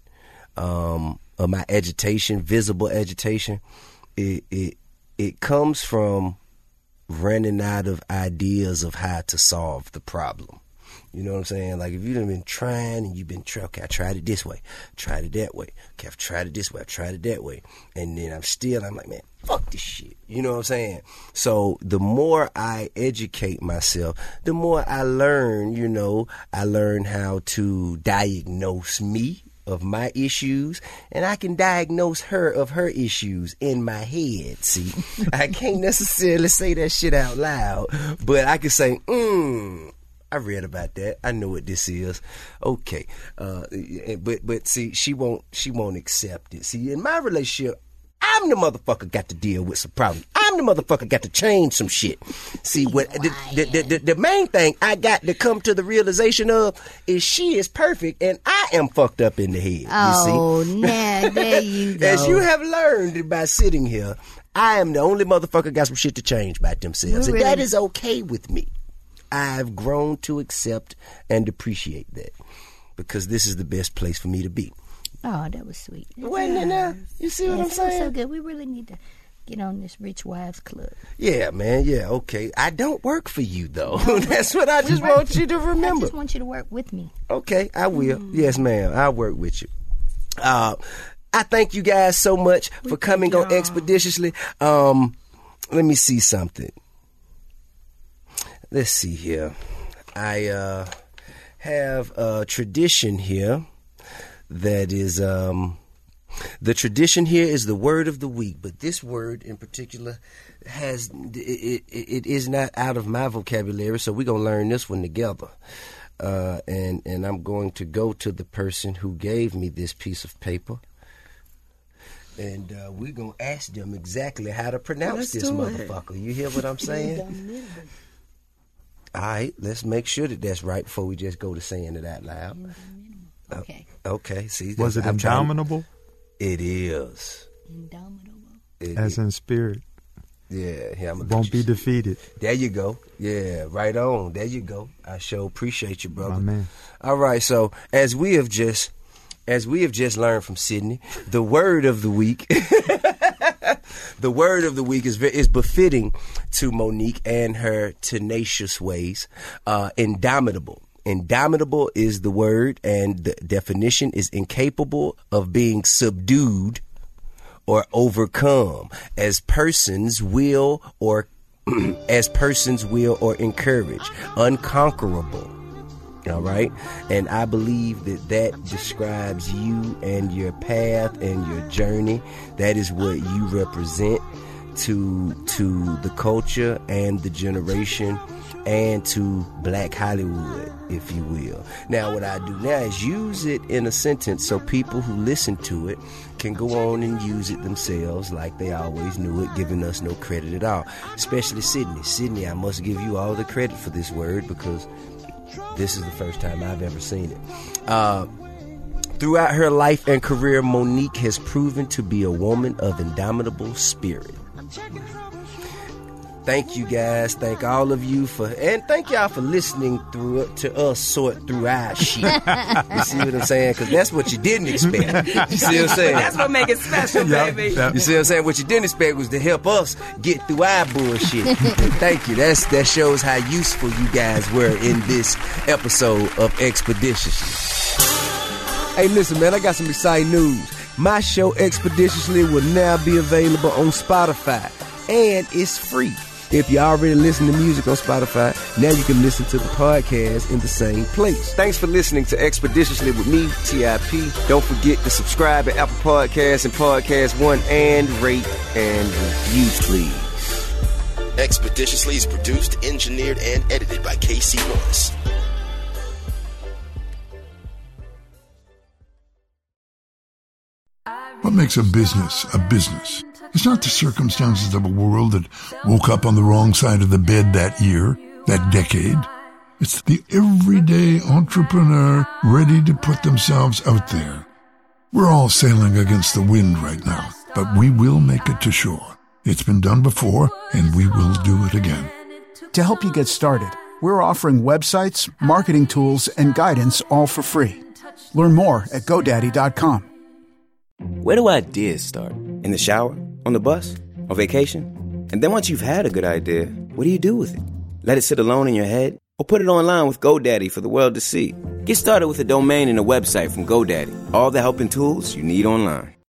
um, or my agitation, visible agitation, it, it, it comes from running out of ideas of how to solve the problem. You know what I'm saying? Like if you've been trying and you've been trying, okay, I tried it this way, tried it that way, okay, I've tried it this way, I tried it that way, and then I'm still, I'm like, man, fuck this shit. You know what I'm saying? So the more I educate myself, the more I learn. You know, I learn how to diagnose me of my issues and I can diagnose her of her issues in my head. See, <laughs> I can't necessarily say that shit out loud, but I can say, mm, I read about that. I know what this is. Okay. Uh, but, but see, she won't, she won't accept it. See, in my relationship, I'm the motherfucker got to deal with some problems. I'm the motherfucker got to change some shit. See what the, the, the, the, main thing I got to come to the realization of is she is perfect and I am fucked up in the head. Oh, you see? now there you go. <laughs> As you have learned by sitting here, I am the only motherfucker got some shit to change by themselves. We're And that is okay with me. I've grown to accept and appreciate that. Because this is the best place for me to be. Oh, that was sweet. Now? You see what Yeah, I'm saying? so good. We really need to get on this Rich Wives Club. Yeah, man. Yeah, okay. I don't work for you though. <laughs> That's what I just want you to remember. I just want you to work with me. Okay, I will. Yes, ma'am. I'll work with you. Uh, I thank you guys so much for coming on expeditiously. Um, let me see something. Let's see here. I uh, have a tradition here that is um, the tradition here is the word of the week, but this word in particular has it, it, it is not out of my vocabulary, so we're gonna learn this one together. Uh, and and I'm going to go to the person who gave me this piece of paper, and uh, we're gonna ask them exactly how to pronounce Let's this do it. motherfucker. You hear what I'm <laughs> saying? All right, let's make sure that that's right before we just go to saying it out loud. Okay. Uh, okay, see, Was it I'm trying- indomitable? It is. Indomitable. It- As in spirit. yeah, yeah, I'm Won't be defeated. There you go. Yeah, right on. There you go. I sure appreciate you, brother. My man. All right, so as we have just as we have just learned from Sidney, the word of the week <laughs> <laughs> the word of the week is is befitting to Mo'Nique and her tenacious ways. Uh, indomitable. Indomitable is the word, and the definition is incapable of being subdued or overcome as persons will or <clears throat> as persons will or encourage unconquerable all right? And i believe that that describes you and your path and your journey. That is what you represent to to the culture and the generation and to black hollywood if you will. Now what i do now is use it in a sentence so people who listen to it can go on and use it themselves like they always knew it giving us no credit at all. Especially sidney. Sidney i must give you all the credit for this word because this is the first time I've ever seen it. Uh, throughout her life and career, Mo'Nique has proven to be a woman of indomitable spirit. Thank you guys. Thank all of you for, and thank y'all for listening through to us sort through our shit. <laughs> you see what I'm saying? Because that's what you didn't expect. You see what I'm saying? That's what makes it special, baby. You see what I'm saying? What you didn't expect was to help us get through our bullshit. <laughs> Thank you. That's that shows how useful you guys were in this episode of Expeditiously. Hey, listen, man, I got some exciting news. My show Expeditiously will now be available on Spotify, and it's free. If you already listen to music on Spotify, now you can listen to the podcast in the same place. Thanks for listening to Expeditiously with me, TIP. Don't forget to subscribe at Apple Podcasts and Podcast One and rate and review, please. Expeditiously is produced, engineered, and edited by KC Morris. What makes a business a business? It's not the circumstances of a world that woke up on the wrong side of the bed that year, that decade. It's the everyday entrepreneur ready to put themselves out there. We're all sailing against the wind right now, but we will make it to shore. It's been done before, and we will do it again. To help you get started, we're offering websites, marketing tools, and guidance all for free. Learn more at GoDaddy.com. Where do ideas start? In the shower? On the bus? On vacation? And then once you've had a good idea, what do you do with it? Let it sit alone in your head? Or put it online with GoDaddy for the world to see? Get started with a domain and a website from GoDaddy. All the help and tools you need online.